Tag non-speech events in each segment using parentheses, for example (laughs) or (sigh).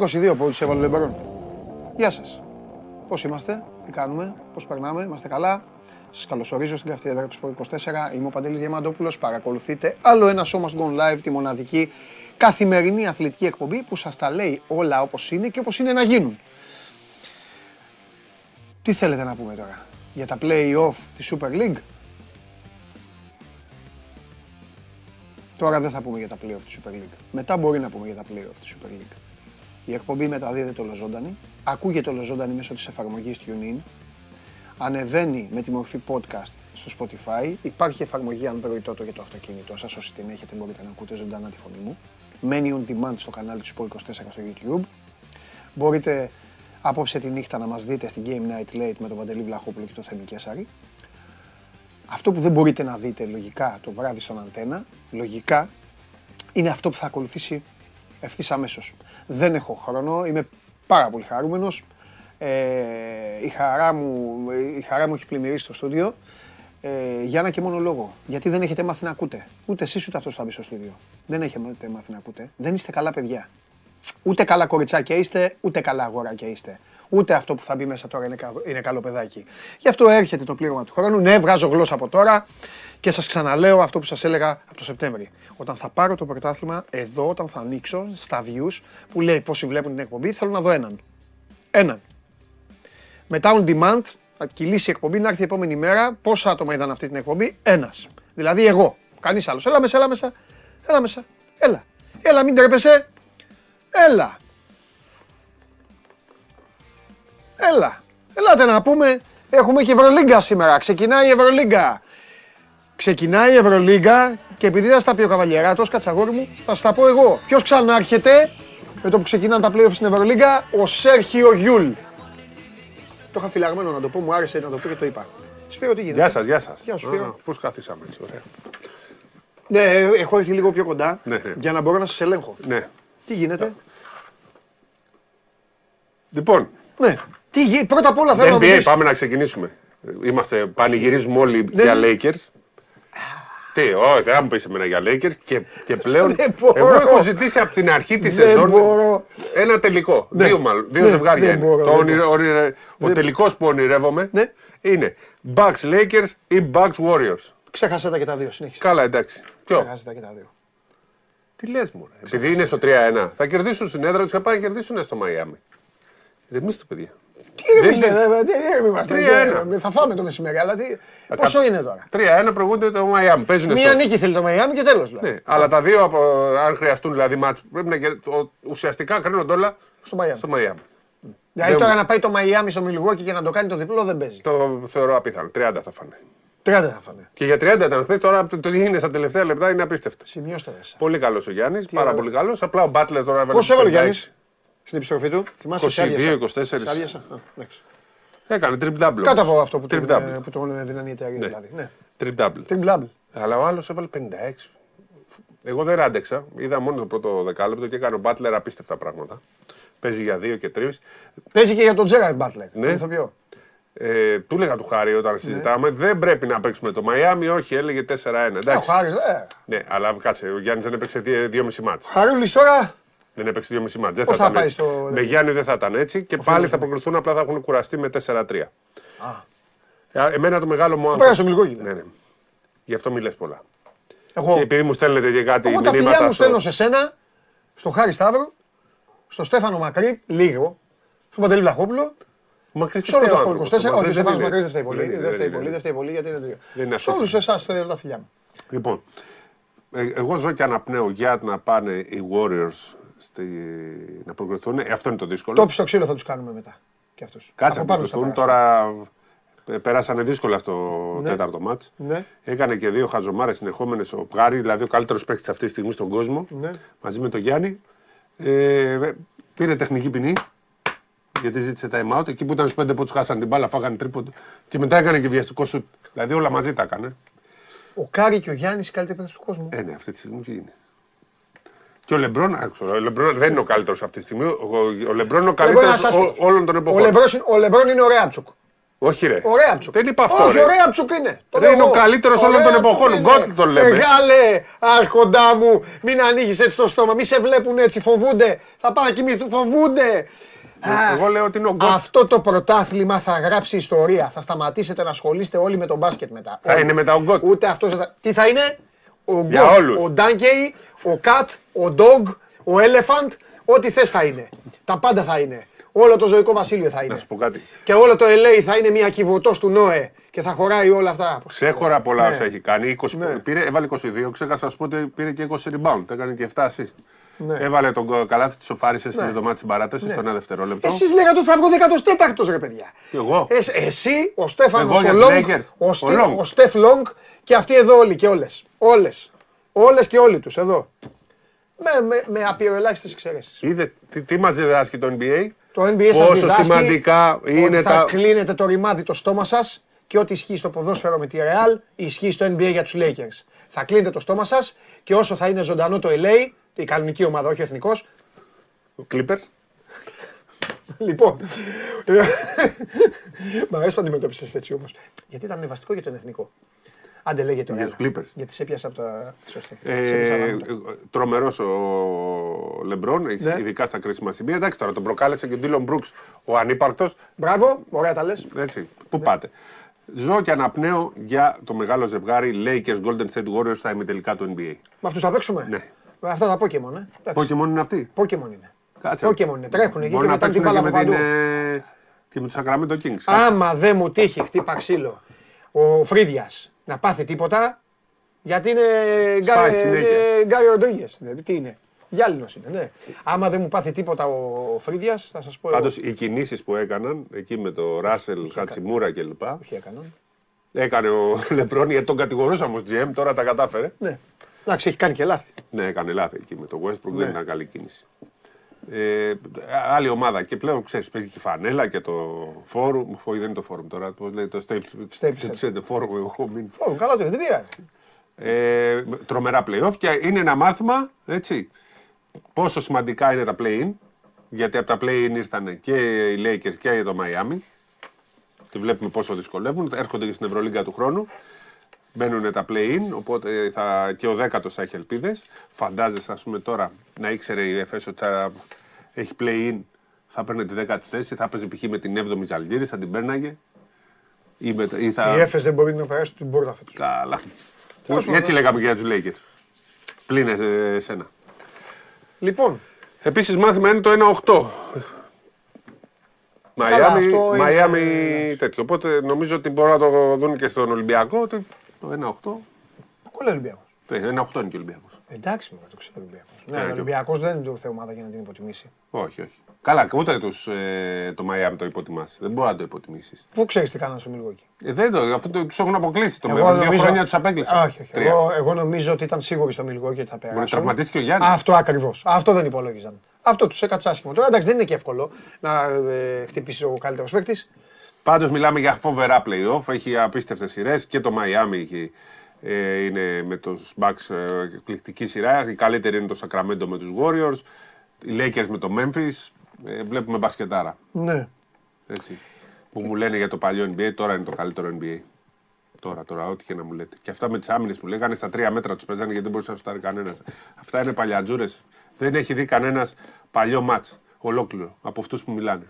Μόνο 22 που τους έβαλε ο Λεμπρόν. Γεια σας. Πώς είμαστε, τι κάνουμε, πώς περνάμε, είμαστε καλά. Σας καλωσορίζω στην καυτή του 24. Είμαι ο Παντελής Διαμαντόπουλος. Παρακολουθείτε άλλο ένα σώμα στον Gone Live, τη μοναδική καθημερινή αθλητική εκπομπή που σας τα λέει όλα όπως είναι και όπως είναι να γίνουν. Τι θέλετε να πούμε τώρα, για τα play-off της Super League; Τώρα δεν θα πούμε για τα play-off της Super League. Μετά μπορεί να πούμε για τα play-off της Super League. Η εκπομπή μεταδίδεται ολοζώντανη. Ακούγεται ολοζώντανη μέσω της εφαρμογής TuneIn. Ανεβαίνει με τη μορφή podcast στο Spotify. Υπάρχει εφαρμογή Android τότε για το αυτοκίνητό σας. Όσοι την έχετε μπορείτε να ακούτε ζωντανά τη φωνή μου. Μένει on demand στο κανάλι του Sport 24 στο YouTube. Μπορείτε απόψε τη νύχτα να μας δείτε στην Game Night Late με τον Παντελή Βλαχόπουλο και τον Θέμη Κέσαρη. Αυτό που δεν μπορείτε να δείτε λογικά το βράδυ στον αντένα, λογικά, είναι αυτό που θα ακολουθήσει ευθύς αμέσως. Δεν έχω χρόνο, είμαι πάρα πολύ χαρούμενος. Ε, η, χαρά μου, η χαρά μου έχει πλημμυρίσει στο στούντιο. Ε, για ένα και μόνο λόγο. Γιατί δεν έχετε μάθει να ακούτε. Ούτε εσείς ούτε αυτός θα μπει στο στούντιο. Δεν έχετε μάθει να ακούτε. Δεν είστε καλά παιδιά. Ούτε καλά κοριτσάκια είστε, ούτε καλά αγοράκια είστε. Ούτε αυτό που θα μπει μέσα τώρα είναι, είναι καλό παιδάκι. Γι' αυτό έρχεται το πλήρωμα του χρόνου. Ναι, βγάζω γλώσσα από τώρα και σας ξαναλέω αυτό που σας έλεγα από το Σεπτέμβρη. Όταν θα πάρω το πρωτάθλημα, εδώ, όταν θα ανοίξω στα views που λέει πόσοι βλέπουν την εκπομπή, θέλω να δω έναν. Έναν. Μετά on demand, θα κυλήσει η εκπομπή, να έρθει η επόμενη μέρα. Πόσα άτομα είδαν αυτή την εκπομπή, ένας. Δηλαδή εγώ. Κανείς άλλος. Έλα μέσα, έλα μέσα. Έλα μέσα. Έλα. Έλα, μην τρέπεσαι. Έλα. Έλα. Ελάτε να πούμε. Έχουμε και Ευρωλίγκα σήμερα. Ξεκινάει η Ευρωλίγκα. Ξεκινάει η Ευρωλίγκα και επειδή θα στα πει ο Καβαλιεράτος, κατσαγόρι μου, θα στα πω εγώ. Ποιος ξανάρχεται με το που ξεκινάνε τα playoffs στην Ευρωλίγκα, ο Σέρχιο Γιούλ. Το είχα φυλαγμένο να το πω, μου άρεσε να το πω και το είπα. Σπύρο, τι γίνεται. Γεια σας, γεια σας. Γεια σου, Σπύρο. Πώς καθίσαμε έτσι, ωραία. Ναι, έχω έρθει λίγο πιο κοντά Ναι, ναι. για να μπορώ να σας ελέγχω. Ναι. Τι γίνεται; Λοιπόν, Ναι. Τι γι... Πρώτα απ' όλα θέλω να μου NBA πεις- πάμε να ξεκινήσουμε. Είμαστε, πανηγυρίζουμε όλοι Ναι, για ναι. Lakers. Τι, όχι, δεν θα μου πεις εμένα για Lakers και, και πλέον (laughs) Δεν μπορώ. εγώ έχω ζητήσει από την αρχή της Δεν σεζόν μπορώ. ένα τελικό. Δύο, μάλλον, δύο Ναι, ζευγάρια δεν είναι. μπορώ, Το δεν όνειρο- όνειρο- ο Δεν- τελικός που ονειρεύομαι Ναι. είναι Bucks Lakers ή Bucks Warriors. Ξέχασε τα και τα δύο, συνέχισε. Καλά, εντάξει. Ποιο, Ξέχασε τα και τα δύο. τι λες μου, ρε. επειδή είναι στο 3-1, θα κερδίσουν στην έδρα τους και θα πάνε να κερδίσουν στο Μαϊάμι. Ρεμίστε, παιδιά. Τι Δεν ηρεμήστε, είναι. δε- τι ηρεμήμαστε. Τρία-ένα. τι- Θα φάμε το μεσημέρι, αλλά τι... πόσο είναι τώρα; 3-1 προηγούνται το Μαϊάμι. Παίζουν Μία στο. νίκη θέλει το Μαϊάμι και τέλος. δηλαδή. Ναι, αλλά τα δύο, από, αν χρειαστούν δηλαδή μάτς, πρέπει να κερ- ο- ουσιαστικά κρίνονται όλα Στο Μαϊάμι. στο Μαϊάμι. Δηλαδή δεν- τώρα να πάει το Μαϊάμι στο Μιλγόκι και να το κάνει το διπλό δεν παίζει. Το θεωρώ απίθανο. 30 θα φάνε. 30 θα φάνε. Και για 30 ήταν χθες, τώρα το το τι είναι στα τελευταία λεπτά είναι απίστευτο. Σημειώστε ρε. Πολύ καλός ο Γιάννης, πάρα ωραία. πολύ καλός. Απλά ο Μπάτλερ τώρα έβαλε. Πόσο έβαλε ο 56. Γιάννης στην επιστροφή του. Θυμάσαι 22, σε 24. άδειασα. Α, εντάξει. Έκανε τριπ-double. Κάτω από αυτό που Triple τον, double. που τον δίνανε οι εταιρείε δηλαδή. Ναι. Triple-double. Τριμπλάμπλ. Αλλά ο άλλος έβαλε 56. Εγώ δεν άντεξα. Είδα μόνο το πρώτο δεκάλεπτο και έκανε ο Μπάτλερ απίστευτα πράγματα. Παίζει για 2 και 3. Παίζει και για τον Τζέραρτ Μπάτλερ. Ναι. τον ηθοποιό. Ε, του έλεγα του Χάρη όταν συζητάμε, δεν πρέπει να παίξουμε το Μαϊάμι, όχι, έλεγε 4-1. Ε, Ο Εντάξει. Χάρης, ε. Ναι, αλλά κάτσε, ο Γιάννης δεν έπαιξε 2,5 μάτς. Χαρούλης τώρα Δεν έπαιξε 2,5 μάτς. Δεν Πώς θα θα ήταν πάει έτσι. στο- Με Γιάννη δεν θα ήταν έτσι και πάλι θα προκριθούν, απλά θα έχουν κουραστεί με 4-3. Ε, Εμένα το μεγάλο μου άγχος... πέρασε ο Μιλγόκι, Ναι, ναι. Γι' αυτό μιλες πολλά. Εγώ, Και επειδή μου στέλνετε και κάτι εγώ τα φιλιά μηνύματα μου στο... στέλνω σε σένα, στο Χάρη Σταύρο, στο Στέφανο Μακρύ, λίγο, στον Παντελή Βλαχόπουλο, Μακρύς σε όλο το άνθρωπος, Σπορ 24. Θωμάς, Όχι, ο δεν Στέφανος είναι Μακρύς δεν έτσι. φταίει πολύ. είναι, Δεν φταίει είναι. πολύ, δεν φταίει πολύ γιατί είναι τρία. Δεν είναι Σε όλους ασύστατο. εσάς θέλω τα φιλιά μου. Λοιπόν, ε, εγώ ζω και αναπνέω για να πάνε οι Warriors στη... να προκριθούν. Ε, αυτό είναι το δύσκολο. Τόπι στο ξύλο θα τους κάνουμε μετά. Και αυτούς. Κάτσε Από να πάνω στα προκριθούν. παράστα. Τώρα ε, περάσανε δύσκολα στο τέταρτο μάτς. Ναι. Έκανε και δύο χαζομάρες συνεχόμενες ο Πγάρη, δηλαδή ο καλύτερος παίκτης αυτής τη στιγμή στον κόσμο, Ναι. μαζί με τον Γιάννη. Ε, πήρε τεχνική ποινή, γιατί ζήτησε time out. Εκεί που ήταν στους πέντε που τους χάσαν την μπάλα, φάγανε τρίποντο. Και μετά έκανε και βιαστικό σουτ. Δηλαδή όλα μαζί τα έκανε. Ο Κάρη και ο Γιάννης οι καλύτεροι παίκτες του κόσμου. Ε, ναι, αυτή τη στιγμή τι είναι. Και ο Λεμπρόν, άκουσα, ο Λεμπρόν δεν είναι ο καλύτερος αυτή τη στιγμή. Ο, ο Λεμπρόν είναι ο Ο Λεμπρόν καλύτερος είναι ένας άσχετος. όλων των Ο εποχών. Λεμπρός είναι- Ο Λεμπρόν είναι ο Ρέαμτσουκ. Όχι ρε. Ο Ρέαμτσουκ. Δεν είπα αυτό Όχι, ρε. ο Ρέαμτσουκ είναι. Το Ρε, λέω είναι ο εγώ. καλύτερος Ο όλων των Ρέαμτσουκ εποχών. είναι. Γκότ τον λέμε. Μεγάλε, άρχοντά μου, μην ανοίγεις έτσι το στόμα. Μην σε βλέπουν έτσι, φοβούνται. Θα πάνε να κοιμηθούν, φοβούνται. Α, Εγώ λέω ότι είναι ο γκολ. Αυτό το πρωτάθλημα θα γράψει ιστορία. Θα σταματήσετε να ασχολείστε όλοι με τον μπάσκετ μετά. Θα Όλοι. είναι μετά ο γκολ. Ούτε αυτός. Θα... Τι θα είναι, ο Για Γκολ, όλους. ο Ντάνκεϊ, ο Κατ, ο Ντόγκ, ο Έλεφαντ, ό,τι θες θα είναι. Τα πάντα θα είναι. Όλο το ζωικό βασίλειο θα είναι. Να σου πω κάτι. Και όλο το LA θα είναι μια κυβωτός του Νόε και θα χωράει όλα αυτά. Ξέχωρα πολλά Ναι. όσα έχει κάνει. 20, Ναι. πήρε, έβαλε 22. Ξέχασα να σου πω ότι πήρε και 20 rebound. Έκανε και 7 assist. Ναι. Έβαλε τον γκολ- καλάθι τη σοφάρισε στην Ναι. εβδομάδα της παράτασης στο ένα δευτερόλεπτο. Εσείς λέγατε ότι θα βγω 14ο ρε παιδιά. Και εγώ. Ε, εσύ, ο Στέφανος, Εγώ ο για τους Λόγκ, Lakers. ο, Ο Στι- Λόγκ. ο Στεφ Λόγκ και αυτοί εδώ όλοι και όλες. Όλες. Όλες και όλοι τους εδώ. Με, με, με απειροελάχιστες εξαιρέσεις. Είδε τι, τι μας διδάσκει το NBA. Το NBA σας Πόσο διδάσκει σημαντικά ότι είναι θα τα. κλείνετε το ρημάδι το στόμα σας και ό,τι ισχύει στο ποδόσφαιρο με τη Real ισχύει στο NBA για τους Lakers. Θα κλείνετε το στόμα σας και όσο θα είναι ζωντανό το LA, η κανονική ομάδα, όχι ο εθνικός, Clippers. Λοιπόν. ε, (laughs) Μ' αρέσει που αντιμετώπισες έτσι όμως. Γιατί ήταν ανεβαστικό για τον εθνικό. Άντε λέγεται Για τους Clippers. Γιατί σε πιάσα από τα. Σωστή. Σε Ε, πιάσα από τα- Τρομερός ο Λεμπρόν, Ναι. ειδικά στα κρίσιμα σημεία. Εντάξει τώρα τον προκάλεσε και ο Ντίλον Μπρούξ, ο ανύπαρκτος. Μπράβο, ωραία τα λες. Έτσι, πού πάτε. Ζω και αναπνέω για το μεγάλο ζευγάρι Lakers Golden State Warriors στα ημιτελικά του NBA. Με αυτούς θα παίξουμε; Ναι. Με αυτά τα Pokemon, ε. Εντάξει. Pokemon είναι αυτοί; Pokemon είναι. Κάτσε. Pokemon είναι. Τρέχουν εκεί Μπορεί και να μετά την παίξουν μπάλα και από με, την, παντού. ε, και με τους Sacramento Kings. Άμα δεν μου τύχει χτύπα ξύλο ο Φρίδια να πάθει τίποτα, γιατί είναι Σπάει συνέχεια. Γκάρι Ροντρίγκες. Τι είναι. Γυάλινος είναι, ναι. Άμα δεν μου πάθει τίποτα ο Φρίδια, θα σας πω. εγώ. Πάντως οι κινήσεις που έκαναν εκεί με το Ράσελ, Χατσιμούρα κλπ. Όχι έκαναν. Έκανε ο Λεμπρόν γιατί τον κατηγορούσαμε ως GM, τώρα τα κατάφερε. Ναι. Εντάξει, έχει κάνει και λάθη. Ναι, έκανε λάθη εκεί με το Westbrook, Ναι. δεν ήταν καλή κίνηση. Ε, άλλη ομάδα και πλέον ξέρεις, παίζει και η φανέλα και το φόρουμ. Όχι, δεν είναι το φόρουμ τώρα. Πώς λέει το Staples Staples Center. Φόρουμ, εγώ μην. Ω, καλά το δεν πειράζει. Ε, τρομερά playoff και είναι ένα μάθημα έτσι, πόσο σημαντικά είναι τα play-in. Γιατί από τα play-in ήρθαν και οι Lakers και το Miami. Και βλέπουμε πόσο δυσκολεύουν. Έρχονται και στην Ευρωλίγκα του χρόνου. Μπαίνουν τα play-in, οπότε θα, και ο δέκατος θα έχει ελπίδες. Φαντάζεσαι, ας πούμε, τώρα να ήξερε η ΕΦΕΣ ότι θα έχει play-in, θα παίρνει τη δέκατη θέση, θα παίζει π.χ. με την 7η Ζαλγκύρη, θα την παίρναγε. Ή, με, ή θα... Η Έφες δεν μπορεί να περάσει την πόρτα φέτος. Καλά. Τέλος πάντων. Έτσι λέγαμε και για τους Lakers; Πλην ε, εσένα. Λοιπόν, Επίσης μάθημα είναι το 1-8. Μαϊάμι, αυτό είναι- Μαϊάμι τέτοιο. Οπότε νομίζω ότι μπορούν να το δουν και στον Ολυμπιακό. Ότι το 1-8. πού λέει Ολυμπιακός. Ε, 1-8 είναι και ο Ολυμπιακός. Εντάξει, μου το ξέρω Ολυμπιακός. Ναι, Ναι, ο και- Ολυμπιακός δεν είναι το θέμα ομάδα για να την υποτιμήσει. Όχι, όχι. Καλά, και ούτε τους, ε, το Μαϊάμι το υποτιμάς. Δεν μπορεί να το υποτιμήσεις. Πού ξέρεις τι κάνανε στο Μιλγόκι. Ε, δεν το, αφού το, τους έχουν αποκλείσει. Το Εγώ Μαϊάμι. Δύο νομίζω- χρόνια τους απέκλεισαν. Όχι, όχι. Τρία. Εγώ, εγώ νομίζω ότι ήταν σίγουροι στο Μιλγόκι ότι θα περάσουν. τραυματίστηκε ο Γιάννης. Αυτό ακριβώς. Αυτό δεν υπολόγιζαν. Αυτό τους έκατσε άσχημο. Τώρα εντάξει δεν είναι και εύκολο να ε, χτυπήσει ο καλύτερος παίκτης. Πάντως μιλάμε για φοβερά playoff. Έχει απίστευτες σειρές και το Miami έχει, ε, είναι με τους Bucks ε, εκπληκτική σειρά. Η καλύτερη είναι το Sacramento με τους Warriors. Οι Lakers με το Memphis. Ε, βλέπουμε μπασκετάρα. Ναι. Έτσι. Που μου λένε για το παλιό NBA, τώρα είναι το καλύτερο NBA. Τώρα, τώρα, ό,τι και να μου λέτε. Και αυτά με τις άμυνες που λέγανε στα τρία μέτρα τους παίζανε γιατί δεν μπορούσε να σουτάρει κανένας. Αυτά είναι παλιατζούρες. Δεν έχει δει κανένας παλιό ματ ολόκληρο από αυτούς που μιλάνε.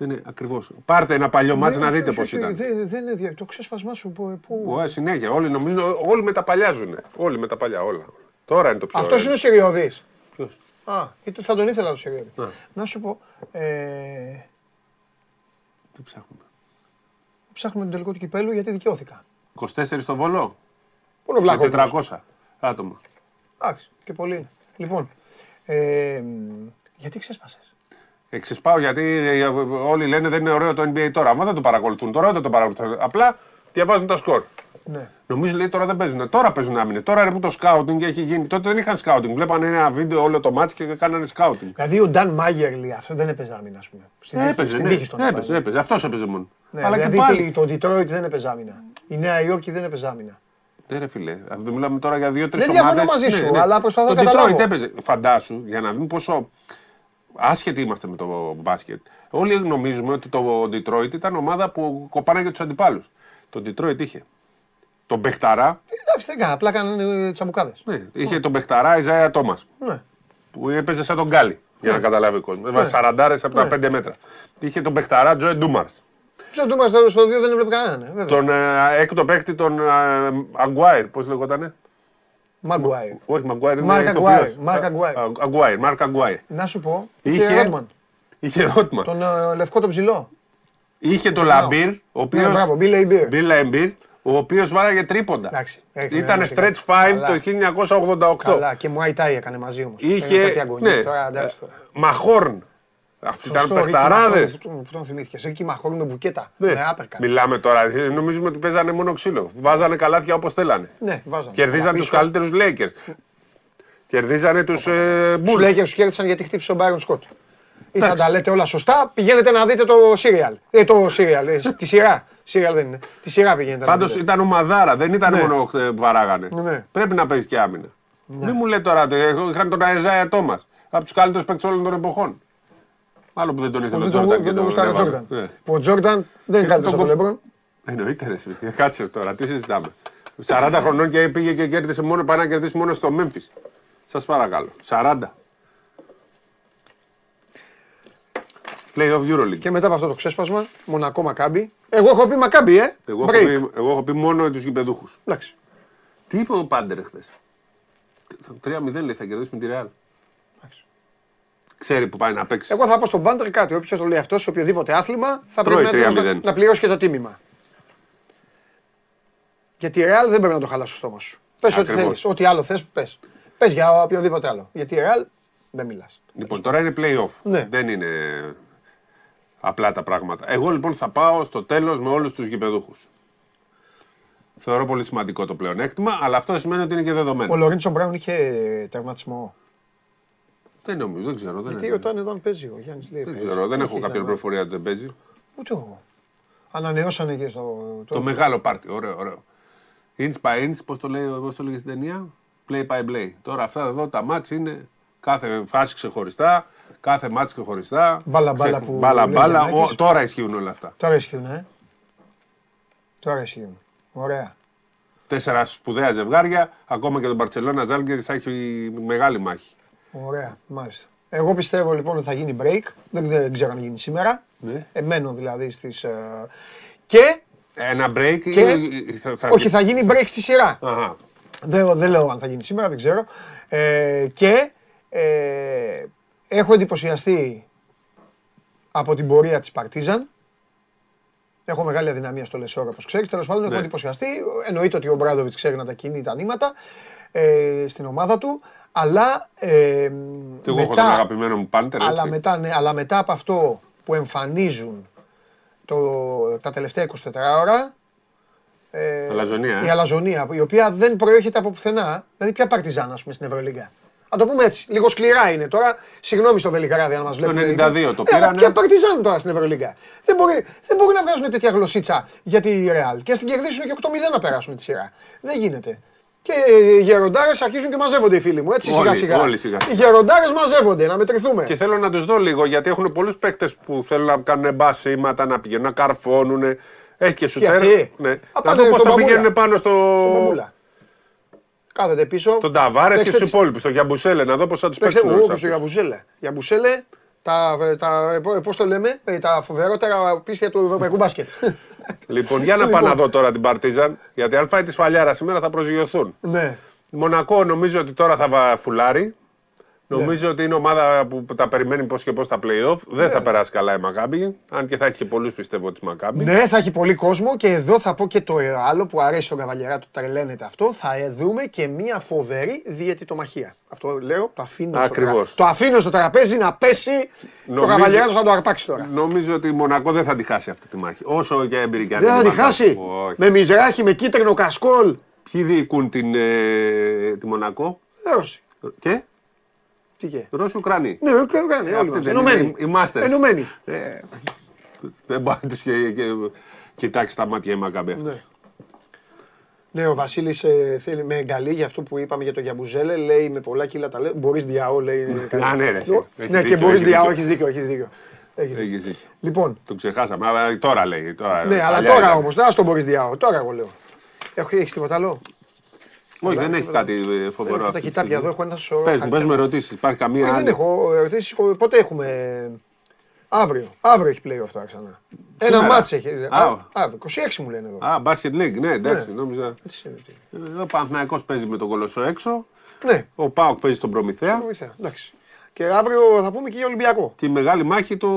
Δεν είναι ακριβώς. Πάρτε ένα παλιό μάτς να δείτε πώς ήταν. Δεν δεν είναι δια- το ξέσπασμά σου που. που... Ω, συνέχεια. Όλοι νομίζω, όλοι μεταπαλιάζουν. Όλοι με τα παλιά, όλα. Τώρα είναι το πιο. Αυτός είναι ο Σιριώδη. Ποιος; Α, είτε θα τον ήθελα το Σιριώδη. Α. Να σου πω. Ε, Τι ψάχνουμε; ψάχνουμε τον τελικό του κυπέλου γιατί δικαιώθηκα. 24 στο βολό. Πού είναι ο Με Βλάχος; 400 άτομα. Εντάξει, και πολύ είναι. Λοιπόν. Ε, γιατί ξέσπασες; Εξεσπάω γιατί ε, όλοι λένε δεν είναι ωραίο το NBA τώρα. Μα δεν το παρακολουθούν τώρα, δεν το παρακολουθούν. Απλά διαβάζουν τα σκορ. Ναι. Νομίζω λέει τώρα δεν παίζουν. Τώρα παίζουν άμυνε. Τώρα είναι που το σκάουτινγκ έχει γίνει. Τότε δεν είχαν σκάουτινγκ. Βλέπανε ένα βίντεο όλο το μάτς και κάνανε σκάουτινγκ. Δηλαδή ο Νταν Μάγερλι αυτό δεν έπαιζε άμυνα, ας πούμε. Στην τύχη- Έπαιζε, στην ναι. τύχη στον έπαιζε, έπαιζε. Αυτός έπαιζε μόνο. Ναι, Αλλά δηλαδή και πάλι. το Detroit δεν έπαιζε άμυνα. Η Νέα Υόρκη δεν έπαιζε άμυνα. Ναι, ρε φιλέ. Αυτό μιλάμε τώρα για δύο-τρει Δεν ομάδες. διαφωνώ μαζί σου, αλλά προσπαθώ να καταλάβω. Detroit έπαιζε. Φαντάσου για να δούμε πόσο. Άσχετοι είμαστε με το μπάσκετ. Όλοι νομίζουμε ότι το Detroit ήταν ομάδα που κοπάνε για τους αντιπάλους. Το Detroit είχε τον Μπεχταρά. Εντάξει, δεν κάνω, απλά κάνανε τσαμπουκάδε. Ναι, είχε τον Μπεχταρά Ιζάια Τόμας. Ναι. Που έπαιζε σαν τον Γκάλι. Για να καταλάβει ο κόσμος. Έβαζε 40 από τα 5 μέτρα. Είχε τον Μπεχταρά Τζοε Ντούμαρς. Ποιο του είμαστε στο 2 δεν έβλεπε κανέναν. ε, Βέβαια. Τον ε, έκτο παίκτη, τον ε, Αγκουάιρ, πώς λεγότανε. Μαγκουάιρ. Όχι, Μαγκουάιρ είναι Μάρκ ηθοποιός. Αγκουάιρ, Μάρκ Αγκουάιρ. Α, Αγκουάιρ, Μάρκ Αγκουάιρ. Να σου πω, Είχε- είχε Ρότμαν. Είχε Ρότμαν. Τον ε, λευκό τον ψηλό. Είχε τον Λαμπύρ, ο Ναι, οποίο. μπράβο, Μπίλε Ιμπίρ. Μπιλ Λαμπύρ, ο οποίος βάραγε τρίποντα. Εντάξει, έκανε Ήταν ένα stretch 5 Καλά. το 1988. Καλά, και μου Αϊτάι έκανε μαζί όμως. Είχε. Κάτι αγωνίες ναι, τώρα, εντάξει τώρα. Μαχόρν. Αυτοί ήταν Σωστό, Ρίκι παιχταράδες. Μαχόρν, Πού τον- πού τον θυμήθηκες. Εκεί μαχόρν με μπουκέτα. Ναι. Με άπερκα. Μιλάμε τώρα. Νομίζουμε ότι παίζανε μόνο ξύλο. Βάζανε καλάθια όπως θέλανε. Ναι, βάζανε. Κερδίζαν Αλλά τους πίσω, καλύτερους Lakers. Κερδίζανε τους ε, Τους Bulls. Lakers τους κέρδισαν γιατί χτύπησε ο Μπάιρον Σκότ. Ή θα τα λέτε όλα σωστά, πηγαίνετε να δείτε το serial. Ε, το serial, ε, τη σειρά. Serial δεν είναι. Τη σειρά πηγαίνετε να Πάντως δείτε. ήταν ομαδάρα, δεν ήταν Ναι. μόνο ε, που βαράγανε. Ναι. Πρέπει να παίζει και άμυνα. Μην μου λέτε τώρα, ε, είχαν τον Αιζάια Τόμα. Από τους καλύτερους παίκτες όλων των εποχών. Άλλο που δεν τον ήθελε ο Δεν τον- Τζόρνταν. δεν τον γουστάρει ο έβαλε. Τζόρνταν. Ναι. Που ο Τζόρνταν δεν είναι καλύτερο τον από τον κο- Λέμπρον. Εννοείται ρε εσύ. Κάτσε τώρα, τι συζητάμε. 40 χρονών και πήγε και κέρδισε μόνο, πάει να κερδίσει μόνο στο Memphis. Σας παρακαλώ. 40. Play of Euroleague. Και μετά από αυτό το ξέσπασμα, Μονακό Μακάμπι. Εγώ έχω πει Μακάμπι, ε. Εγώ έχω, Break. πει, εγώ έχω πει μόνο τους γηπεδούχους. Εντάξει. Τι είπε ο Πάντερ χθες; 3-0 λέει θα κερδίσουμε τη Real. Ξέρει που πάει να παίξει. Εγώ θα πω στον Πάντερ κάτι. Όποιος το λέει αυτός σε οποιοδήποτε άθλημα θα Τρώει πρέπει να, 3-0. να, να πληρώσει και το τίμημα. Γιατί η Real δεν πρέπει να το χαλάσει στο στόμα σου. Πες ό,τι Ακριβώς. θέλεις. Ό,τι άλλο θες, πες. Πες για οποιοδήποτε άλλο. Γιατί η Real δεν μιλάς. Λοιπόν, τώρα είναι play-off. Ναι. Δεν είναι απλά τα πράγματα. Εγώ λοιπόν θα πάω στο τέλος με όλους τους γηπεδούχους. Θεωρώ πολύ σημαντικό το πλεονέκτημα, αλλά αυτό σημαίνει ότι είναι και δεδομένο. Ο Λορίντσο Μπράουν είχε τερματισμό. Δεν νομίζω, δεν ξέρω. Δεν, Τι είναι. ρωτάνε εδώ αν παίζει ο Γιάννης λέει. δεν παίζει. ξέρω, δεν έχω Είχε κάποια θέμα. πληροφορία ότι δεν παίζει. Ούτε εγώ. Ανανεώσανε και στο. Το μεγάλο πάρτι, ωραίο, ωραίο. Inch by inch, πώς το, λέει, πώς το λέγεις στην ταινία; Play by play. Τώρα αυτά εδώ τα μάτς είναι κάθε φάση ξεχωριστά, κάθε μάτς ξεχωριστά. Μπάλα, μπάλα Ξεχ- που Μπάλα, λέει μπάλα. Γιαννάκης. Ο- Τώρα ισχύουν όλα αυτά. Τώρα ισχύουν, ε. Τώρα ισχύουν. Ωραία. Τέσσερα σπουδαία ζευγάρια. Ακόμα και τον Μπαρσελόνα Ζάλγκερ θα έχει μεγάλη μάχη. Ωραία, μάλιστα. Εγώ πιστεύω λοιπόν ότι θα γίνει break. Δεν, δεν ξέρω αν γίνει σήμερα. Ναι. Εμένω δηλαδή στις... ε, Και, Ένα break. Και- ή- θα, θα... όχι θα γίνει break στη σειρά. Αχα. Δεν, δεν λέω αν θα γίνει σήμερα, δεν ξέρω. Ε, και ε, έχω εντυπωσιαστεί από την πορεία της Παρτίζαν. Έχω μεγάλη αδυναμία στο Λεσόρ, όπως ξέρεις. Τέλος πάντων, έχω Ναι. εντυπωσιαστεί. Εννοείται ότι ο Ομπράντοβιτς ξέρει να τα κινεί τα νήματα ε, στην ομάδα του. Αλλά ε, Και εγώ έχω τον αγαπημένο μου Πάντερ. αλλά έτσι. μετά, ναι, αλλά μετά από αυτό που εμφανίζουν το, τα τελευταία 24 ώρα. Ε, Αλαζονία, ε. Η αλαζονία, η οποία δεν προέρχεται από πουθενά. Δηλαδή, ποια Παρτιζάν, ας πούμε, στην Ευρωλίγκα. Να το πούμε έτσι. Λίγο σκληρά είναι τώρα. Συγγνώμη στο Βελιγράδι αν μας βλέπουν. 92 το Ε, αλλά πήρανε. Ποια παρτιζάν τώρα στην Ευρωλίγκα. Δεν μπορεί, δεν μπορεί να βγάζουν τέτοια γλωσσίτσα για τη Ρεάλ. Και ας την κερδίσουν και 8-0 να περάσουν τη σειρά. Δεν γίνεται. Και οι γεροντάρες αρχίζουν και μαζεύονται οι φίλοι μου. Έτσι Όλοι, σιγά σιγά. όλοι σιγά Οι σιγά. γεροντάρες μαζεύονται, να μετρηθούμε. Και θέλω να τους δω λίγο γιατί έχουν πολλούς παίκτες που θέλουν να κάνουν μπασίματα, να πηγαίνουν να καρφώνουν. Έχει και σουτέρ. αυτοί; Ναι. Α, Να πάνε δω πώς στον θα Μπαμπούλα. πηγαίνουν πάνω στο. Στον Μπαμπούλα. Κάθεται πίσω. Τον Ταβάρες και Παίξτε στους τις- υπόλοιπους. Στον Γιαμπουσέλε, να δω πώς θα τους Παίξτε παίξουν εγώ όλους και στο Γιαμπουζέλε. Γιαμπουζέλε, τα, τα, πώς το λέμε, ε, τα φοβερότερα πίστια του ευρωπαϊκού μπάσκετ. (laughs) Λοιπόν, για να Λοιπόν. πάω να δω τώρα την Παρτίζαν. Γιατί αν φάει τη σφαλιάρα σήμερα θα προσγειωθούν. ναι. Μονακό νομίζω ότι τώρα θα βα- φουλάρει. Ναι. Νομίζω ότι είναι ομάδα που τα περιμένει πώς και πώς τα playoff. Δεν Ναι. θα περάσει καλά η Μακάμπη. Αν και θα έχει και πολλούς πιστεύω της Μακάμπη. ναι, θα έχει πολύ κόσμο και εδώ θα πω και το άλλο που αρέσει στον Καβαλιερά του, τρελαίνεται αυτό. Θα δούμε και μία φοβερή διαιτητομαχία. Αυτό λέω, το αφήνω, στο, Ακριβώς. τρα... το αφήνω στο τραπέζι να πέσει το Νομίζω- Καβαλιερά του να το αρπάξει τώρα. Νομίζω ότι η Μονακό δεν θα τη χάσει αυτή τη μάχη. Όσο και εμπειρικά Δεν θα είναι τη η Μακάμπη. χάσει. Όχι. Με μιζράχη, με κίτρινο κασκόλ. Ποιοι διοικούν την, ε, τη Μονακό; Ρώσοι. και; Τι και; Ρώσοι Ουκρανοί. Ναι, κάνει. Αυτοί δεν είναι οι- οι Masters. Ενωμένοι. Ε, δεν μπορεί να του κοιτάξει τα μάτια η Μακάμπη αυτούς. Ναι. Ναι, ο Βασίλης θέλει με εγκαλεί για αυτό που είπαμε για το Γιαμπουζέλε. Λέει με πολλά κιλά τα λέει. Μπορείς διαό, λέει. Α, ναι, ρε, εσύ. Ο- Έχεις Ναι, και δίκιο, μπορείς έχεις διαό, δίκιο. έχεις δίκιο. Έχεις δίκιο. Έχεις δίκιο. Έχεις δίκιο. Λοιπόν, Το ξεχάσαμε. Αλλά τώρα λέει. Τώρα, ναι, αλλά παλιά τώρα ήταν. όμως, δεν ας τον μπορείς διαό. Τώρα εγώ λέω. Έχεις τίποτα άλλο; Όχι, δεν έχει κάτι ε, φοβερό. Έχω τα αυτή τη κοιτάπια στιγμή. εδώ, έχω ένα σωρό. Πες μου, χαρτιά. πες μου ερωτήσεις. Υπάρχει καμία Όχι, δεν άλλη; έχω ερωτήσεις. Πότε έχουμε; Αύριο. Αύριο έχει play αυτό ξανά. Ένα Σήμερα. μάτς έχει. Α. Α, Αύριο. 26 μου λένε εδώ. Α, Basket League, ναι, εντάξει, νόμιζα. Τι σημαίνει, τι. Ε, Ο Παναθηναϊκός παίζει με τον Κολοσσό έξω. Ναι, Ο Πάοκ παίζει στον Προμηθέα. βοηθά. Εντάξει. Και αύριο θα πούμε και για Ολυμπιακό. Και η μεγάλη μάχη το.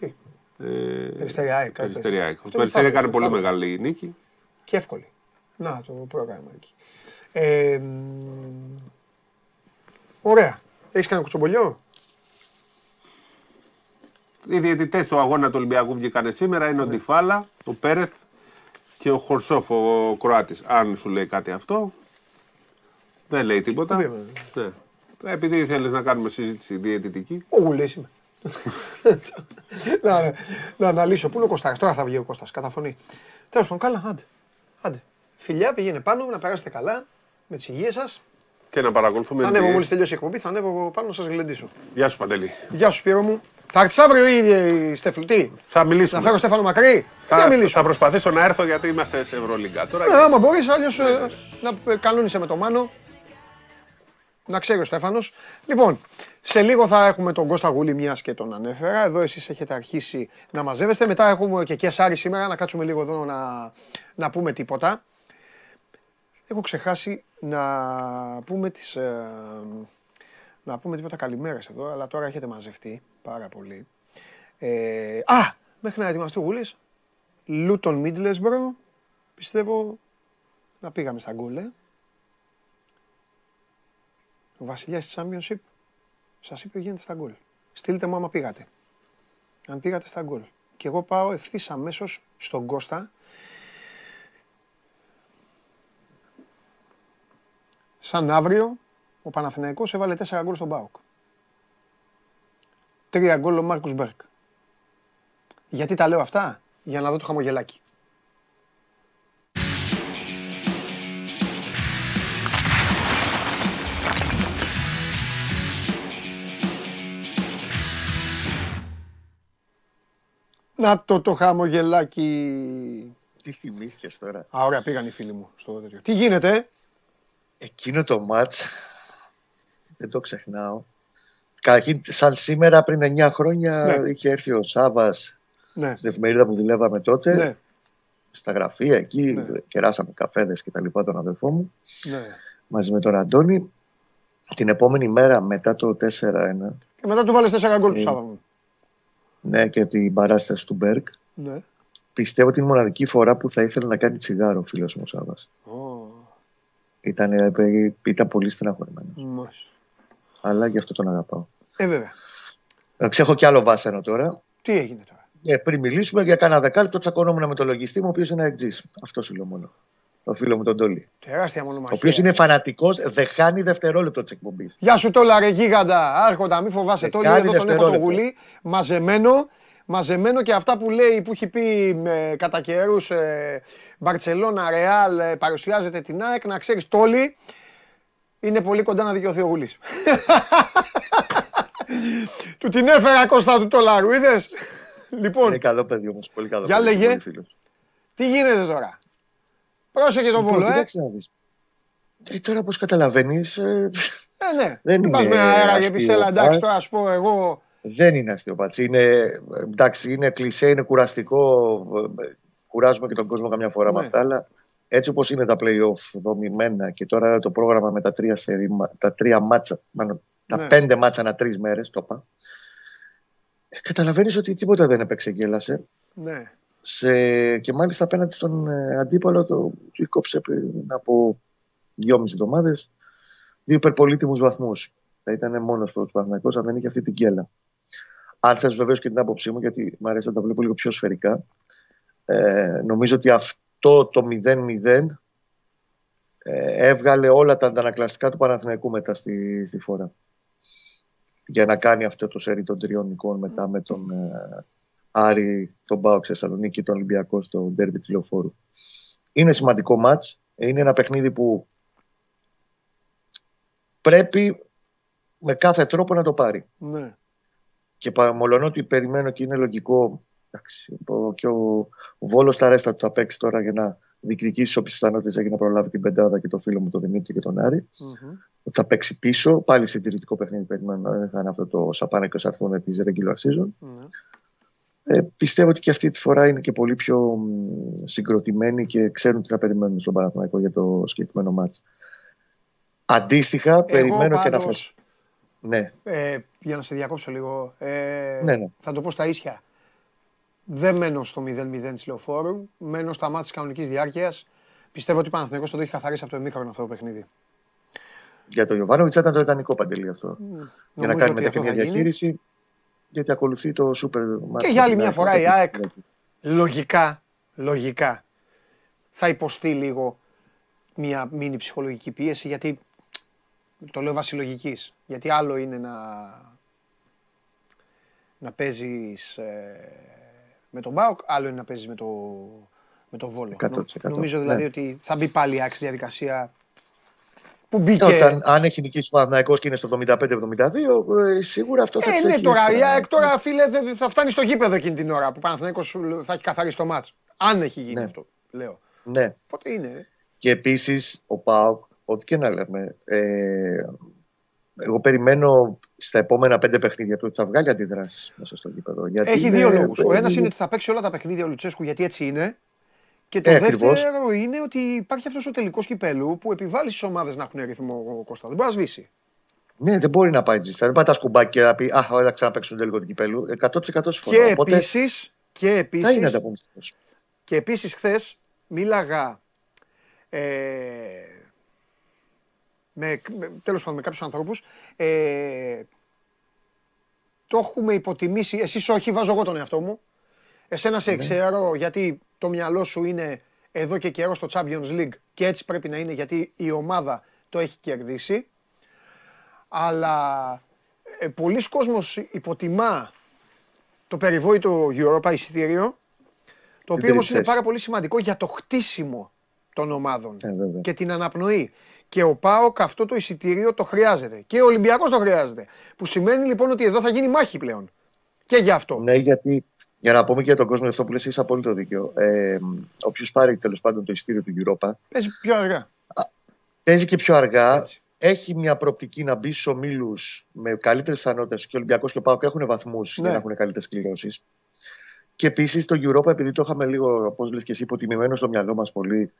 Τι; Ε, Περιστεριά, κάτι Περιστεριά. τέτοιο. Ο Αυτό Περιστεριά είναι έκανε πολύ φάβο. μεγάλη νίκη. Και εύκολη. Να το πρόγραμμα εκεί. Ε, μ, ωραία. Έχεις κάνει κουτσομπολιό; Οι διαιτητές του αγώνα του Ολυμπιακού βγήκαν σήμερα είναι ο Ντιφάλα, ο Πέρεθ και ο Χορσόφ, ο Κροάτης. Αν σου λέει κάτι αυτό, δεν λέει τίποτα. Βέβαια. Ναι. Επειδή ήθελε να κάνουμε συζήτηση διαιτητική. Ο Γουλής είμαι. να, να, να αναλύσω. Πού είναι ο Κωστάκας. Τώρα θα βγει ο Κώστας. Κατά φωνή. Τέλος πάντων, καλά. Άντε. Άντε. Φιλιά, πηγαίνε πάνω, να περάσετε καλά. Με τις υγείες σας. Και να παρακολουθούμε. Θα τη- ανέβω μόλις τελειώσει η εκπομπή, θα ανέβω πάνω να σας γλεντήσω. Γεια σου Παντελή. Γεια σου Σπύρο μου. Θα έρθεις αύριο ή η Στέφλου, τι. Θα Να μιλήσουμε. φέρω Στέφανο Μακρύ; Θα, Θα, μιλήσω; θα προσπαθήσω να έρθω γιατί είμαστε σε Ευρωλίγκα. Τώρα Ε, άμα μπορείς, αλλιώς ε, να ε, κανόνισε με το Μάνο. Να ξέρει ο Στέφανος. Λοιπόν, σε λίγο θα έχουμε τον Κώστα Γούλη, μιας και τον ανέφερα. Εδώ εσείς έχετε αρχίσει να μαζεύεστε. Μετά έχουμε και Κεσάρι σήμερα, να κάτσουμε λίγο εδώ να, να πούμε τίποτα. Έχω ξεχάσει να πούμε τις... ε, να πούμε τίποτα καλημέρες εδώ, αλλά τώρα έχετε μαζευτεί πάρα πολύ. Ε, α, μέχρι να ετοιμαστεί ο Γούλης, Λούτον Μίτλεσμπρο, πιστεύω να πήγαμε στα γκολ, ε. Ο βασιλιάς της Championship σας είπε γίνεται στα γκολ. Στείλτε μου άμα πήγατε. Αν πήγατε στα γκολ. Και εγώ πάω ευθύς αμέσως στον Κώστα. Σαν αύριο ο Παναθηναϊκός έβαλε 4 γκολ στον ΠΑΟΚ. 3 γκολ ο Μάρκους Μπέρκ. Γιατί τα λέω αυτά, για να δω το χαμογελάκι. Να το το χαμογελάκι. Τι θυμήθηκες τώρα; Α, ωραία, πήγαν οι φίλοι μου στο τέτοιο. Τι γίνεται, ε; Εκείνο το μάτς, δεν το ξεχνάω. Καταρχήν, σαν σήμερα πριν 9 χρόνια, Ναι. είχε έρθει ο Σάβας Ναι, στην εφημερίδα που δουλεύαμε τότε, ναι, στα γραφεία εκεί, Ναι. κεράσαμε καφέδες και τα λοιπά τον αδερφό μου, ναι. μαζί με τον Αντώνη. Την επόμενη μέρα μετά το 4-1, Και μετά του βάλες 4 γκολ του Ε. Σάβα μου. ναι, και την παράσταση του Μπέρκ, Ναι. πιστεύω ότι είναι η μοναδική φορά που θα ήθελε να κάνει τσιγάρο ο φίλος μου ο Σάβας. Ω, Ήταν, ε, ήταν πολύ στεναχωρημένος. μάλιστα. Αλλά γι' αυτό τον αγαπάω. Ε, βέβαια. Ε, Ξέχω κι άλλο βάσανο τώρα. Τι έγινε τώρα; Ε, πριν μιλήσουμε για κάνα δεκάλεπτο, τσακωνόμουν με τον λογιστή μου, ο οποίος είναι εκτζή. Αυτός σου λέω μόνος. Το φίλος μου τον Τόλι. Τεράστια Ο μονομαχία. οποίος είναι φανατικός, δεν χάνει δευτερόλεπτο της εκπομπής. Γεια σου τόλα ρε γίγαντα. Άρχοντα, μη φοβάσαι. Τόλι Δεκάδι εδώ τον έχω το δευτερόλεπτα. γουλί. Μαζεμένο. Μαζεμένο και αυτά που λέει, που έχει πει ε, κατά καιρούς ε, Μπαρτσελώνα, Ρεάλ, ε, παρουσιάζεται την ΑΕΚ, να ξέρεις Τόλι, είναι πολύ κοντά να δικαιωθεί ο Γουλής. (laughs) του την έφερα Κώστα του Τόλαρου, είδες; (laughs) λοιπόν, Είναι καλό παιδί όμως. Πολύ καλό. Για παιδί, λέγε. πολύ φίλος. τι γίνεται τώρα; Πρόσεχε το Λοιπόν, βόλο, ε. κοίταξε να δεις. Ε, τώρα, όπω καταλαβαίνεις, Ε, ναι. Δεν Μην πας είναι με αέρα και αστείο, πεις, έλα εντάξει ε. τώρα ας πω εγώ. Δεν είναι αστείοπατση. Είναι, εντάξει, είναι κλισέ, είναι κουραστικό. ε, Κουράζουμε και τον κόσμο καμιά φορά Ναι. με αυτά, αλλά έτσι όπως είναι τα playoff δομημένα και τώρα το πρόγραμμα με τα τρία, σερί, τα τρία μάτσα, μάλλον τα Ναι. πέντε μάτσα ανά τρεις μέρες, το είπα. Ε, Καταλαβαίνεις ότι τίποτα δεν έπαιξε και έλασε. Ναι. Σε, και μάλιστα απέναντι στον ε, αντίπαλο το του κόψε πριν από δυόμιση εβδομάδες δύο υπερπολίτημου βαθμούς. Θα ήταν μόνος του Παναγιακό αν δεν είχε αυτή την κέλα. Αν θες βεβαίως και την άποψή μου, γιατί μου αρέσει να τα βλέπω λίγο πιο σφαιρικά, ε, νομίζω ότι αυτό το 0-0 ε, έβγαλε όλα τα αντανακλαστικά του Παναθηναϊκού μετά στη, στη φορά. Για να κάνει αυτό το σερί των τριών εικόνων μετά με τον ε, Άρη, τον Πάο Θεσσαλονίκη και τον Ολυμπιακό στο ντέρμπι της Λεωφόρου. Είναι σημαντικό μάτς. Είναι ένα παιχνίδι που πρέπει με κάθε τρόπο να το πάρει. Ναι. Και παραμολωνώ ότι περιμένω και είναι λογικό. Εντάξει, και ο, ο Βόλος τα ρέστα του θα παίξει τώρα για να διεκδικήσει όποιε πιθανότητες έχει να προλάβει την πεντάδα και το φίλο μου τον Δημήτρη και τον Άρη. Μμμ. Ότι θα παίξει πίσω. Πάλι συντηρητικό παιχνίδι περιμένω. Δεν θα είναι αυτό το σαπάνε και αρθούν της regular season. Ναι. Ε, πιστεύω ότι και αυτή τη φορά είναι και πολύ πιο μ, συγκροτημένοι και ξέρουν τι θα περιμένουν στον Παναθηναϊκό για το συγκεκριμένο μάτς. Αντίστοιχα, περιμένω και να πάντως, φας... Ναι, Ε, για να σε διακόψω λίγο. Ε, Ναι, ναι. Θα το πω στα ίσια. Δεν μένω στο 0-0 της λεωφόρου. Μένω στα μάτια της κανονικής διάρκειας. Πιστεύω ότι ο Παναθηναϊκός το έχει καθαρίσει από το εμίχρονο αυτό το παιχνίδι. για τον Ιωβάνοβιτς ήταν το ιδανικό παντελή αυτό. για να Νομίζω κάνει ότι αυτό μετέπειτα θα γίνει. διαχείριση, γιατί ακολουθεί το σούπερ Και για άλλη μια φορά η ΑΕΚ λογικά, λογικά θα υποστεί λίγο μια μίνι ψυχολογική πίεση γιατί το λέω βάσει λογικής. Γιατί άλλο είναι να, να παίζεις ε, με τον Μπάουκ, άλλο είναι να παίζεις με το, με το Βόλο. 100%. Νομίζω δηλαδή Ναι. ότι θα μπει πάλι η ΑΕΚ στη διαδικασία που μπήκε. Όταν, αν έχει νικήσει ο Παναθηναϊκός και είναι στο 75-72, ε, σίγουρα αυτό θα Ε, της ναι, έχει τώρα η έξτρα. ΑΕΚ τώρα, φίλε, δεν- θα φτάνει στο γήπεδο εκείνη την ώρα που ο Παναθηναϊκός σου θα έχει καθαρίσει το μάτς. Αν έχει γίνει Ναι. αυτό, λέω. Ναι. Πότε είναι. Και επίσης ο Πάοκ, ό,τι και να λέμε, ε, εγώ περιμένω στα επόμενα πέντε παιχνίδια του ότι θα βγάλει αντιδράσεις μέσα στο γήπεδο. Γιατί Έχει είναι- δύο λόγους. Ο ένας είναι- είναι ότι θα παίξει όλα τα παιχνίδια ο Λουτσέσκου γιατί έτσι είναι. Και το Ε, δεύτερο ακριβώς. είναι ότι υπάρχει αυτός ο τελικός κυπέλου που επιβάλλει στις ομάδες να έχουν ρυθμό ο Κώστα. Δεν μπορεί να σβήσει. Ναι, δεν μπορεί να πάει τζίστα. Δεν πάει τα σκουμπάκια και να πει Α, θα ξαναπέξουν τελικό του κυπέλου. 100% συμφωνώ. Και Οπότε επίσης. Και θα είναι επίσης, ανταγωνιστικός. και επίσης χθες μίλαγα ε, με, με, τέλος πάντων με κάποιους ανθρώπους ε, το έχουμε υποτιμήσει, εσείς όχι βάζω εγώ τον εαυτό μου εσένα σε ξέρω γιατί το μυαλό σου είναι εδώ και καιρό στο Champions League και έτσι πρέπει να είναι γιατί η ομάδα το έχει κερδίσει αλλά ε, πολλοί κόσμος υποτιμά το περιβόητο Europa εισιτήριο το οποίο όμως είναι περιπτώσει. πάρα πολύ σημαντικό για το χτίσιμο των ομάδων Ε, βέβαια. και την αναπνοή. Και ο ΠΑΟΚ αυτό το εισιτήριο το χρειάζεται. Και ο Ολυμπιακός το χρειάζεται. Που σημαίνει λοιπόν ότι εδώ θα γίνει μάχη πλέον. Και γι' αυτό. Ναι, γιατί για να πούμε και για τον κόσμο αυτό που λες, έχεις απόλυτο δίκιο. Ε, Όποιος πάρει τέλος πάντων το εισιτήριο του Europa, Παίζει πιο αργά. παίζει και πιο αργά. Έτσι. Έχει μια προοπτική να μπει στους ομίλους με καλύτερες πιθανότητες και ο Ολυμπιακός και ο Πάοκ έχουν βαθμούς Ναι. για να έχουν καλύτερες κληρώσεις. Και επίσης το Europa, επειδή το είχαμε λίγο, όπως λες και εσύ, υποτιμημένο στο μυαλό μας πολύ,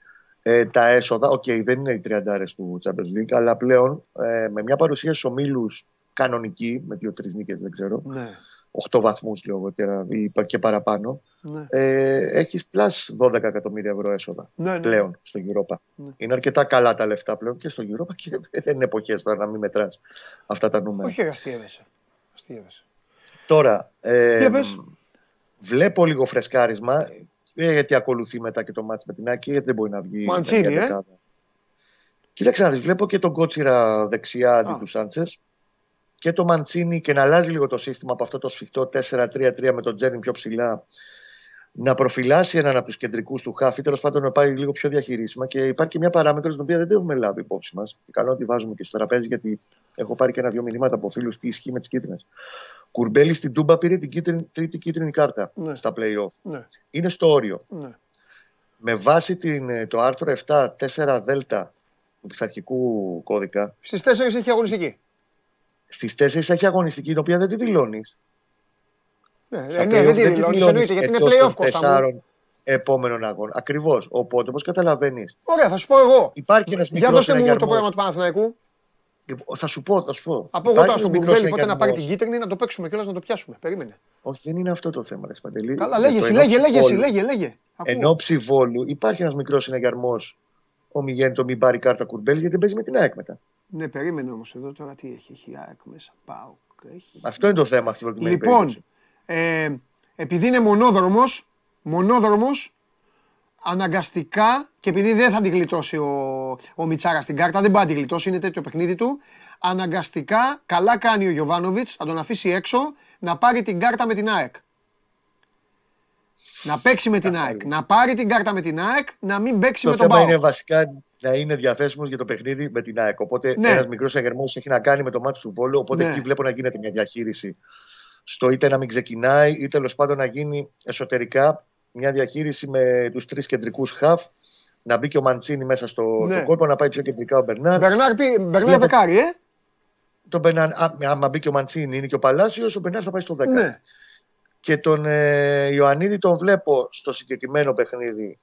ε, τα έσοδα. Οκ, δεν είναι οι 30 του Champions League, αλλά πλέον ε, με μια παρουσία στους ομίλους κανονική, με δύο-τρει νίκες, δεν ξέρω, Ναι. 8 βαθμούς λέω εγώ τώρα, ή πα- και παραπάνω, Ναι. ε, έχεις πλάς 12 εκατομμύρια ευρώ έσοδα Ναι, ναι. πλέον στο Europa. Ναι. Είναι αρκετά καλά τα λεφτά πλέον και στο Europa και (laughs) δεν είναι εποχές τώρα να μην μετράς αυτά τα νούμερα. Όχι, αστείευεσαι. Αστείευεσαι. Τώρα, ε, Για πες. βλέπω λίγο φρεσκάρισμα ε, γιατί ακολουθεί μετά και το μάτς με την Άκη, γιατί δεν μπορεί να βγει. Μαντσίνη, με μια ε. δεκάδα. Κοίταξε να δεις, βλέπω και τον Κότσιρα δεξιά αντί Α. του Σάντσες και το Μαντσίνη και να αλλάζει λίγο το σύστημα από αυτό το σφιχτό 4-3-3 με τον Τζέριν πιο ψηλά να προφυλάσει έναν από τους κεντρικούς του χάφη, τέλος πάντων να πάει λίγο πιο διαχειρίσιμα. Και υπάρχει και μια παράμετρος την οποία δεν την έχουμε λάβει υπόψη μας. Και καλό να τη βάζουμε και στο τραπέζι, γιατί έχω πάρει και ένα-δύο μηνύματα από φίλους τι ισχύει με τις κίτρινες. Κουρμπέλη στην Τούμπα πήρε την κίτρινη, τρίτη κίτρινη κάρτα Ναι. στα playoff. Ναι. Είναι στο όριο. Ναι. Με βάση την, ε, το άρθρο 7, 4 Δέλτα του πειθαρχικού κώδικα, Στις 4 έχει αγωνιστική. στις 4 έχει αγωνιστική, την οποία δεν τη δηλώνεις. Ναι, Στα ε, ναι, δεν playoff τη δηλώνεις, δηλώνεις εννοείται, γιατί είναι εκτός playoff των Κώστα μου. τεσσάρων επόμενων αγώνων. Ακριβώς. Οπότε, όπως καταλαβαίνεις, Ωραία, θα σου πω εγώ. υπάρχει ένας Για μικρός δώστε μου το πρόγραμμα του Παναθηναϊκού. Θα σου πω, θα σου πω. Από εγώ Υπάρχει τώρα στον μικρός Κουρμπέλη πότε να πάρει την συναγερμός. κίτρινη να το παίξουμε κιόλας να το πιάσουμε. Περίμενε. Όχι, δεν είναι αυτό το θέμα, ρε Σπαντελή. Καλά, Με λέγε το εσύ, εν λέγε, ώψη λέγε εσύ, Βόλου- λέγε, λέγε. Ακούω. Εν ώψη Βόλου υπάρχει ένας μικρός συναγερμός. Ο Μιγέννη το μην πάρει κάρτα κουρμπέλη γιατί παίζει με την ΑΕΚ μετά. Ναι, περίμενε όμως εδώ τώρα τι έχει. Έχει ΑΕΚ μέσα, ΠΑΟΚ, έχει. Αυτό είναι το θέμα αυτή την προκειμένη Λοιπόν, περίπτωση. ε, επειδή είναι μονόδρομος, μονόδρομος, αναγκαστικά και επειδή δεν θα την γλιτώσει ο, ο Μιτσάρα στην κάρτα, δεν πάει να την γλιτώσει, είναι τέτοιο παιχνίδι του, αναγκαστικά καλά κάνει ο Γιωβάνοβιτς, να τον αφήσει έξω, να πάρει την κάρτα με την ΑΕΚ. Να παίξει με την ΑΕΚ. Να πάρει την κάρτα με την ΑΕΚ, να μην παίξει Το με τον θέμα είναι Πάο. βασικά να είναι διαθέσιμος για το παιχνίδι με την ΑΕΚ. Οπότε Ναι. ένας μικρός αγερμός έχει να κάνει με το μάτι του Βόλου. Οπότε Ναι. εκεί βλέπω να γίνεται μια διαχείριση. Στο είτε να μην ξεκινάει, ή τέλος πάντων να γίνει εσωτερικά μια διαχείριση με τους τρεις κεντρικούς χαφ. Να μπει και ο Μαντσίνη μέσα στο, Ναι. στο κόλπο, να πάει πιο κεντρικά ο Μπερνάρ. Μπερνάρ, πει- Μπερνάρ Βλέπω- δεκάρι, ε. Τον Μπερνάρ, α, άμα μπει και ο Μαντσίνη, είναι και ο Παλάσιος, ο Μπερνάρ θα πάει στο 10. Ναι. Και τον ε, Ιωαννίδη τον βλέπω στο συγκεκριμένο παιχνίδι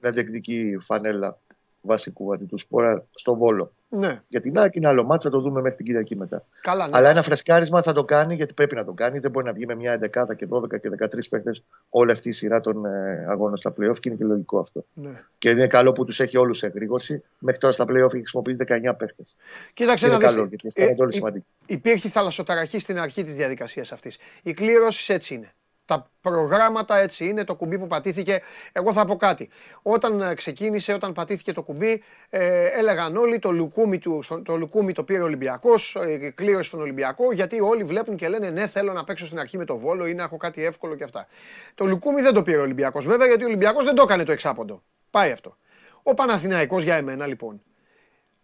να διεκδικεί φανέλα βασικού αντί του Σπόρα στο Βόλο. Ναι. Για την ΑΕΚ είναι άλλο μάτσα, θα το δούμε μέχρι την Κυριακή μετά. Καλά, ναι. Αλλά ένα φρεσκάρισμα θα το κάνει γιατί πρέπει να το κάνει. Δεν μπορεί να βγει με μια 11 και 12 και 13 παίχτες όλη αυτή η σειρά των ε, αγώνων στα playoff και είναι και λογικό αυτό. ναι. Και είναι καλό που τους έχει όλους σε εγρήγορση. Μέχρι τώρα στα playoff έχει χρησιμοποιήσει 19 παίχτες. Κοίταξε Είναι να δεις. καλό γιατί αισθάνονται όλοι ε, σημαντικοί. Υπήρχε θαλασσοταραχή στην αρχή της διαδικασίας αυτής. Οι κλήρωση έτσι είναι. Τα προγράμματα έτσι είναι, το κουμπί που πατήθηκε. Εγώ θα πω κάτι. Όταν ε, ξεκίνησε, όταν πατήθηκε το κουμπί, ε, έλεγαν όλοι το λουκούμι, του, στο- το λουκούμι το πήρε ο Ολυμπιακός, ε, κλήρωση στον Ολυμπιακό, γιατί όλοι βλέπουν και λένε ναι θέλω να παίξω στην αρχή με το Βόλο ή να έχω κάτι εύκολο και αυτά. Το λουκούμι δεν το πήρε ο Ολυμπιακός βέβαια, γιατί ο Ολυμπιακός δεν το έκανε το εξάποντο. Πάει αυτό. Ο Παναθηναϊκός για εμένα λοιπόν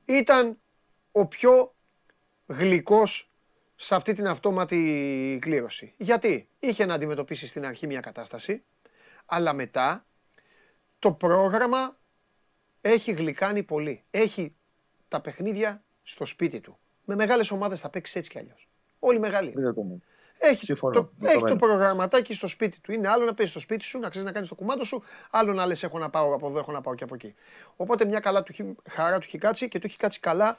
ήταν ο πιο γλυκός σε αυτή την αυτόματη κλήρωση. Γιατί; Είχε να αντιμετωπίσει στην αρχή μια κατάσταση, αλλά μετά το πρόγραμμα έχει γλυκάνει πολύ. Έχει τα παιχνίδια στο σπίτι του. Με μεγάλες ομάδες θα παίξει έτσι κι αλλιώς. Όλοι μεγάλοι. Δεν θα το πω. Έχει, Συμφωνώ. το, Με έχει το το μένω. προγραμματάκι στο σπίτι του. Είναι άλλο να παίζεις στο σπίτι σου, να ξέρεις να κάνεις το κουμάντο σου, άλλο να λες: Έχω να πάω από εδώ, έχω να πάω και από εκεί. Οπότε μια καλά του, έχει- χαρά του έχει κάτσει και του έχει κάτσει καλά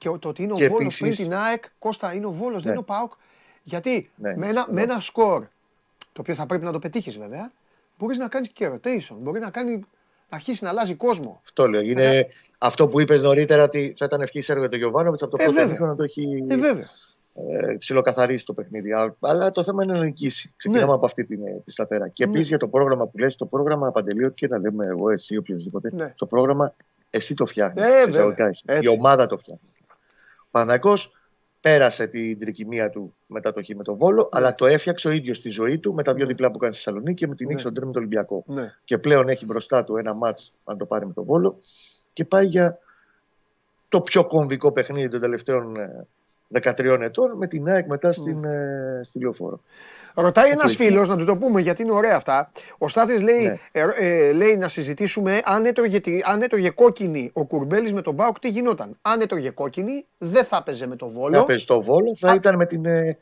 και το ότι είναι ο Και Βόλος πριν επίσης- την ΑΕΚ, Κώστα είναι ο Βόλος, δεν Ναι. είναι ο ΠΑΟΚ. Γιατί Ναι, με, ένα, συμφωνώ. με ένα σκορ, το οποίο θα πρέπει να το πετύχεις βέβαια, μπορείς να κάνεις και rotation, μπορεί να, κάνει, να αρχίσει να αλλάζει κόσμο. Αυτό λέω. Είναι αυτό που είπες νωρίτερα ότι θα ήταν ευχή έργο για τον Γιωβάνοβιτς από το Ε, πρώτο βέβαια. μήχρονο να το έχει Ε, βέβαια. ε, ψιλοκαθαρίσει το παιχνίδι. Α- Αλλά το θέμα είναι να νικήσει. Ξεκινάμε Ναι. από αυτή την, ε, τη σταθερά. Και Ναι. επίσης για το πρόγραμμα που λες, το πρόγραμμα παντελείο και να λέμε εγώ, εσύ, οποιοδήποτε. Ναι. Το πρόγραμμα εσύ το φτιάχνεις. Ε, βέβαια. Έτσι. Η ομάδα το φτιάχνει. Ο Παναθηναϊκός πέρασε την τρικυμία του μετά το χ με τον Βόλο, αλλά το έφτιαξε ο ίδιος στη ζωή του με τα δύο διπλά που κάνει στη Θεσσαλονίκη και με την νίκη Ναι. στον τρίμηνο του Ολυμπιακό. Ναι. Και πλέον έχει μπροστά του ένα μάτς, αν το πάρει με τον Βόλο, και πάει για το πιο κομβικό παιχνίδι των τελευταίων ε, 13 ετών με την ΑΕΚ μετά στην, ε, στη Λεωφόρο. Ρωτάει ένας εκεί. φίλος, να του το πούμε γιατί είναι ωραία αυτά. Ο Στάθης λέει, Ναι. ε, ε, λέει να συζητήσουμε αν έτρωγε, τη- αν έτρωγε κόκκινη ο Κουρμπέλης με τον Μπάουκ, τι γινόταν. Αν έτρωγε κόκκινη, δεν θα έπαιζε με τον Βόλο. Θα παίζει στο Βόλο, θα Α. ήταν με την, ε,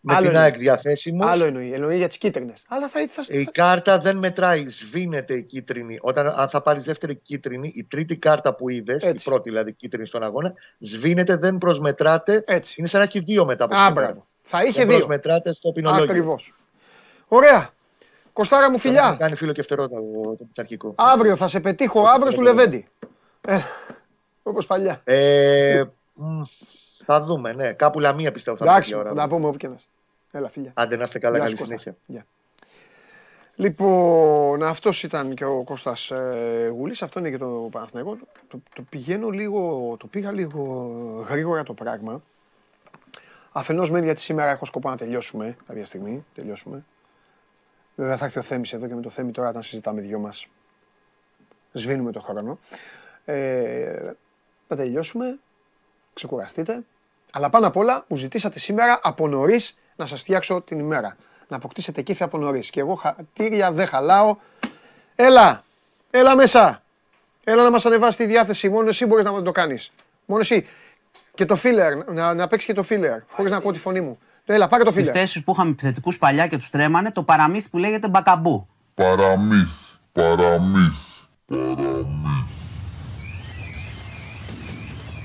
με Άλλο την εννοεί. ΑΕΚ διαθέσιμο. Άλλο εννοεί, εννοεί για τις κίτρινες. Αλλά θα, θα, Η κάρτα δεν μετράει, σβήνεται η κίτρινη. Όταν αν θα πάρεις δεύτερη κίτρινη, η τρίτη κάρτα που είδες, η Έτσι. πρώτη δηλαδή κίτρινη στον αγώνα, σβήνεται, δεν προσμετράται. Έτσι. Είναι σαν να έχει δύο μετά από Α, την μπράβο. Θα είχε Δεν δύο. προσμετράται στο ποινολόγιο. Ακριβώς. Ωραία. Κοστάρα μου Θα να φιλιά. κάνει φίλο και φτερό το, το πειθαρχικό. Αύριο θα σε πετύχω αύριο στο Λεβέντι. Ε, Όπως παλιά. Ε, μ, θα δούμε, ναι. Κάπου λαμία πιστεύω θα Εντάξει, πει η ώρα. θα τα πούμε όπου και να είσαι. Έλα, φιλιά. Άντε να είστε καλά, Γεια καλή σου, Κώστα. συνέχεια. Γεια. Λοιπόν, αυτός ήταν και ο Κώστας ε, Γουλής, αυτό είναι και το Παναθηναϊκό. Το, το πηγαίνω λίγο, το πήγα λίγο γρήγορα το πράγμα. Αφενός μεν γιατί σήμερα έχω σκοπό να τελειώσουμε κάποια στιγμή, τελειώσουμε. Βέβαια θα έρθει ο Θέμης εδώ και με το Θέμη τώρα όταν συζητάμε δυο μας. Σβήνουμε το χρόνο. Ε, θα τελειώσουμε, ξεκουραστείτε. Αλλά πάνω απ' όλα μου ζητήσατε σήμερα από νωρίς να σας φτιάξω την ημέρα. Να αποκτήσετε κέφι από νωρίς. Και εγώ χατήρια δεν χαλάω. Έλα, έλα μέσα. Έλα να μας ανεβάσει τη διάθεση. Μόνο εσύ μπορείς να το κάνεις. Μόνο εσύ. Και το filler, να, να παίξεις και το filler, χωρίς να ακούω τη φωνή μου. Έλα, πάρε το Στις filler. θέσεις που είχαμε επιθετικούς παλιά και τους τρέμανε, το παραμύθι που λέγεται μπακαμπού. Παραμύθι, παραμύθι.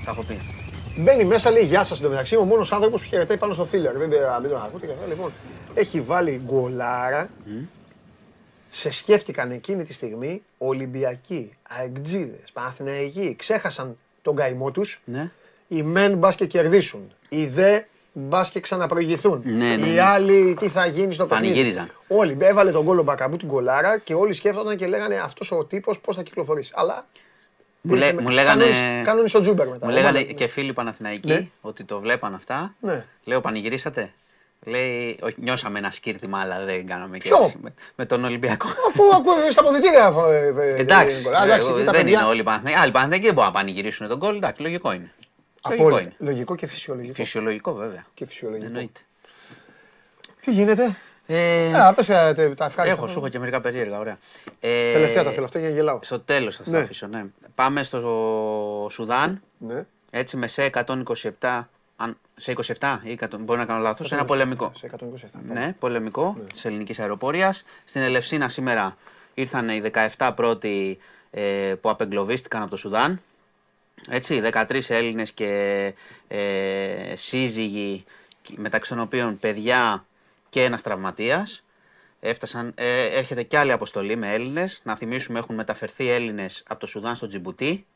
Τα έχω πει. Μπαίνει μέσα, λέει Γεια σας. μεταξύ ο μόνος άνθρωπος που χαιρετάει πάνω στο φίλερ. Δεν, δεν τον ακούτε και αυτά. Λοιπόν, έχει βάλει γκολάρα. Σε σκέφτηκαν εκείνη τη στιγμή Ολυμπιακοί, Αεκτζίδες, Παναθηναϊκοί. Ξέχασαν τον καημό τους. Ναι. Οι μεν μπας και κερδίσουν. Οι δε μπας και ξαναπροηγηθούν. Ναι, ναι, Οι ναι. άλλοι τι θα γίνει στο παιχνίδι. Πανηγύριζαν. Όλοι έβαλε τον κόλλο μπακαμπού την κολάρα και όλοι σκέφτονταν και λέγανε αυτός ο τύπος πώς θα κυκλοφορήσει. Αλλά. Μου, λέ- ήρθε με- μου λέγανε, κανόνισε- κανόνισε ο Τζούμπερ μετά. μου λέγανε Ομάδα. και φίλοι Παναθηναϊκοί Ναι. ότι το βλέπαν αυτά. Ναι. Λέω πανηγυρίσατε. Λέει, όχι, νιώσαμε ένα σκύρτημα, αλλά δεν κάναμε και Ποιο; έτσι. Με, με τον Ολυμπιακό. Αφού ακούω στα αποδητήρια. ε, ε, Εντάξει, ε, Α, εντάξει, ε, εκεί τα δεν παιδιά. είναι όλοι Παναθηναϊκοί. Άλλοι Παναθηναϊκοί δεν μπορούν να πανηγυρίσουν τον γκολ. Εντάξει, λογικό είναι. Λογικό Απόλυτα. είναι. Λογικό και φυσιολογικό. Φυσιολογικό βέβαια. Και φυσιολογικό. Εννοείται. Τι γίνεται; Ε, Α, πες ε, τε- τα ευχάριστα. έχω, σου έχω και μερικά περίεργα, ωραία. Ε, Τελευταία τα θέλω αυτά για να γελάω. Στο τέλος θα τα Ναι. αφήσω, ναι. Πάμε στο Σουδάν, Ναι. έτσι με σε 127, αν, σε 27 ή 100, μπορεί να κάνω λάθος, ένα πολεμικό. Σε 127. Ναι, πολεμικό τη της ελληνικής αεροπορίας. Στην Ελευσίνα σήμερα ήρθαν οι 17 πρώτοι ε, που απεγκλωβίστηκαν από το Σουδάν. Έτσι, 13 Έλληνες και ε, σύζυγοι, και- μεταξύ των οποίων παιδιά και ένας τραυματίας. Έφτασαν, ε, έρχεται και άλλη αποστολή με Έλληνες. Να θυμίσουμε έχουν μεταφερθεί Έλληνες από το Σουδάν στο Τζιμπουτί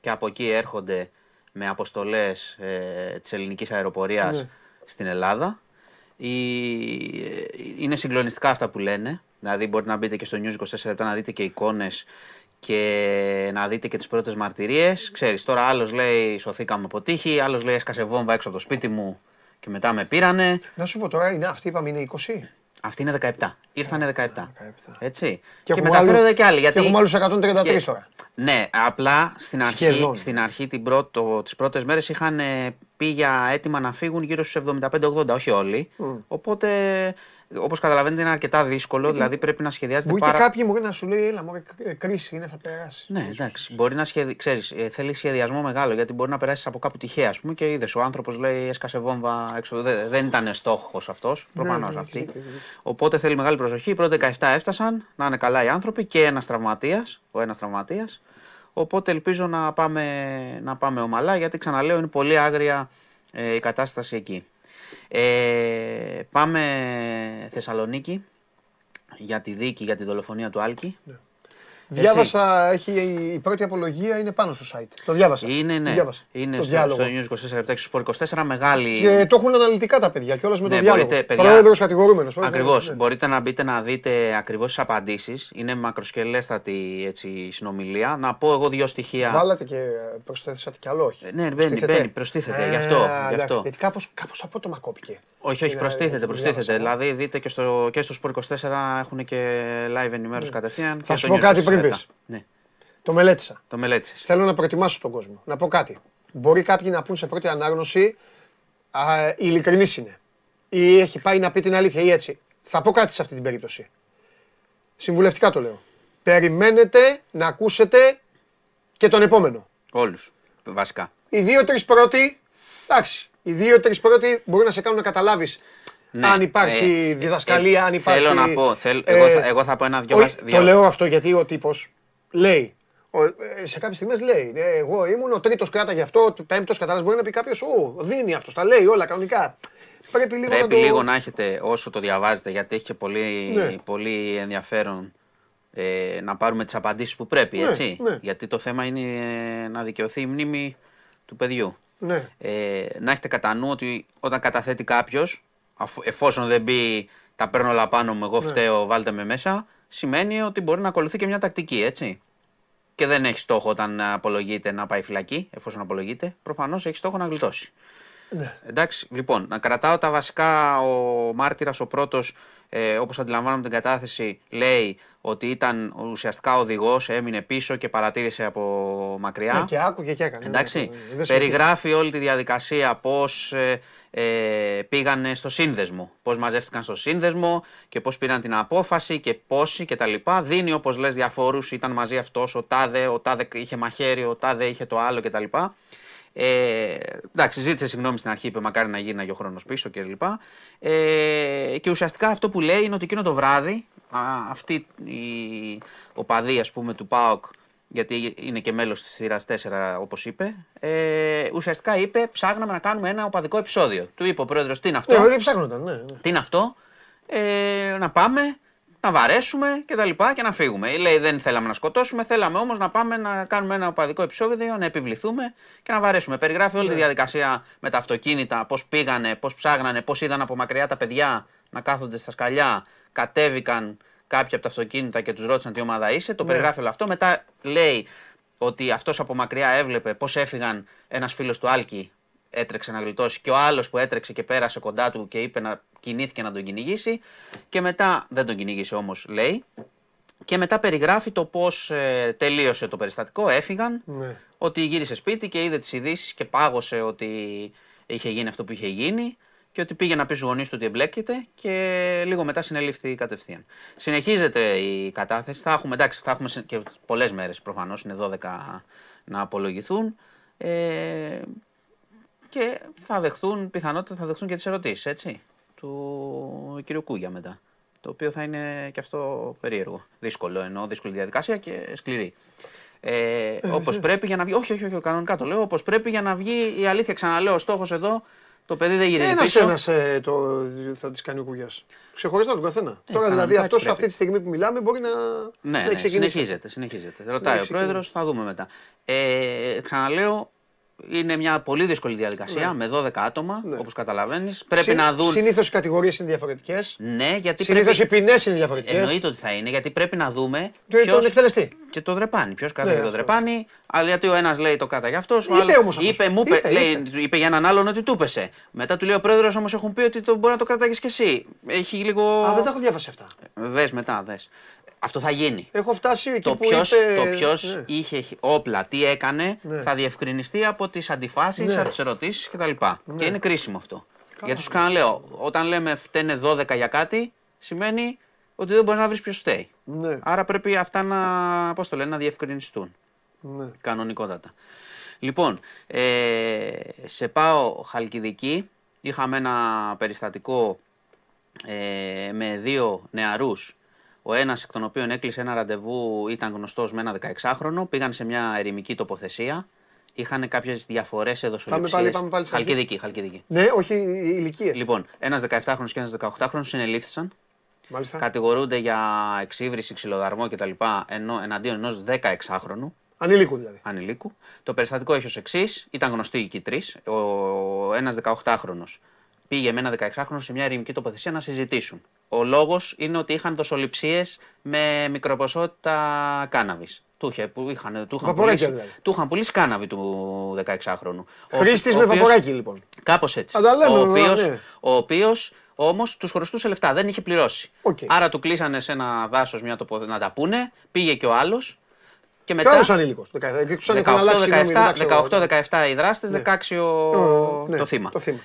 και από εκεί έρχονται με αποστολές ε, της ελληνικής αεροπορίας Ναι. στην Ελλάδα. Η, είναι συγκλονιστικά αυτά που λένε. Δηλαδή μπορείτε να μπείτε και στο News 24 λεπτά να δείτε και εικόνες και να δείτε και τις πρώτες μαρτυρίες. Ξέρεις, τώρα άλλος λέει σωθήκαμε από τύχη, άλλος λέει έσκασε βόμβα έξω από το σπίτι μου και μετά με πήρανε. Να σου πω τώρα, είναι αυτή είπαμε είναι 20. Αυτή είναι 17. Ήρθανε 17. 17. Έτσι. Και έχουμε μεταφέρονται άλλου- και άλλοι. και Γιατί... έχουμε άλλους 133 και- τώρα. Ναι, απλά στην αρχή, Σχεδόν. στην αρχή την πρώτο, τις πρώτες μέρες είχαν ε, πει για έτοιμα να φύγουν γύρω στους 75-80, όχι όλοι. Οπότε, όπως καταλαβαίνετε, είναι αρκετά δύσκολο, δηλαδή πρέπει να σχεδιάζετε Μπορεί πάρα... και κάποιοι μπορεί να σου λέει, έλα μωρέ, ε, κρίση είναι, θα περάσει. Ναι, εντάξει. Μπορεί να σχεδι... ξέρεις, ε, θέλει σχεδιασμό μεγάλο γιατί μπορεί να περάσεις από κάπου τυχαία. Ας πούμε, και είδες ο άνθρωπος λέει έσκασε βόμβα έξω. Δεν, δεν ήταν στόχος αυτός. Προφανώς ναι, αυτή. έχεις δίκιο, έχεις δίκιο. Οπότε θέλει μεγάλη προσοχή. Οι πρώτοι 17 έφτασαν να είναι καλά οι άνθρωποι και ένας τραυματίας. Ο ένας τραυματίας. Οπότε ελπίζω να πάμε, να πάμε ομαλά γιατί ξαναλέω είναι πολύ άγρια ε, η κατάσταση εκεί. Ε, πάμε Θεσσαλονίκη για τη δίκη για τη δολοφονία του Άλκη. Διάβασα, έχει, η πρώτη απολογία είναι πάνω στο site. Το διάβασα. Είναι, Το ναι. διάβασα. Είναι το στο, διάλογο. στο News 24 λεπτά και στο Sport 24 μεγάλη. Και το έχουν αναλυτικά τα παιδιά κιόλα με Ναι, το διάλογο. μπορείτε, παιδιά- Πρόεδρος κατηγορούμενος. Ακριβώς. Ναι. Μπορείτε να μπείτε να δείτε ακριβώς τις απαντήσεις. Είναι μακροσκελέστατη έτσι, συνομιλία. Να πω εγώ δύο στοιχεία. Βάλατε και προσθέσατε κι άλλο, όχι. Ε, ναι, μπαίνει, Προστίθεται. μπαίνει, προστίθεται, Ε, γι' αυτό, γι' εντάξει, αυτό. Γιατί κάπως, κάπως απότομα κόπηκε. Όχι, όχι, Είναι, προστίθεται, το προστίθεται. διάβασα, Δηλαδή δείτε και στο, και στο Sport 24 έχουν και live ενημέρωση κατευθείαν. Ναι. Θα και σου στο πω News κάτι 24 πριν λεπτά. πεις. Ναι, Το μελέτησα. το μελέτησες. Θέλω να προετοιμάσω τον κόσμο. Να πω κάτι. Μπορεί κάποιοι να πούν σε πρώτη ανάγνωση α, ειλικρινής είναι. Ή έχει πάει να πει την αλήθεια ή έτσι. Θα πω κάτι σε αυτή την περίπτωση. Συμβουλευτικά το λέω. Περιμένετε να ακούσετε και τον επόμενο. Όλους. Βασικά. Οι δύο-τρεις πρώτοι, εντάξει, οι δύο-τρει πρώτοι μπορεί να σε κάνουν να καταλάβεις Ναι, αν υπάρχει ε, διδασκαλία, ε, αν υπάρχει. θέλω να πω, θέλ- ε, εγώ θα- εγώ θα πω ένα δυο όχι, βασ- δυο- Το λέω αυτό γιατί ο τύπος λέει. ο- ε, σε κάποιες στιγμές λέει. ε, Εγώ ήμουν ο τρίτος κράτα γι' αυτό, ο πέμπτος κατάλαβες. Μπορεί να πει κάποιος, Ω, δίνει αυτός, τα λέει όλα κανονικά. Πρέπει λίγο Πρέπει να το. λίγο να έχετε όσο το διαβάζετε, γιατί έχει και πολύ, Ναι. πολύ ενδιαφέρον ε, να πάρουμε τις απαντήσεις που πρέπει, Ναι, έτσι. ναι. Γιατί το θέμα είναι ε, να δικαιωθεί η μνήμη του παιδιού. Ναι. Ε, να έχετε κατά νου ότι όταν καταθέτει κάποιος, εφόσον δεν μπει τα παίρνω όλα πάνω μου, Ναι. εγώ φταίω, βάλτε με μέσα, σημαίνει ότι μπορεί να ακολουθεί και μια τακτική, έτσι. Και δεν έχει στόχο όταν απολογείται να πάει φυλακή, εφόσον απολογείται. Προφανώς έχει στόχο να γλιτώσει. Ναι. Εντάξει, λοιπόν, να κρατάω τα βασικά. Ο μάρτυρας, ο πρώτος, ε, όπως αντιλαμβάνομαι την κατάθεση, λέει ότι ήταν ουσιαστικά οδηγός, έμεινε πίσω και παρατήρησε από μακριά. Ναι, και άκουγε και έκανε. Εντάξει, Ναι, ναι, ναι. Δεν σε περιγράφει όλη τη διαδικασία πώς ε, ε, πήγανε στο σύνδεσμο, πώς μαζεύτηκαν στο σύνδεσμο και πώς πήραν την απόφαση και πόσοι και τα λοιπά. Δίνει όπως λες διαφόρους, ήταν μαζί αυτός, ο τάδε, ο τάδε είχε μαχαίρι, ο τάδε είχε το άλλο και τα λοιπά. Ε, εντάξει, ζήτησε συγγνώμη στην αρχή, είπε μακάρι να γίναγε ο χρόνος πίσω κλπ. Ε, και ουσιαστικά αυτό που λέει είναι ότι εκείνο το βράδυ, α, αυτή η οπαδή ας πούμε του ΠΑΟΚ, γιατί είναι και μέλος της σειράς 4 όπως είπε, ε, ουσιαστικά είπε ψάχναμε να κάνουμε ένα οπαδικό επεισόδιο. Του είπε ο πρόεδρος τι είναι αυτό, Ναι, όλοι ψάχνονταν. Ναι, ναι. τι είναι αυτό, ε, να πάμε, να βαρέσουμε και τα λοιπά και να φύγουμε. Λέει δεν θέλαμε να σκοτώσουμε, θέλαμε όμως να πάμε να κάνουμε ένα οπαδικό επεισόδιο, να επιβληθούμε και να βαρέσουμε. Περιγράφει όλη τη διαδικασία με τα αυτοκίνητα, πώς πήγανε, πώς ψάγνανε, πώς είδαν από μακριά τα παιδιά να κάθονται στα σκαλιά, κατέβηκαν κάποιοι από τα αυτοκίνητα και τους ρώτησαν τι ομάδα είσαι, το περιγράφει όλο αυτό. Μετά λέει ότι αυτός από μακριά έβλεπε πώς έφυγαν ένας φίλος του Άλκη έτρεξε να γλιτώσει και ο άλλος που έτρεξε και πέρασε κοντά του και είπε να κινήθηκε να τον κυνηγήσει. Και μετά δεν τον κυνήγησε όμως, λέει. Και μετά περιγράφει το πώς τελείωσε το περιστατικό. Έφυγαν, Ναι. ότι γύρισε σπίτι και είδε τις ειδήσεις και πάγωσε ότι είχε γίνει αυτό που είχε γίνει και ότι πήγε να πει στους γονείς του ότι εμπλέκεται και λίγο μετά συνελήφθη κατευθείαν. Συνεχίζεται η κατάθεση. Θα έχουμε, εντάξει, θα έχουμε συ- και πολλές μέρες προφανώς, είναι 12 να απολογηθούν. Ε, και θα δεχθούν, πιθανότητα θα δεχθούν και τις ερωτήσεις, έτσι, του κ. Κούγια μετά. Το οποίο θα είναι και αυτό περίεργο. Δύσκολο εννοώ, δύσκολη διαδικασία και σκληρή. Ε, Όπως πρέπει για να βγει. Όχι, όχι, όχι, κανονικά το λέω. Όπως πρέπει για να βγει η αλήθεια. Ξαναλέω, ο στόχος εδώ το παιδί δεν γυρίζει Ένας πίσω. ένας ε, το, θα της κάνει ο Κουγιά. Ξεχωριστά τον καθένα. Τώρα δηλαδή κανονικά αυτός έτσι πρέπει. αυτή τη στιγμή που μιλάμε μπορεί να, Ναι, να ναι, έχει ξεκινήσει. συνεχίζεται, συνεχίζεται. Ρωτάει ο έχει πρόεδρος, θα δούμε μετά. Ε, ξαναλέω, είναι μια πολύ δύσκολη διαδικασία με 12 άτομα, Ναι. όπως καταλαβαίνεις. Πρέπει να δουν. Συνήθως οι κατηγορίες είναι διαφορετικές. Ναι, γιατί Συνήθως οι πρέπει. ποινές είναι διαφορετικές. Εννοείται ότι θα είναι, γιατί πρέπει να δούμε. Το- ποιος- τον εκτελεστή. Και το δρεπάνι. Ποιος κάταγε Ναι, το αυτό. δρεπάνι, αλλά γιατί ο ένας λέει το κάταγε αυτός, ο Είπε άλλος όμως αυτός. είπε, μου είπε, Είπε, λέει, είπε. είπε για έναν άλλον ότι του πέσε. Μετά του λέει ο πρόεδρος όμως έχουν πει ότι το μπορεί να το κρατάγεις κι εσύ. Έχει λίγο. Α, δεν τα έχω διαβάσει αυτά. Δες μετά, δες. Αυτό θα γίνει. Έχω φτάσει εκεί Το που ποιος, είπε... το ποιος Ναι. είχε όπλα, τι έκανε, Ναι. θα διευκρινιστεί από τις αντιφάσεις, Ναι. από τις ερωτήσεις κτλ. Και είναι κρίσιμο αυτό. Γιατί σου ξαναλέω, όταν λέμε φταίνε 12 για κάτι, σημαίνει ότι δεν μπορείς να βρεις ποιος φταίει. Ναι, Άρα πρέπει αυτά να, πώς το λένε, να διευκρινιστούν ναι. κανονικότατα. Λοιπόν, ε, σε πάω Χαλκιδική. Είχαμε ένα περιστατικό ε, με δύο νεαρούς. Ο ένας εκ των οποίων έκλεισε ένα ραντεβού, ήταν γνωστός με ένα 16χρονο. Πήγαν σε μια ερημική τοποθεσία. Είχαν κάποιες διαφορές εδωσοληψίες. πάλι- πάμε πάλι στην αρχή. Χαλκιδική, Χαλκιδική. Ναι, όχι οι ηλικίες. Λοιπόν, ένας 17χρονος και ένας 18χρονος συνελήφθησαν. Μάλιστα. Κατηγορούνται για εξύβριση, ξυλοδαρμό κτλ. Ενώ, εναντίον ενός 16χρονου Ανήλικου δηλαδή. ανηλίκου. Το περιστατικό έχει ως εξής: ήταν γνωστοί και οι τρεις. Ο ένας 18χρονο πήγε με ένα 16χρονο σε μια ερημική τοποθεσία να συζητήσουν. Ο λόγος είναι ότι είχαν δοσοληψίες με μικροποσότητα κάναβης. Του, είχε, που είχαν, του, είχαν Βαποράκια πουλήσει, δηλαδή. του είχαν πουλήσει κάναβη του 16χρονου. Χρήστης με βαποράκι λοιπόν. Κάπως έτσι. Α, τα λέμε, ο ναι, οποίο ναι. ο οποίος, όμως τους χρωστούσε λεφτά, δεν είχε πληρώσει. Οκ. Άρα του κλείσανε σε ένα δάσος μια τοπο... να τα πούνε, πήγε και ο άλλος. Και Ποιο μετά. άλλος ανήλικο. Του έχουν αλλάξει νόμοι, δεν τα ξέρω. 18-17 οι δράστες, 16 ο... Ναι, το θύμα. Το θύμα.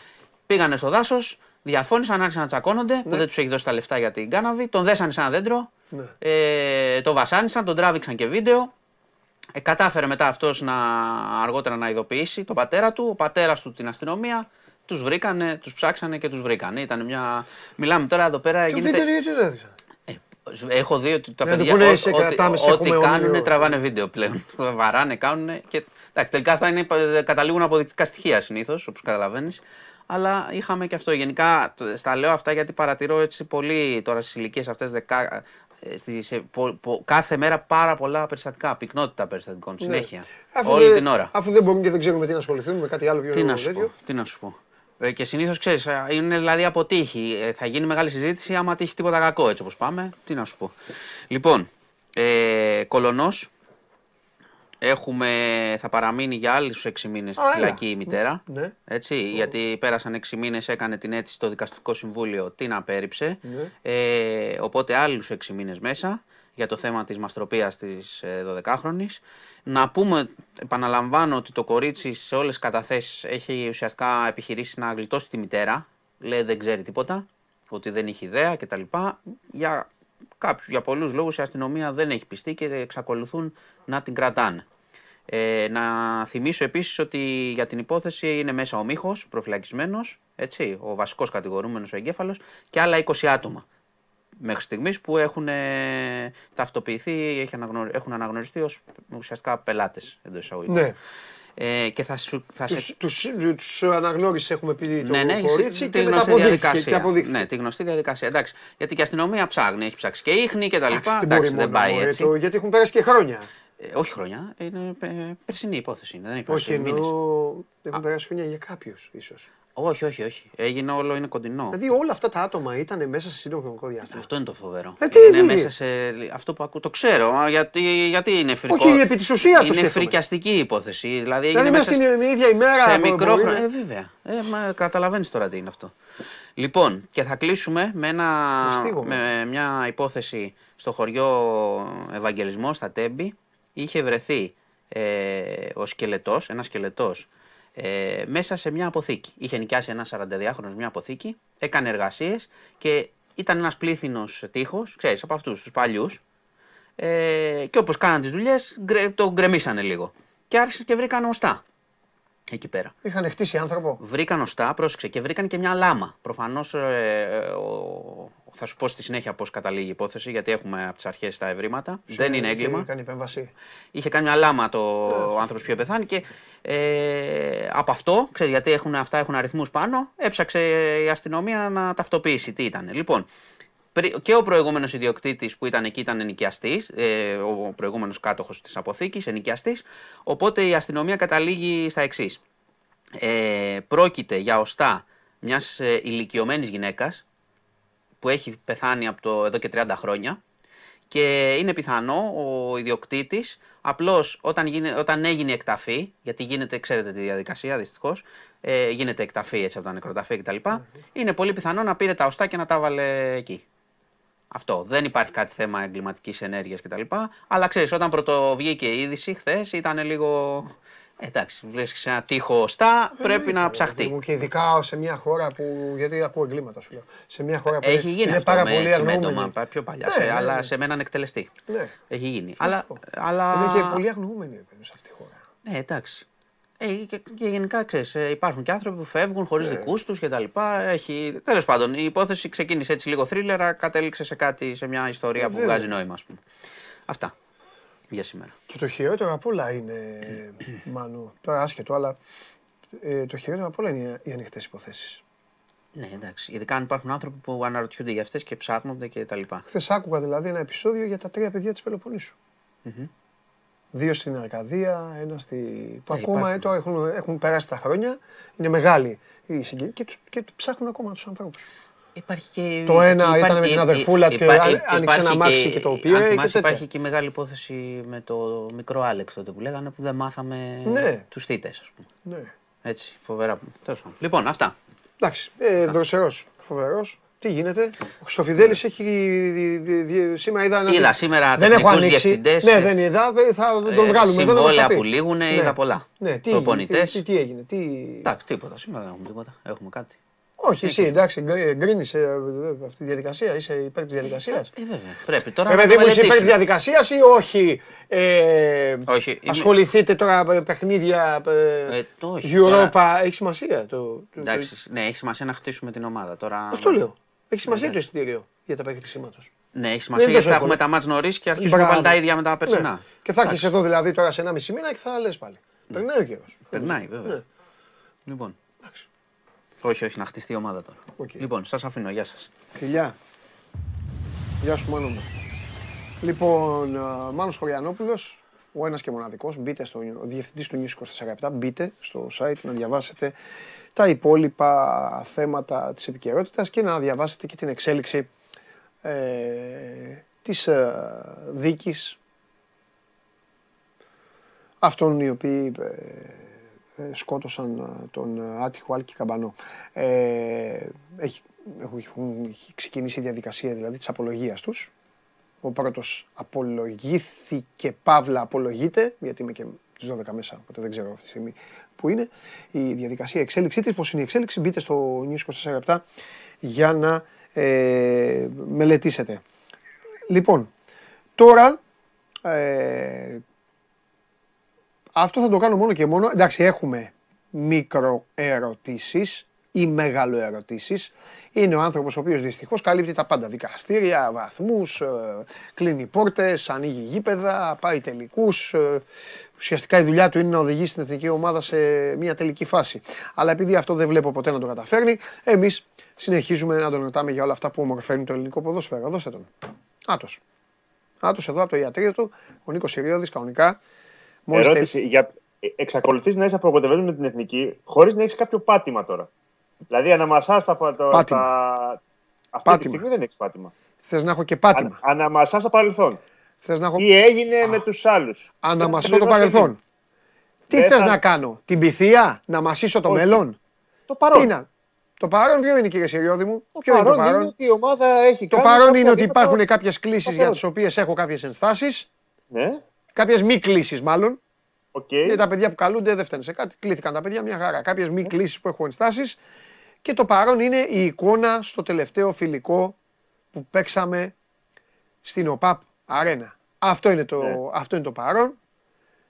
Πήγανε στο δάσος, διαφώνησαν, άρχισαν να τσακώνονται, που δεν τους έχει δώσει τα λεφτά για την κάνναβη. Τον δέσανε σε ένα δέντρο, Ναι. ε, το βασάνισαν, τον τράβηξαν και βίντεο. Ε, κατάφερε μετά αυτός να αργότερα να ειδοποιήσει τον πατέρα του, ο πατέρας του την αστυνομία. Τους βρήκανε, τους ψάξανε και τους βρήκανε. Ήταν μια. Μιλάμε τώρα εδώ πέρα. Και γίνεται- βίντεο γιατί δεν έδειξαν. ε, Έχω δει ότι τα Να του παιδιά πούνε, ό- σε ό,τι- κρατάμε, σε ό,τι έχουμε κάνουν όνειρο. τραβάνε βίντεο πλέον. (laughs) Βαράνε, κάνουν και. Εντάξει, τελικά αυτά είναι, ε, καταλήγουν αποδεικτικά στοιχεία συνήθως, όπως καταλαβαίνεις. Αλλά είχαμε και αυτό. Γενικά τ- στα λέω αυτά γιατί παρατηρώ έτσι πολύ τώρα στις ηλικίες αυτές δεκα... ε, στις, ε, πο- πο- κάθε μέρα πάρα πολλά περιστατικά, πυκνότητα περιστατικών συνέχεια. Ναι. Αφού Όλη δεν- την ώρα. Αφού δεν μπορούν και δεν ξέρουμε τι να ασχοληθούν με κάτι άλλο πιο Τι να σου πω. τέτοιο. Τι να σου πω. Ε, και συνήθως ξέρεις, είναι δηλαδή από τύχη. Ε, θα γίνει μεγάλη συζήτηση άμα τύχει τίποτα κακό έτσι όπως πάμε. Τι να σου πω. Λοιπόν, ε, κολονός. Έχουμε, θα παραμείνει για άλλους 6 μήνες στη Α, έλα. φυλακή η μητέρα. Ναι. Έτσι, γιατί πέρασαν 6 μήνες, έκανε την αίτηση στο δικαστικό συμβούλιο, την απέρριψε. Ναι. Ε, οπότε άλλους 6 μήνες μέσα για το θέμα της μαστροπίας της ε, 12χρονης. Να πούμε, επαναλαμβάνω ότι το κορίτσι σε όλες τις καταθέσεις έχει ουσιαστικά επιχειρήσει να γλιτώσει τη μητέρα. Λέει δεν ξέρει τίποτα, ότι δεν έχει ιδέα κτλ. Για, κάποιους, για πολλούς λόγους η αστυνομία δεν έχει πιστεί και εξακολουθούν να την κρατάνε. Ε, να θυμίσω επίσης ότι για την υπόθεση είναι μέσα ο Μίχος, προφυλακισμένος, έτσι, ο βασικός κατηγορούμενος ο εγκέφαλος και άλλα 20 άτομα μέχρι στιγμής που έχουν ε, ταυτοποιηθεί, έχει αναγνω- έχουν αναγνωριστεί ως ουσιαστικά πελάτες εντός εισαγωγικών. Ναι. Ε, και θα, σου, θα σε... Τους, τους, τους αναγνώρισες, έχουμε πει το Ναι, ναι, κορίτσι τη και μετά γνωστή αποδείχθηκε. διαδικασία. Και αποδείχθηκε. Ναι, τη γνωστή διαδικασία. Εντάξει, γιατί και η αστυνομία ψάχνει, έχει ψάξει και ίχνη και τα Εντάξει, λοιπά. δεν Εντάξει, μπορεί δεν μόνο, πάει ε, έτσι. το- γιατί έχουν πέρασει και χρόνια. Ε, όχι χρόνια, είναι ε, περσινή υπόθεση. είναι, Δεν έχει Όχι, περάσει μήνες. ενώ έχουν περάσει χρόνια για κάποιους ίσως. Όχι, όχι, όχι. Έγινε όλο, είναι κοντινό. Δηλαδή όλα αυτά τα άτομα ήταν μέσα σε σύντομο χρονικό διάστημα. Αυτό είναι το φοβερό. Ε, τι είναι είναι; μέσα σε. Αυτό που ακούω. Το ξέρω. α, Γιατί, γιατί είναι φρικό. Όχι, επί της ουσίας το Είναι σκέφτομαι. φρικιαστική η υπόθεση. Δηλαδή, έγινε Δηλαδή μέσα μέσα στην ίδια ημέρα. σε μπο- μικρό μπορεί χρόνο. να- Ε, βέβαια. Ε, μα καταλαβαίνεις τώρα τι είναι αυτό. Λοιπόν, και θα κλείσουμε με, ένα, Μαστίγωμα. με μια υπόθεση στο χωριό Ευαγγελισμός, στα Τέμπη. Είχε βρεθεί ε, ο σκελετός, ένας σκελετός, ε, μέσα σε μια αποθήκη. Είχε νοικιάσει ένα 42χρονος μια αποθήκη, έκανε εργασίες και ήταν ένας πλήθυνος τείχος, ξέρεις, από αυτούς τους παλιούς, ε, και όπως κάναν τις δουλειές, γκρε- το γκρεμίσανε λίγο. Και άρχισε και βρήκαν οστά εκεί πέρα. Είχαν χτίσει άνθρωπο. Βρήκαν οστά, πρόσεξε, και βρήκαν και μια λάμα. Προφανώς θα σου πω στη συνέχεια πώς καταλήγει η υπόθεση, γιατί έχουμε από τις αρχές τα ευρήματα. Δεν είναι έγκλημα. Είχε κάνει επέμβαση. Είχε κάνει μια λάμα το ο άνθρωπος που είχε πεθάνει και ε, από αυτό, ξέρεις γιατί έχουν, αυτά έχουν αριθμούς πάνω, έψαξε η αστυνομία να ταυτοποιήσει τι ήταν. Λοιπόν, πρι- και ο προηγούμενος ιδιοκτήτης που ήταν εκεί ήταν ενοικιαστής, ε, ο προηγούμενος κάτοχος της αποθήκης, ενοικιαστής. Οπότε η αστυνομία καταλήγει στα εξής. Ε, πρόκειται για οστά μιας ε, ηλικιωμένης γυναίκας που έχει πεθάνει από το εδώ και 30 χρόνια και είναι πιθανό ο ιδιοκτήτης απλώς όταν, γίνε, όταν έγινε η εκταφή, γιατί γίνεται, ξέρετε τη διαδικασία δυστυχώς, ε, γίνεται εκταφή έτσι από τα νεκροταφεία κτλ. Είναι πολύ πιθανό να πήρε τα οστά και να τα βάλε εκεί. Αυτό. Δεν υπάρχει κάτι θέμα εγκληματικής ενέργειας κτλ. Αλλά ξέρεις, όταν πρωτοβγήκε η είδηση χθες ήταν λίγο. Εντάξει, βρίσκει ένα τείχο οστά, πρέπει να ψαχτεί. Μου Και ειδικά σε μια χώρα που. Γιατί ακούω εγκλήματα σου λέω. Σε μια χώρα που Έχει γίνει είναι αυτό πάρα με πολύ τσιμέντομα, αγνοούμενη. πα- πιο παλιά, Ναι, σε, ναι, αλλά ναι. σε με έναν εκτελεστή. Ναι. Έχει γίνει. Θα Αλλά, σου πω. αλλά... Είναι και πολύ αγνοούμενοι ρε παιδί, σε αυτή τη χώρα. Ναι, εντάξει. Ε, και, και γενικά ξέρεις, ε, υπάρχουν και άνθρωποι που φεύγουν χωρίς Ναι. δικούς τους κτλ. Έχει... Τέλος πάντων, η υπόθεση ξεκίνησε έτσι λίγο θρίλερα, κατέληξε σε κάτι, σε μια ιστορία που βέβαια. βγάζει νόημα, ας πούμε. Αυτά για σήμερα. Και το χειρότερο απ' όλα είναι. (clears throat) Μάνου, τώρα άσχετο, αλλά ε, το χειρότερο απ' όλα είναι οι ανοιχτές υποθέσεις. Ναι, εντάξει. Ειδικά αν υπάρχουν άνθρωποι που αναρωτιούνται για αυτές και ψάχνονται κτλ. Χθες άκουγα δηλαδή ένα επεισόδιο για τα τρία παιδιά της Πελοποννήσου. Δύο στην Αρκαδία, ένα στη. που Ε, ακόμα υπάρχουν. ε, τώρα έχουν, έχουν περάσει τα χρόνια. Είναι μεγάλη η συγκίνηση και, τους- και ψάχνουν ακόμα τους ανθρώπους. Υπάρχει και, Το ένα υπάρχει- ήταν με την αδερφούλα του και υπά- άνοιξε υπάρχει ένα αμάξι και το πήρε Αν και θυμάσαι, τέτοια. υπάρχει και η μεγάλη υπόθεση με το μικρό Άλεξ τότε που λέγανε που δεν μάθαμε Ναι. τους θύτες, ας πούμε. Ναι. Έτσι, φοβερά. Τέλος πάντων. Λοιπόν, αυτά. Εντάξει, ε, δροσερός, φοβερός. Τι γίνεται; Ο Χρυστοφιδέλης έχει. δι- δι- δι- Σήμερα είδα. ένα- Είδα σήμερα Δεν έχω τεχνικούς ανοίξει. διευθυντές, Ναι, ε, δεν είδα. ε, Θα τον ε, βγάλουμε. εδώ να μας τα συμβόλαια πει. που λήγουν, είδα πολλά. Ναι, τι, έγινε, Προπονητές. τι, τι, τι έγινε. Τι... Εντάξει, τίποτα. Σήμερα δεν έχουμε τίποτα. Έχουμε κάτι. Όχι, εσύ εντάξει, γκρίνεις αυτή τη διαδικασία. Είσαι υπέρ της διαδικασίας. Ε, βέβαια. Πρέπει τώρα Ε, να παιδί το μου, είσαι υπέρ της μελετήσουμε. διαδικασίας ή όχι. Ε, Όχι, είμαι- Ασχοληθείτε τώρα με παιχνίδια. Ε, Ε, το όχι, Europa. τώρα- Έχει σημασία. Το, το- Εντάξει, ναι, έχει σημασία να χτίσουμε την ομάδα. Τώρα... Αυτό λέω. Έχει σημασία το εισιτήριο για τα παιχνίδια σήματος. Ναι, έχει Δεν σημασία είναι γιατί τόσο θα έχουμε εύκολο. τα μάτς νωρίς και αρχίζουμε πάλι τα ίδια με τα περσινά. Ναι. Και θα έρχεσαι εδώ δηλαδή τώρα σε ένα μισή μήνα και θα λες πάλι. Περνάει ο καιρός. Περνάει, βέβαια. Ναι. Λοιπόν. Εντάξει. Όχι, όχι, να χτιστεί η ομάδα τώρα. Οκ. Λοιπόν, σας αφήνω. Γεια σας. Φιλιά. Γεια σου Μάνο μου. Λοιπόν, α, Μάνος Χωριανόπουλος, ο ένας και μοναδικός, μπείτε στο, ο διευθυντής του News 24 μπείτε στο site να διαβάσετε τα υπόλοιπα θέματα της επικαιρότητας και να διαβάσετε και την εξέλιξη ε, της ε, δίκης αυτών οι οποίοι ε, ε, σκότωσαν ε, τον ε, άτυχο Άλκη Καμπανό. Ε, έχει, έχουν, έχουν- έχει ξεκινήσει η διαδικασία δηλαδή της απολογίας τους. Ο πρώτος απολογήθηκε, παύλα απολογείται, γιατί είμαι και τις 12 μέσα, οπότε δεν ξέρω αυτή τη στιγμή που είναι. Η διαδικασία εξέλιξή της, πώς είναι η εξέλιξη, μπείτε στο News 24 για να ε, μελετήσετε. Λοιπόν, τώρα ε, αυτό θα το κάνω μόνο και μόνο. Εντάξει, έχουμε μικροερωτήσεις ή μεγαλοερωτήσεις. Είναι ο άνθρωπος ο οποίος δυστυχώς καλύπτει τα πάντα. Δικαστήρια, βαθμούς, ε, κλείνει πόρτες, ανοίγει γήπεδα, πάει τελικούς. ε, Ουσιαστικά η δουλειά του είναι να οδηγήσει την εθνική ομάδα σε μια τελική φάση. Αλλά επειδή αυτό δεν βλέπω ποτέ να το καταφέρνει, εμείς συνεχίζουμε να τον ρωτάμε για όλα αυτά που ομορφαίνουν το ελληνικό ποδόσφαιρο. Δώστε τον. Άτος. Άτος εδώ από το ιατρείο του, ο Νίκος Συριώδης κανονικά. Μόλις Ερώτηση. Για... Εξακολουθείς να είσαι απογοητευμένος με την εθνική χωρίς να έχεις κάποιο πάτημα τώρα. Δηλαδή αναμασάς τα. τα, Πάτημα. τα... Αυτή Πάτημα. τη στιγμή δεν έχεις πάτημα. Θες να έχω και πάτημα. Αν, αναμασάς το παρελθόν. Θες να έχω. Τι έγινε με τους άλλους; Αναμασώ το παρελθόν. Τι Δεν θες θα- να κάνω, την Πυθία, να μασήσω το Όχι. μέλλον; Το παρόν. Τι να. Το παρόν ποιο είναι, κύριε Σιριώδη μου; Το Ποιο είναι το παρόν είναι παρόν. ότι η ομάδα έχει Το κάνει παρόν κάποια είναι ότι βήματα- υπάρχουν κάποιες κλήσεις για παρόν. τις οποίες έχω κάποιες ενστάσεις. Ναι, Κάποιες μη κλήσεις μάλλον. οκ. Γιατί τα παιδιά που καλούνται δεν φταίνε σε κάτι. Κλήθηκαν τα παιδιά μια χαρά. Κάποιες μη κλήσεις που έχω ενστάσεις. Και το παρόν είναι η εικόνα στο τελευταίο φιλικό που παίξαμε στην ΟΠΑΠ Αρένα. Αυτό είναι το, Ναι. αυτό είναι το παρόν.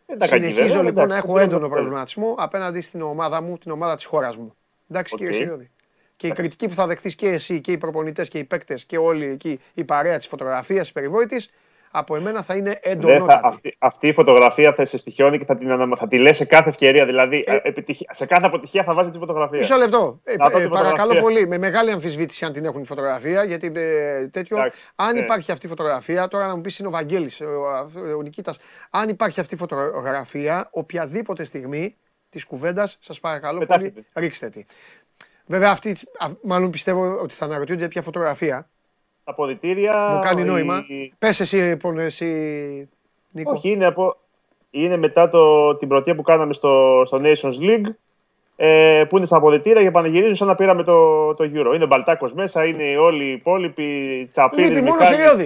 Δεν τα κακεί, Συνεχίζω βέβαια, λοιπόν να εντάξει, έχω δεν έντονο είναι το προβληματισμό απέναντι στην ομάδα μου, την ομάδα της χώρας μου. Εντάξει, Οκ. κύριε Σιριώδη. Και η κριτική που θα δεχθείς και εσύ και οι προπονητές και οι παίκτες και όλοι εκεί η παρέα της φωτογραφίας της περιβόητης από εμένα θα είναι Δεν θα, εντονότατη. αυτή, αυτή η φωτογραφία θα σε στοιχειώνει και θα την, αναμα- θα τη λες σε κάθε ευκαιρία. Δηλαδή, Ε, επιτυχία- σε κάθε αποτυχία θα βάζει τη φωτογραφία. Μισό λεπτό. Ε, Να δω ε, την παρακαλώ φωτογραφία. πολύ, με μεγάλη αμφισβήτηση αν την έχουν τη φωτογραφία, γιατί ε, τέτοιο. Εντάξει, αν ναι. υπάρχει αυτή η φωτογραφία, τώρα να μου πεις είναι ο Βαγγέλης, ο, ο, ο Νικήτας, αν υπάρχει αυτή η φωτογραφία, οποιαδήποτε στιγμή της κουβέντας, σας παρακαλώ Πετάξτε πολύ, ρίξτε τη. Βέβαια, αυτή, α, μάλλον πιστεύω ότι θα αναρωτιούνται για ποια φωτογραφία. Τα αποδητήρια. Μου κάνει η- νόημα. Πες εσύ, λοιπόν, εσύ, Νίκο. Όχι, είναι, από, είναι μετά το, την πρωτεία που κάναμε στο, στο Nations League. Ε, που είναι στα αποδητήρια και πανηγυρίζουν σαν να πήραμε το, το Euro. Είναι ο Μπαλτάκος μέσα, είναι όλοι οι υπόλοιποι τσαπίδε. Λείπει μόνος ο Σιριώδης.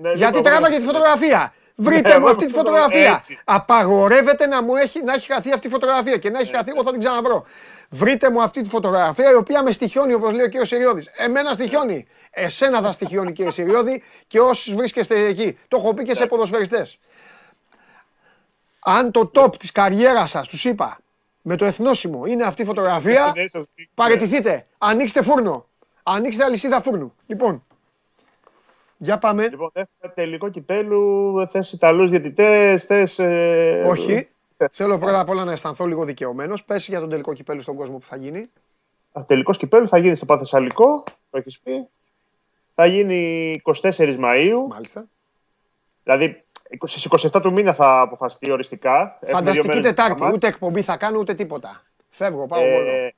Ναι, Γιατί τράβαγε τη φωτογραφία. Βρείτε Ναι, μου εγώ αυτή τη αυτό το- φωτογραφία. έτσι. Απαγορεύεται να μου έχει, να έχει χαθεί αυτή η φωτογραφία και να έχει χαθεί, εγώ θα την ξαναβρω. Βρείτε μου αυτή τη φωτογραφία η οποία με στοιχιώνει, όπως λέει ο κύριος Σιριώδη. Εμένα στοιχιώνει. Εσένα θα στοιχιώνει, κύριε Σιριώδη, και όσους βρίσκεστε εκεί. Το έχω πει και σε ποδοσφαιριστές. Αν το top της καριέρας σας, τους είπα, με το εθνόσημο είναι αυτή η φωτογραφία, παρετηθείτε. Ανοίξτε φούρνο. Ανοίξτε αλυσίδα φούρνου. Λοιπόν, για πάμε. Λοιπόν, έχουμε τελικό κυπέλου, θες Ιταλούς διαιτητές, θες. Ε, Όχι. Θέλω πρώτα απ' όλα να αισθανθώ λίγο δικαιωμένος. Πες για τον τελικό κυπέλου στον κόσμο που θα γίνει. Τελικός κυπέλου θα γίνει στο Παθεσσαλικό, το έχεις πει. Θα γίνει 24 Μαου. Μάλιστα. Δηλαδή στις 27 του μήνα θα αποφασιστεί οριστικά. Έχουμε δύο Φανταστική μέρες Τετάρτη. μπροστά μας. Ούτε εκπομπή θα κάνω ούτε τίποτα. Φεύγω, πάω μόνο. Ε,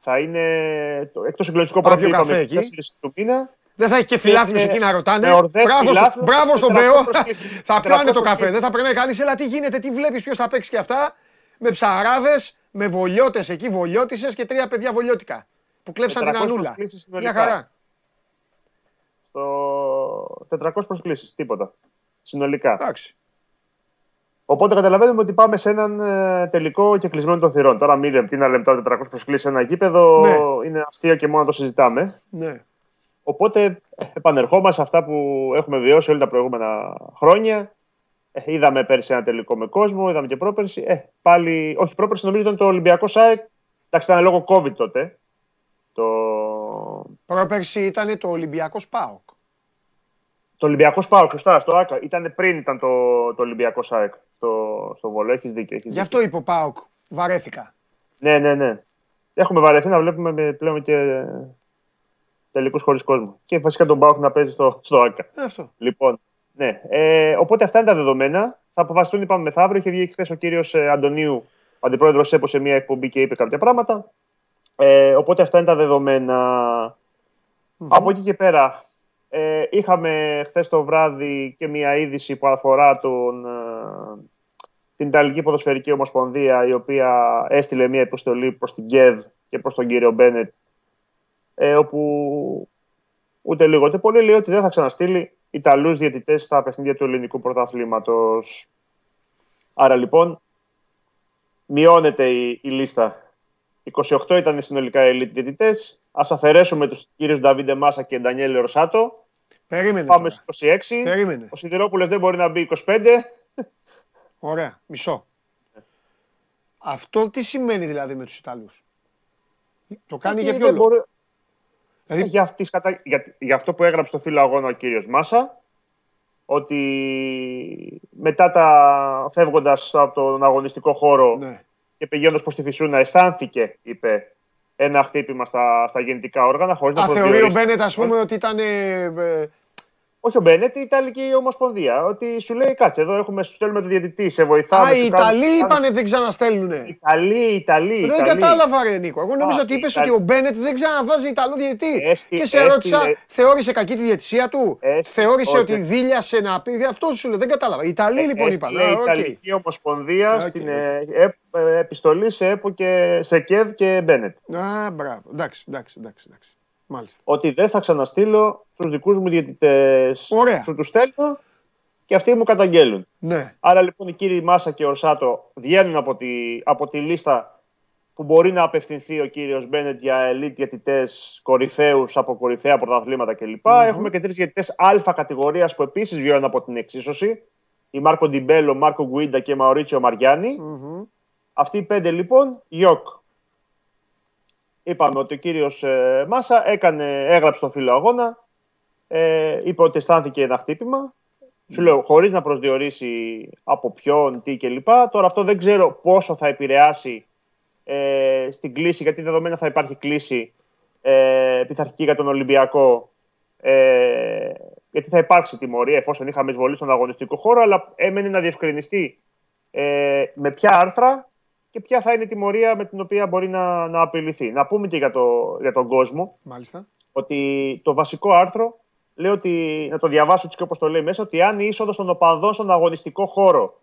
θα είναι το έκτο συγκλονιστικό Πάω πρώτο πιω καφέ είπαμε, εκεί. 4 του μήνα. Δεν θα έχει και φιλάθλους με- εκεί να ρωτάνε. με ορδές Μπράβο, στο- φιλάθλους, μπράβο στον 400 Μπέο. προσκλήσεις. θα πιάνε το 400 καφέ. προσκλήσεις. Δεν θα πρέπει να κάνει. Έλα, τι γίνεται, τι βλέπεις, ποιος θα παίξει και αυτά. Με ψαράδες, με βολιώτες εκεί, βολιώτησε και τρία παιδιά βολιώτικα. Που κλέψαν την 400 Ανούλα. προσκλήσεις Μια συνολικά. χαρά. Στο 400 προσκλήσεις. Τίποτα. Συνολικά. Εντάξει. Οπότε καταλαβαίνουμε ότι πάμε σε έναν ε, τελικό και κλεισμένο των θυρών. Τώρα μην λέμε τι να λέμε τώρα 400 προσκλήσεις σε ένα γήπεδο. Ναι. Είναι αστείο και μόνο να το συζητάμε. Ναι. Οπότε ε, επανερχόμαστε σε αυτά που έχουμε βιώσει όλα τα προηγούμενα χρόνια. Ε, είδαμε πέρσι ένα τελικό με κόσμο, είδαμε και πρόπερσι. Ε, πάλι, όχι, πρόπερσι νομίζω ήταν το Ολυμπιακό ΣΑΕΚ. Εντάξει, ήταν λόγω COVID τότε. Το, Πρόπερση ήταν το Ολυμπιακό ΠΑΟΚ. το Ολυμπιακό ΣΠΑΟΚ, σωστά, στο ΆΚΑ. Ήταν πριν ήταν το, το Ολυμπιακό ΣΑΕΚ στο, στο Βόλο. Έχεις δίκιο. Έχεις Γι' δίκιο. αυτό είπε ο ΠΑΟΚ. Βαρέθηκα. Ναι, ναι, ναι. Έχουμε βαρεθεί να βλέπουμε με- πλέον και τελικούς χωρίς κόσμο. Και φυσικά τον Μπάουκ να παίζει στο, στο ΆΚΑ. Ε, αυτό. Λοιπόν, ναι. Ε, οπότε αυτά είναι τα δεδομένα. Θα αποφασιστούν, είπαμε, μεθαύριο. Είχε βγει χθες ο κύριος Αντωνίου, ο αντιπρόεδρος ΕΠΟ, σε μια εκπομπή και είπε κάποια πράγματα. Ε, οπότε αυτά είναι τα δεδομένα. Από εκεί και πέρα, ε, είχαμε χθες το βράδυ και μια είδηση που αφορά τον, ε, την Ιταλική Ποδοσφαιρική Ομοσπονδία, η οποία έστειλε μια υποστολή προς την ΚΕΔ και προς τον κύριο Μπένετ, ε, όπου ούτε λίγο ούτε πολύ λέει ότι δεν θα ξαναστείλει Ιταλούς διαιτητές στα παιχνίδια του ελληνικού πρωταθλήματος. Άρα λοιπόν, μειώνεται η, η λίστα. 28 ήταν οι συνολικά οι elite διαιτητές. Ας αφαιρέσουμε τους κύριους Νταβίντε Μάσα και Ντανιέλ Ρωσάτο. Περίμενε. Πάμε τώρα. στους 26. Περίμενε. Ο Σιδηρόπουλος δεν μπορεί να μπει 25. Ωραία. Μισό. Αυτό τι σημαίνει δηλαδή με τους Ιταλούς; Το κάνει για Ότι ποιο δεν λόγο; Μπορεί- Δηλαδή, για, αυτής κατα... για, για αυτό που έγραψε στο φύλλο αγώνα ο κύριος Μάσα, ότι μετά τα φεύγοντας από τον αγωνιστικό χώρο ναι. και πηγαίνοντας προς τη φυσούνα αισθάνθηκε, είπε, ένα χτύπημα στα, στα γεννητικά όργανα, χωρίς να Α, θεωρεί ο προσδιορίσει. Μπένετ, ας πούμε, ότι ήταν. ε, ε, Όχι ο Μπένετ, η Ιταλική Ομοσπονδία. Ότι σου λέει κάτσε εδώ, έχουμε, σου στέλνουμε το διαιτητή, σε βοηθάμε. Α, σου οι κάνουμε- Ιταλοί είπανε δεν ξαναστέλνουνε. Ιταλοί, Ιταλοί. Δεν Ιταλοί. κατάλαβα, ρε Νίκο. Εγώ νόμιζα Α, ότι είπες Ιταλοί. ότι ο Μπένετ δεν ξαναβάζει Ιταλό διαιτητή. Έστι- Και σε έστειλε- ρώτησα, θεώρησε κακή τη διαιτησία του; Έστι- Θεώρησε όχι. ότι δείλιασε να πει. Αυτό σου λέω, δεν κατάλαβα. Οι Ιταλοί λοιπόν είπαν. Έστειλε Α, η οκ. Ιταλική Ομοσπονδία Οκ, στην οκ. ε, επ- ε, επιστολή σε ΕΠΟ και σε ΚΕΒ και Μπένετ. Α, μπράβο. Εντάξει, εντάξει, εντάξει. Εντάξει. Μάλιστα. Ότι δεν θα ξαναστείλω τους δικούς μου διαιτητές. Ωραία. Σου τους στέλνω και αυτοί μου καταγγέλλουν. Ναι. Άρα λοιπόν οι κύριοι Μάσα και Ορσάτο βγαίνουν από τη, από τη λίστα που μπορεί να απευθυνθεί ο κύριος Μπένετ για elite διαιτητές κορυφαίους από κορυφαία πρωταθλήματα κλπ. Έχουμε και τρεις διαιτητές άλφα κατηγορίας που επίσης βγαίνουν από την εξίσωση. Η Μάρκο Ντιμπέλο, Μάρκο Γκουίντα και Μαωρίτσιο Μαριάννη. Μμμ. Αυτοί οι πέντε λοιπόν, γιοκ. Είπαμε ότι ο κύριος ε, Μάσα έκανε, έγραψε τον φίλο αγώνα, ε, είπε ότι αισθάνθηκε ένα χτύπημα. Σου λέω, χωρίς να προσδιορίσει από ποιον, τι κλπ. Τώρα αυτό δεν ξέρω πόσο θα επηρεάσει ε, στην κλίση, γιατί δεδομένα θα υπάρχει κλίση ε, πειθαρχική για τον Ολυμπιακό. Ε, γιατί θα υπάρξει τιμωρία εφόσον είχαμε εισβολή στον αγωνιστικό χώρο, αλλά έμενε να διευκρινιστεί ε, με ποια άρθρα και ποια θα είναι η τιμωρία με την οποία μπορεί να, να απειληθεί. Να πούμε και για, το, για τον κόσμο Μάλιστα. ότι το βασικό άρθρο λέει ότι, να το διαβάσω έτσι και όπως το λέει μέσα, ότι αν η είσοδος των οπαδών στον αγωνιστικό χώρο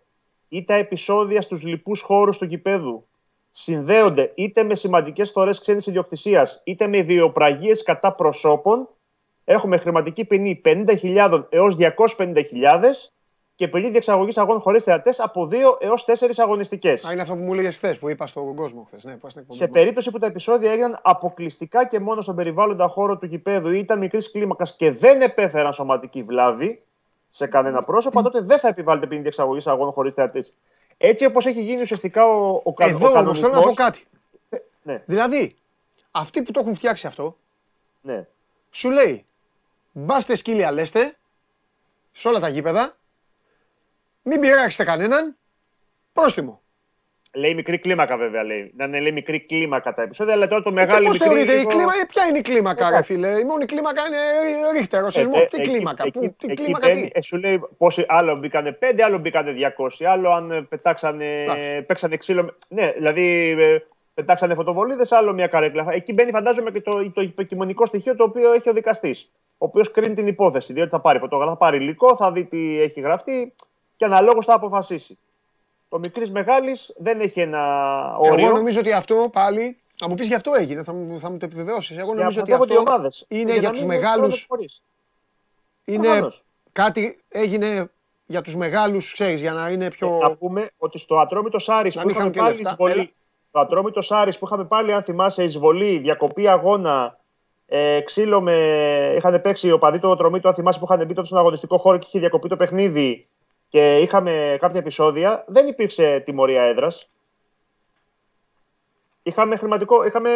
ή τα επεισόδια στους λοιπούς χώρους του γηπέδου συνδέονται είτε με σημαντικές φορές ξένης ιδιοκτησίας είτε με βιοπραγίες κατά προσώπων, έχουμε χρηματική ποινή 50.000 έως 250.000 και ποινή διεξαγωγής αγώνων χωρίς θεατές από 2 έως 4 αγωνιστικές. Α, είναι αυτό που μου έλεγες χθες που είπα στον κόσμο χθες. Ναι, πας στην εκπομπή Σε μου. περίπτωση που τα επεισόδια έγιναν αποκλειστικά και μόνο στον περιβάλλοντα χώρο του γηπέδου ή ήταν μικρής κλίμακας και δεν επέφεραν σωματική βλάβη σε κανένα πρόσωπο, τότε δεν θα επιβάλλεται ποινή διεξαγωγής αγώνων χωρίς θεατής. Έτσι όπως έχει γίνει ουσιαστικά ο, ο, κα- ο Εδώ όμως κανονισμός- θέλω να πω κάτι. Ναι, Δηλαδή, αυτοί που το έχουν φτιάξει αυτό, ναι. σου λέει μπάστε σκύλια λέστε σε όλα τα γήπεδα, μην πειράξετε κανέναν, πρόστιμο. Λέει μικρή κλίμακα βέβαια, λέει. Να είναι λέει, μικρή κλίμακα τα επεισόδια, αλλά τώρα το Και μεγάλο πώς μικρή. θεωρείτε, η λίγο- κλίμα, ε, ποια είναι η κλίμακα, ρε Εντάξει. φίλε; Η μόνη κλίμακα είναι ρίχτερο, Ε, σεισμός. ε, Τι εκεί- κλίμακα, εκεί- πού, τι εκεί κλίμακα, μπαίνει, τι; ε, σου λέει πόσοι άλλο μπήκανε 5, άλλο μπήκανε 200, άλλο αν ε, πετάξανε, Εντάξει. παίξανε ξύλο. με- Ναι, δηλαδή ε, πετάξανε φωτοβολίδες, άλλο μια καρέκλα. Εκεί μπαίνει, φαντάζομαι, και το, το υποκειμονικό στοιχείο το οποίο έχει ο δικαστής. Ο οποίος κρίνει την υπόθεση. Διότι θα πάρει φωτογραφία, θα πάρει υλικό, θα δει τι έχει γραφτεί και αναλόγως θα αποφασίσει. Το μικρής μεγάλης δεν έχει ένα όριο. Εγώ νομίζω ότι αυτό πάλι, να μου πεις γι' αυτό έγινε, θα μου, θα μου το επιβεβαιώσεις. Εγώ Για νομίζω ότι να αυτό οι ομάδες. είναι Και για να τους μην μεγάλους, τρώνε φορείς. είναι Προφανώς. κάτι έγινε για τους μεγάλους, ξέρεις, για να είναι πιο... Να πούμε ότι στο Ατρόμητο Σάρις Να που μην είχαμε χάνουν και πάλι λεφτά. εισβολή. Έλα. Το Ατρόμητο Σάρις που είχαμε πάλι, αν θυμάσαι, εισβολή, διακοπή αγώνα, ε, ξύλο με. Είχαν παίξει ο παδί του Ατρόμητο, αν θυμάσαι, που είχαν μπει τότε στον αγωνιστικό χώρο και είχε διακοπεί το παιχνίδι και είχαμε κάποια επεισόδια. Δεν υπήρξε τιμωρία έδρας. Είχαμε χρηματικό. Είχαμε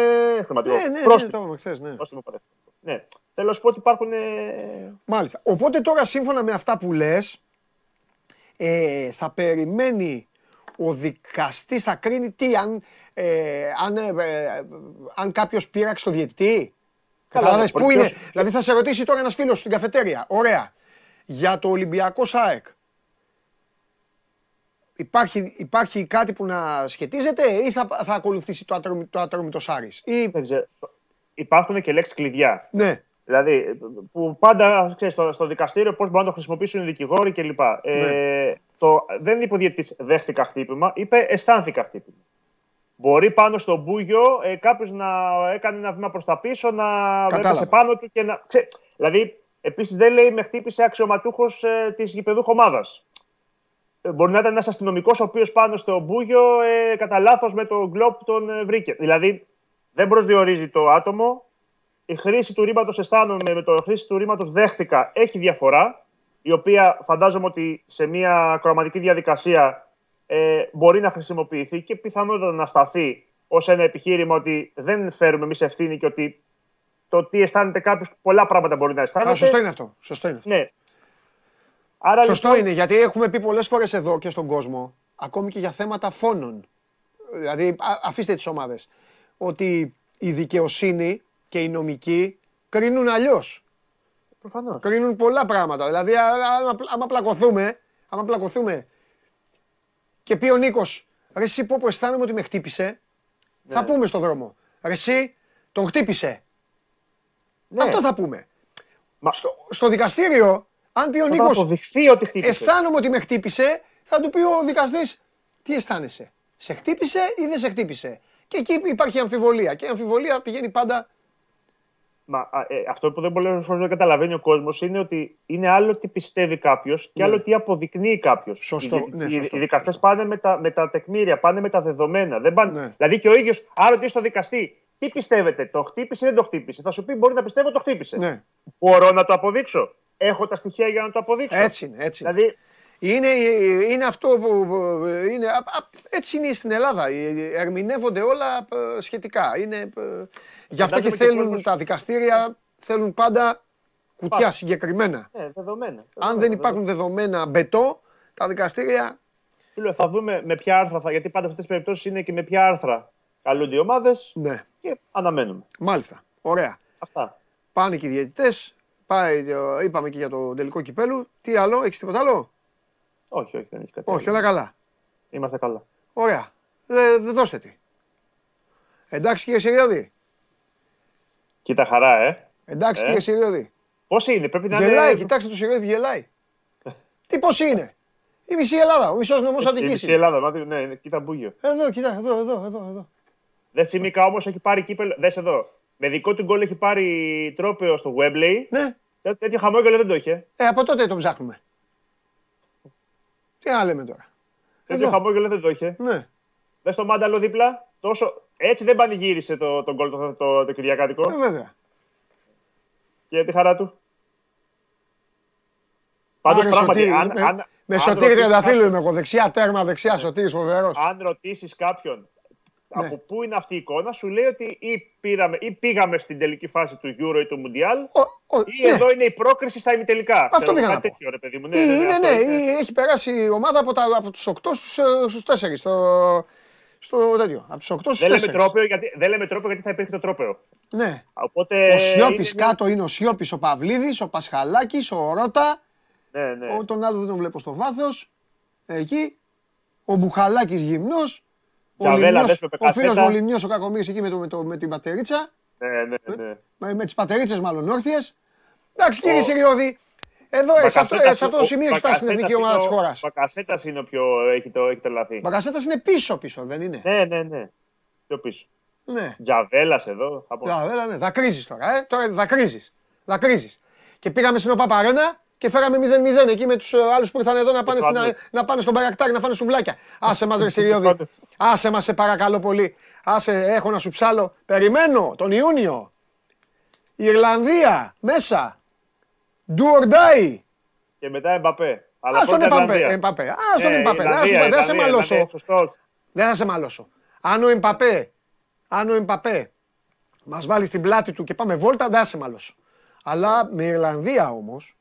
χρηματικό. Ναι, ναι, ναι, πρόστιμο. το είπαμε χθες, ναι. Πρόστιμο παρέφερε. Ναι. Θέλω να σου πω ότι υπάρχουν. ε, Μάλιστα. Οπότε τώρα σύμφωνα με αυτά που λες, ε, θα περιμένει ο δικαστής, θα κρίνει τι, αν, ε, αν, ε, ε, αν κάποιος πείραξε το διαιτητή. Καλά, Καταλάβες ναι, πού ποιος- είναι. Δηλαδή θα σε ρωτήσει τώρα ένας φίλος στην καφετέρια. Ωραία. Για το Ολυμπιακό ΣΑΕΚ. Υπάρχει, υπάρχει κάτι που να σχετίζεται ή θα, θα ακολουθήσει το, ατρόμη, το ατρόμητο Σάρις. Ή, δεν ξέρω. Υπάρχουν και λέξεις κλειδιά. ναι. Δηλαδή, που πάντα ξέρεις, στο, στο δικαστήριο πώς μπορούν να το χρησιμοποιήσουν οι δικηγόροι κλπ. Ναι. Ε, το, δεν είπε ο διαιτητής δέχτηκα χτύπημα, είπε αισθάνθηκα χτύπημα. Μπορεί πάνω στο μπούγιο ε, κάποιος να έκανε ένα βήμα προς τα πίσω, να Κατάλαβα. έπεσε πάνω του και να. Ξέ, δηλαδή, επίσης δεν λέει με χτύπησε αξιωματούχος ε, της γηπεδούχο ομάδα. Ε, μπορεί να ήταν ένας αστυνομικός ο οποίος πάνω στο μπούγιο ε, κατά λάθος με το γκλόπ τον ε, βρήκε. Δηλαδή, δεν προσδιορίζει το άτομο, η χρήση του ρήματος αισθάνομαι με το χρήση του ρήματος δέχτηκα έχει διαφορά, η οποία φαντάζομαι ότι σε μια κροματική διαδικασία ε, μπορεί να χρησιμοποιηθεί και πιθανότατα να σταθεί ως ένα επιχείρημα ότι δεν φέρουμε εμείς ευθύνη και ότι το τι αισθάνεται κάποιος, πολλά πράγματα μπορεί να αισθάνεται. Α, σωστό είναι αυτό. Σωστό είναι αυτό. Ναι. Άρα, Σωστό λοιπόν, είναι, γιατί έχουμε πει πολλές φορές εδώ και στον κόσμο, ακόμη και για θέματα φόνων. Δηλαδή, α- αφήστε τις ομάδες, ότι η δικαιοσύνη και οι νομικοί κρίνουν αλλιώς. Προφανώς. κρίνουν πολλά πράγματα. Δηλαδή, α- άμα, άμα πλακωθούμε, άμα πλακωθούμε και πει ο Νίκος, ρε εσύ πω που αισθάνομαι ότι με χτύπησε, θα Ναι. πούμε στο δρόμο. Ρε εσύ, τον χτύπησε. Ναι. Αυτό θα πούμε. Μα- Στο, στο δικαστήριο, αν πει ο Όταν Νίκος, αποδειχθεί ότι χτύπησε. αισθάνομαι ότι με χτύπησε, θα του πει ο δικαστής, τι αισθάνεσαι. Σε χτύπησε ή δεν σε χτύπησε; Και εκεί υπάρχει αμφιβολία. Και η αμφιβολία πηγαίνει πάντα. Μα, α, ε, αυτό που δεν μπορεί να καταλαβαίνει ο κόσμος είναι ότι είναι άλλο τι πιστεύει κάποιος και Ναι. άλλο τι αποδεικνύει κάποιος. Σωστό, Οι, ναι, οι, σωστό, οι δικαστές σωστό. πάνε με τα, με τα τεκμήρια, πάνε με τα δεδομένα. Δεν πάνε... Ναι. Δηλαδή και ο ίδιος, αν ρωτήσει τον δικαστή, τι πιστεύετε, το χτύπησε ή δεν το χτύπησε; Θα σου πει: Μπορεί να πιστεύω το χτύπησε. Ναι. Μπορώ να το αποδείξω. Έχω τα στοιχεία για να το αποδείξω. Έτσι είναι, έτσι. είναι. Δηλαδή, Είναι, είναι αυτό που. που- Είναι, α- α- έτσι είναι στην Ελλάδα. Ε, Ερμηνεύονται όλα ε, σχετικά. Είναι, ε, γι' αυτό και Φαντάζομαι και θέλουν κόσμος- τα δικαστήρια θέλουν πάντα κουτιά Πάντα. συγκεκριμένα. ναι, δεδομένα. Αν δεδομένα, δεν υπάρχουν δεδομένα μπετό, τα δικαστήρια. Φίλε, θα δούμε με ποια άρθρα θα. Γιατί πάντα σε αυτές τις περιπτώσεις είναι και με ποια άρθρα καλούνται οι ομάδες Ναι, και αναμένουμε. μάλιστα. Ωραία. Αυτά. Πάνε και οι διαιτητές. Είπαμε και για το τελικό κυπέλου. Τι άλλο, έχεις τίποτα άλλο; Όχι, όχι, δεν έχει κάτι. Όχι, άλλο. όλα καλά. Είμαστε καλά. Ωραία. Δε, δε δώστε τι. Εντάξει κύριε Συριώδη. Κοίτα χαρά, ε. Εντάξει Ε. κύριε Συριώδη. Πώς είναι, πρέπει να Γελάει, είναι. κοιτάξτε το Συριώδη που γελάει. Τι πώς είναι; Η μισή Ελλάδα, ο μισός νομός Η Αττικής. μισή είναι. Ελλάδα, μάτι, ναι, είναι- κοίτα μπούγιο. Εδώ, κοιτά, εδώ, εδώ, εδώ, εδώ. Δες Τσιμίκα όμως έχει πάρει κύπελο. Δες εδώ. Με δικό του γκολ έχει πάρει τρόπαιο στο Webley. Ναι, Τέ- Τέτοιο χαμόγελο δεν το είχε. ε, από τότε τον ψάχνουμε. Τι να λέμε τώρα. Τέτοιο Εδώ. χαμόγελο δεν το είχε. Ναι, Δες το μάνταλο δίπλα. Τόσο... Έτσι δεν πανηγύρισε το, το γκολ το, το, το Κυριακάτικο. ε, βέβαια. Και τη χαρά του. Πάντως Άρα, πράγματι, Σωτήρη, αν, με, αν, με αν Σωτήρη ρωτήσεις Τριανταφύλλου κάποιον- είμαι εγώ, δεξιά τέρμα, δεξιά Σωτήρης φοβερός. Αν ρωτήσεις κάποιον Ναι. από πού είναι αυτή η εικόνα, σου λέει ότι ή, πήραμε, ή πήγαμε στην τελική φάση του Euro ή του Mundial, Ο- ο- ή ναι. εδώ είναι η πρόκριση στα ημιτελικά. Αυτό Ξέρω, πήγα να κάτι πω. τέτοιο, ρε παιδί μου. Ή Ναι, ναι, ναι, είναι, αυτό ναι, είναι. ή έχει περάσει η ομάδα από, τα, από τους 8 στους, ε, στους 4, στο, στο τέτοιο, από τους 8 στους Δεν λέμε, 4. τρόπαιο γιατί, δεν λέμε τρόπαιο γιατί θα υπήρχε το τρόπαιο. Ναι. Οπότε, Ο Σιώπης είναι- κάτω είναι ο Σιώπης, ο Παυλίδης, ο Πασχαλάκης, ο Ρότα. Ναι, ναι. Ο, τον άλλο δεν τον βλέπω στο βάθος. Εκεί. Ο Μπουχαλάκης γυμνός. Ο, Τζαβέλα, Λιμνιός, δες με ο φίλος πεκασέτα. μου ο Λιμνιός ο Κακομύρης εκεί με, το, με, το, με την πατερίτσα. ναι, ναι, ναι. Με, με τις πατερίτσες μάλλον όρθιες. Εντάξει κύριε Ο- Συριώδη. Εδώ ε, σε αυτό, Μπακασέτας- σε αυτό το ο- σημείο έχει φτάσει στην Μπακασέτας εθνική ομάδα της είναι ο- χώρας. Μπακασέτας είναι ο πιο έχει, το, έχει τρελαθεί. Μπακασέτας είναι πίσω πίσω, δεν είναι; Ναι, ναι, ναι. Πιο πίσω. Ναι. Τζαβέλας εδώ. Θα πω. Για, Βέβαια, ναι. Δακρύζεις τώρα, ε. Τώρα δακρύζεις. Δακρύζεις. Και πήγαμε στην ΟΠΑΠΑΡΕΝΑ και φέραμε 0-0 εκεί με τους ε, άλλους που ήρθαν εδώ να πάνε, στην, πάντως. να πάνε στον Παρακτάρι να φάνε σουβλάκια. Άσε μας ρε Συριώδη. πάντως. Άσε μας σε παρακαλώ πολύ. Άσε, έχω να σου ψάλω. Περιμένω τον Ιούνιο. Η Ιρλανδία μέσα. Do or die. Και μετά Εμπαπέ. Αλλά Ας τον πρώτα Εμπαπέ. Ιρλανδία; Εμπαπέ. Ας τον Ε, Εμπαπέ. Δεν θα Ιρλανδία, σου- Δεν θα σε Ιρλανδία, μαλώσω. Ιρλανδία, σωστός. Δεν θα σε μαλώσω. Αν ο Εμπαπέ, αν ο Εμπαπέ μας βάλει στην πλάτη του και πάμε βόλτα, δεν θα σε μαλώσω. Αλλά με Ιρλανδία όμως,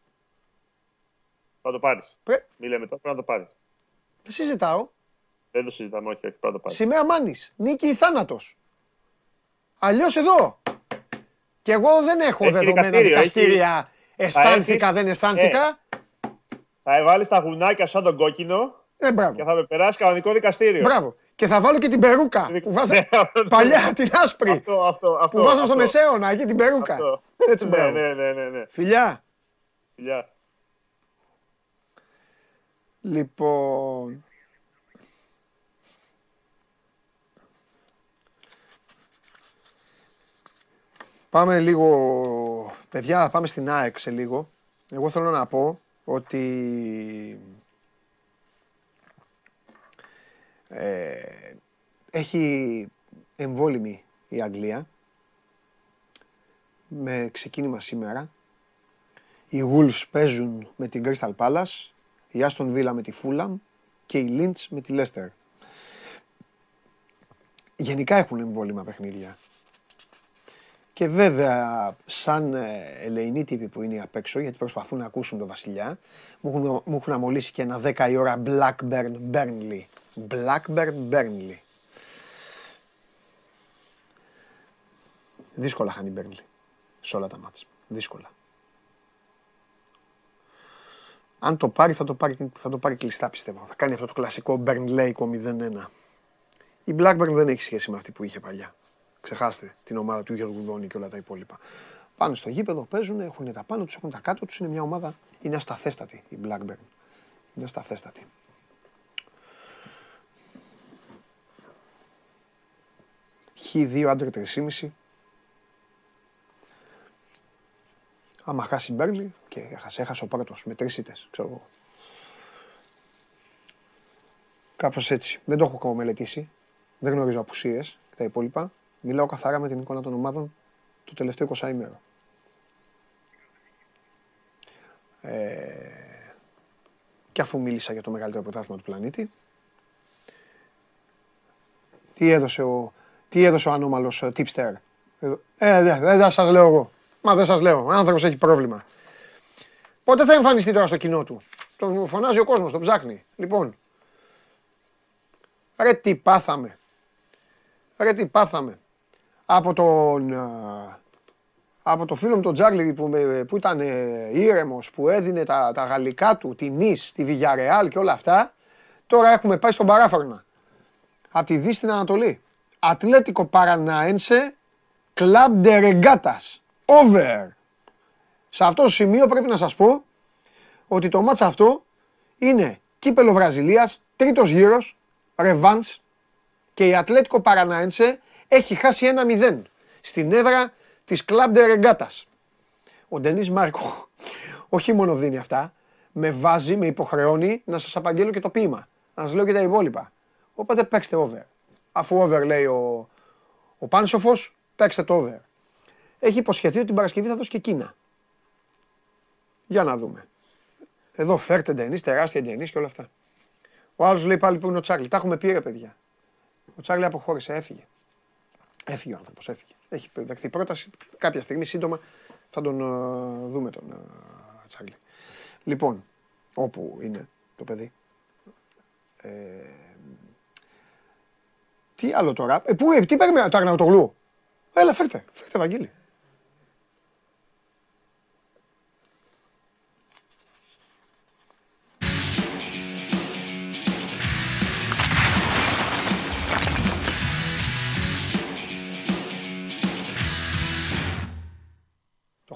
Θα το πάρεις. πρέ... Μη λέμε τώρα, πρέπει να το πάρεις. δεν συζητάω, Δεν το συζητάμε, όχι, όχι, πρέπει να το πάρεις. σημαία μάνης, νίκη ή θάνατος. Αλλιώς εδώ. Και εγώ δεν έχω Έχει δεδομένα δικαστήριο, δικαστήρια. Αισθάνθηκα, έρθεις- δεν αισθάνθηκα. Θα βάλει τα γουνάκια σαν τον κόκκινο Ε, και μπράβο. θα με περάσει κανονικό δικαστήριο. Μπράβο. Και θα βάλω και την περούκα που βάζα Ναι, αυτό- παλιά την άσπρη. Αυτό, αυτό, αυτό. Που βάζαν στο αυτό, μεσαίωνα εκεί την περούκα. αυτό. Έτσι, Ναι, μπράβο. ναι, ναι, ναι, ναι. Φιλιά. Φιλιά. Λοιπόν. Πάμε λίγο, παιδιά, πάμε στην ΑΕΚ σε λίγο. Εγώ θέλω να πω ότι ε, έχει εμβόλυμη η Αγγλία με ξεκίνημα σήμερα. Οι Wolves παίζουν με την Crystal Palace, η Aston Villa με τη Fulham και η Lynch με τη Leicester. Γενικά έχουν εμβόλυμα παιχνίδια. Και βέβαια, σαν ε, ελεηνοί τύποι που είναι απ' έξω, γιατί προσπαθούν να ακούσουν τον Βασιλιά, μου έχουν, μου έχουν αμολύσει και ένα 10 η ώρα Blackburn Burnley. Blackburn Burnley. Δύσκολα χάνει η Burnley. Σε όλα τα μάτς. Δύσκολα. Αν το πάρει, θα το πάρει, θα το πάρει κλειστά πιστεύω. Θα κάνει αυτό το κλασικό Burnlake 0-1. Η Blackburn δεν έχει σχέση με αυτή που είχε παλιά. Ξεχάστε την ομάδα του Γιώργου Γουδόνη και όλα τα υπόλοιπα. Πάνε στο γήπεδο, παίζουν, έχουν τα πάνω τους, έχουν τα κάτω τους. Είναι μια ομάδα, είναι ασταθέστατη η Blackburn. Είναι ασταθέστατη. Χ2 άντρε 3,5. Άμα χάσει Μπέρλι και έχασε, έχασε ο πρώτο με τρει ήττε, ξέρω εγώ. Κάπω έτσι. Δεν το έχω ακόμα μελετήσει. Δεν γνωρίζω απουσίε και τα υπόλοιπα. Μιλάω καθαρά με την εικόνα των ομάδων το τελευταίο 20 ημέρο. Ε, και αφού μίλησα για το μεγαλύτερο πρωτάθλημα του πλανήτη, τι έδωσε ο, τι έδωσε ο ανώμαλος ε, tipster. Ε, δεν δε, σας λέω εγώ. Μα δεν σας λέω. Ο άνθρωπος έχει πρόβλημα. Πότε θα εμφανιστεί τώρα στο κοινό του; Τον φωνάζει ο κόσμος, τον ψάχνει. Λοιπόν, ρε τι πάθαμε. Ρε τι πάθαμε. Από τον, ε, από το φίλο μου τον Τζάρλι που, που ήταν ε, ήρεμος, που έδινε τα, τα γαλλικά του, τη Νης, τη Βιγιαρεάλ και όλα αυτά, τώρα έχουμε πάει στον παράφαρνα. Από τη Δύση στην Ανατολή. Ατλέτικο Παραναένσε, Κλαμπ Ντερεγκάτας. Over. Σε αυτό το σημείο πρέπει να σας πω ότι το μάτς αυτό είναι κύπελο Βραζιλίας, τρίτος γύρος, ρεβάνς και η Ατλέτικο Παραναένσε έχει χάσει ένα 0 στην έδρα της Κλαμπ Ντερεγκάτας. Ο Ντενίς Μάρκο (laughs) όχι μόνο δίνει αυτά, με βάζει, με υποχρεώνει να σας απαγγέλω και το ποίημα. Να σας λέω και τα υπόλοιπα. Οπότε παίξτε over. Αφού over λέει ο, ο Πάνσοφος, παίξτε το over. Έχει υποσχεθεί ότι την Παρασκευή θα δώσει και Κίνα. Για να δούμε. Εδώ φέρτε ταινί, τεράστια ταινί και όλα αυτά. Ο άλλος λέει πάλι που είναι ο Τσάρλι. Τα έχουμε πει ρε παιδιά. Ο Τσάρλι αποχώρησε, έφυγε. Έφυγε ο άνθρωπος, έφυγε. Έχει δεχθεί πρόταση. Κάποια στιγμή σύντομα θα τον ε, δούμε τον uh, Τσάρλι. Λοιπόν, όπου είναι το παιδί. Ε, τι άλλο τώρα. Ε, πού, ε, τι παίρνει το Αγναουτογλου. Έλα, φέρτε. Φέρτε, Βαγγέλη.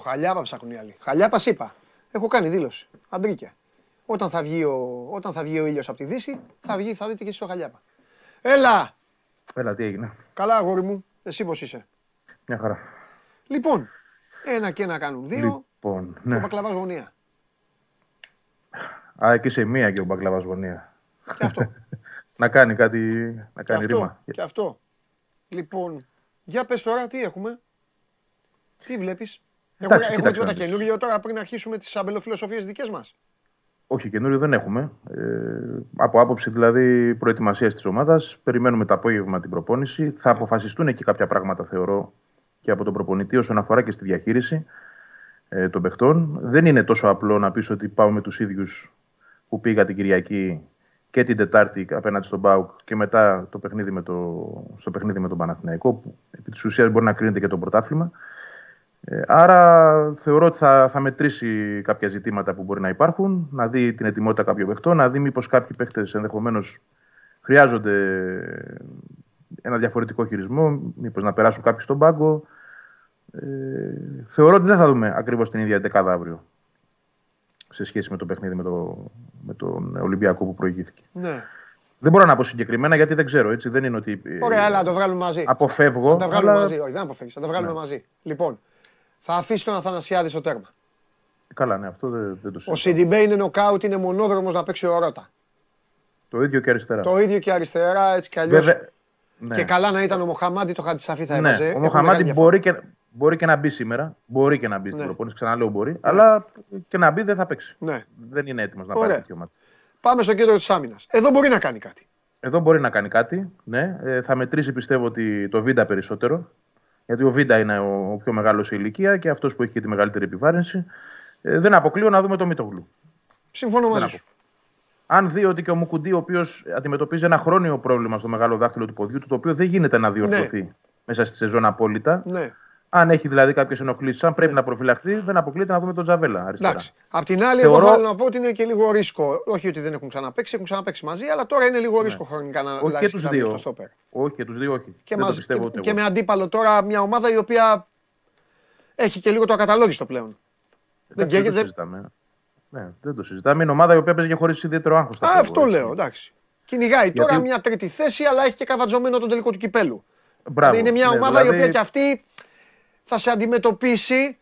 Χαλιάπα ψάχνουν οι άλλοι. Χαλιάπα είπα. Έχω κάνει δήλωση. Αντρίκια. Όταν θα βγει ο, όταν θα βγει ο ήλιος από τη Δύση, θα, βγει, θα δείτε και εσείς το χαλιάπα. Έλα! Έλα, τι έγινε; Καλά, αγόρι μου. Εσύ πώς είσαι; Μια χαρά. Λοιπόν, ένα και ένα κάνουν δύο. Λοιπόν, Το ναι. μπακλαβάς γωνία. Α, εκεί σε μία και ο Μπαγκλαβάς γωνία. Και αυτό. (laughs) να κάνει κάτι, να και κάνει αυτό. ρήμα. Και αυτό. Λοιπόν, για πες τώρα τι έχουμε; Τι βλέπεις; Έχουμε, Εντάξει, έχουμε κοίταξε τίποτα να δεις. καινούργιο τώρα πριν αρχίσουμε τις αμπελοφιλοσοφίες δικές μας. Όχι, καινούριο δεν έχουμε. Ε, από άποψη δηλαδή προετοιμασίας της ομάδας, περιμένουμε το απόγευμα την προπόνηση. Θα αποφασιστούν εκεί κάποια πράγματα, θεωρώ, και από τον προπονητή όσον αφορά και στη διαχείριση ε, των παιχτών. Δεν είναι τόσο απλό να πεις ότι πάω με τους ίδιους που πήγα την Κυριακή και την Τετάρτη απέναντι στον Μπάουκ και μετά το παιχνίδι με το, στο παιχνίδι με τον Παναθηναϊκό, που επί της ουσίας μπορεί να κρίνεται και το πρωτάθλημα. Ε, άρα θεωρώ ότι θα, θα μετρήσει κάποια ζητήματα που μπορεί να υπάρχουν, να δει την ετοιμότητα κάποιων παιχτών, να δει μήπως κάποιοι παίχτες ενδεχομένως χρειάζονται ένα διαφορετικό χειρισμό, μήπως να περάσουν κάποιοι στον πάγκο. Ε, θεωρώ ότι δεν θα δούμε ακριβώς την ίδια δεκάδα αύριο σε σχέση με το παιχνίδι με, το, με τον Ολυμπιακό που προηγήθηκε. Ναι. Δεν μπορώ να πω συγκεκριμένα γιατί δεν ξέρω. Έτσι. Δεν είναι ότι. ε, Ωραία, έλα, να το βγάλουμε μαζί. Αποφεύγω. Θα τα βγάλουμε αλλά- μαζί. Όχι, δεν αποφεύγεις. Θα τα βγάλουμε Ναι. μαζί. Λοιπόν, θα αφήσει τον Αθανασιάδη στο τέρμα. Καλά, ναι, αυτό δεν, δεν το Ο συζητώ. Σιντιμπέ είναι νοκάουτ, είναι μονόδρομος να παίξει ο Ρώτα. Το ίδιο και αριστερά. Το ίδιο και αριστερά, έτσι κι αλλιώς. Βέβαια, ναι. Και καλά να ήταν ο Μοχαμάντι, το Χατζησαφή θα Ναι, έβαζε. ο Έχουν Μοχαμάντι μεγάλη μπορεί και, μπορεί και να μπει σήμερα. Μπορεί και να μπει στην Ναι. προπόνηση. Ξαναλέω μπορεί. Αλλά και να μπει δεν θα παίξει. Ναι. Δεν είναι έτοιμος να Ωραία. πάρει τέτοιο μάτι. Πάμε στο κέντρο της άμυνας. Εδώ μπορεί να κάνει κάτι. Εδώ μπορεί να κάνει κάτι. Ναι. Ε, θα μετρήσει πιστεύω ότι το Βίντα περισσότερο. Γιατί ο Βίντα είναι ο, ο πιο μεγάλος σε ηλικία και αυτός που έχει και τη μεγαλύτερη επιβάρυνση. Ε, δεν αποκλείω να δούμε το Μητογλου. Συμφωνώ μαζί Δεν σου. Αν δει ότι και ο Μουκουντή, ο οποίος αντιμετωπίζει ένα χρόνιο πρόβλημα στο μεγάλο δάχτυλο του ποδιού του, το οποίο δεν γίνεται να διορθωθεί μέσα στη σεζόν απόλυτα, Ναι. Αν έχει δηλαδή κάποιες ενοχλήσεις, αν πρέπει να προφυλαχθεί, δεν αποκλείεται να δούμε τον Τζαβέλα αριστερά. Ναι. Εντάξει. Απ' την άλλη, Θεωρώ- εγώ θέλω να πω ότι είναι και λίγο ρίσκο. Όχι ότι δεν έχουν ξαναπέξει, έχουν ξαναπέξει μαζί, αλλά τώρα είναι λίγο ρίσκο χρονικά να Ναι. Όχι και αλλάξει τους κάτι στο δύο. στόπερ. Όχι και τους δύο, όχι. Και, δεν το μαζί, πιστεύω και, ούτε και εγώ. με αντίπαλο τώρα μια ομάδα η οποία έχει και λίγο το ακαταλόγιστο πλέον. Δεν Εντάξει, δεν το καίγεται. συζητάμε. Ναι, δεν το συζητάμε. Είναι ομάδα η οποία παίζει χωρίς ιδιαίτερο άγχος. Α, αυτό λέω, εντάξει. Κυνηγάει τώρα Γιατί- μια τρίτη θέση, αλλά έχει και καβατζωμένο τον τελικό του κυπέλου. Μπράβο. Δηλαδή είναι μια Ναι, ομάδα η δηλαδή- οποία και αυτή θα σε αντιμετωπίσει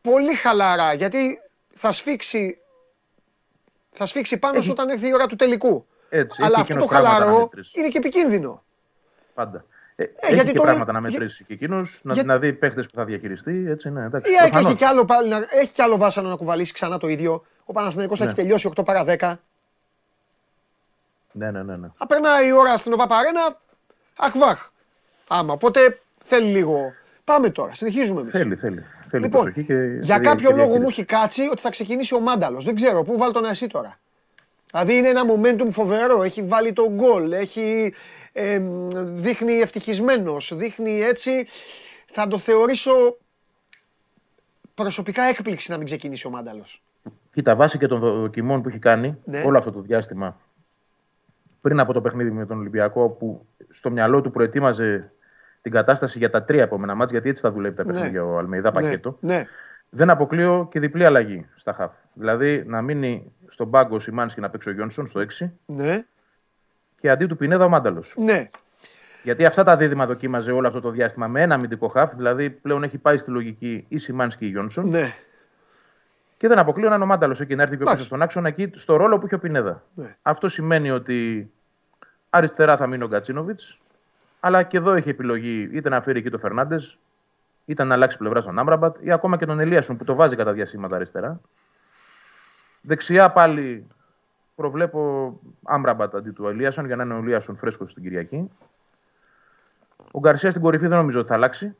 πολύ χαλαρά. Γιατί θα σφίξει, θα σφίξει πάνω σου όταν έρθει η ώρα του τελικού. Έτσι, Αλλά έχει αυτό το εκείνος πράγματα να χαλαρό μετρήσεις. είναι και επικίνδυνο. Πάντα. Ε, έχει γιατί και τώρα- πράγματα να για- μετρήσει και εκείνος, να, για- να δει παίχτες που θα διαχειριστεί. Έτσι, ναι, εντάξει, Η ΑΕΚ προφανώς. έχει κι άλλο, πάλι να- έχει κι άλλο βάσανο να κουβαλήσει ξανά το ίδιο. Ο Παναθηναϊκός θα Ναι. έχει τελειώσει 8 παρα 10. Ναι, ναι, ναι. ναι. Θα περνάει η ώρα στην ΟΠΑΠΑΡΕΝΑ, αχβάχ. Άμα, οπότε θέλει λίγο. Πάμε τώρα, συνεχίζουμε εμείς. Θέλει, θέλει. Θέλει Λοιπόν, προσοχή και για και κάποιο και λόγο μου διαχείριση. έχει κάτσει ότι θα ξεκινήσει ο Μάνταλος. Δεν ξέρω, πού βάλει τον εσύ τώρα. Δηλαδή είναι ένα momentum φοβερό, έχει βάλει τον γκολ, έχει, ε, μ, δείχνει ευτυχισμένος, δείχνει έτσι. Θα το θεωρήσω προσωπικά έκπληξη να μην ξεκινήσει ο Μάνταλος. Κοίτα, βάσει και των δο- δοκιμών που έχει κάνει Ναι. όλο αυτό το διάστημα πριν από το παιχνίδι με τον Ολυμπιακό, που στο μυαλό του προετοίμαζε την κατάσταση για τα τρία επόμενα μάτια, γιατί έτσι θα δουλεύει τα Ναι. παιχνίδια ο Αλμεϊδά πακέτο. Ναι, ναι. Δεν αποκλείω και διπλή αλλαγή στα χαφ. Δηλαδή να μείνει στον πάγκο ο Σιμάνσκι να παίξει ο Γιόνσον στο 6 ναι, και αντί του Πινέδα ο Μάνταλος. ναι. Γιατί αυτά τα δίδυμα δοκίμαζε όλο αυτό το διάστημα με ένα αμυντικό χαφ. Δηλαδή πλέον έχει πάει στη λογική ή Σιμάνσκι ή Γιόνσον. ναι. Και δεν αποκλείω να είναι ο Μάνταλος εκεί να έρθει πιο Εντάξει. πίσω στον άξονα εκεί στο ρόλο που είχε ο Πινέδα. Ναι. Αυτό σημαίνει ότι αριστερά θα μείνει ο Γκατσίνοβιτς, αλλά και εδώ έχει επιλογή είτε να φέρει εκεί το Φερνάντες, είτε να αλλάξει πλευρά στον Άμραμπατ ή ακόμα και τον Ελίασον που το βάζει κατά διασύματα αριστερά. Δεξιά πάλι προβλέπω Άμραμπατ αντί του Ελίασον για να είναι ο Ελίασον φρέσκος στην Κυριακή. Ο Γκαρσία στην κορυφή δεν νομίζω ότι θα αλλάξει.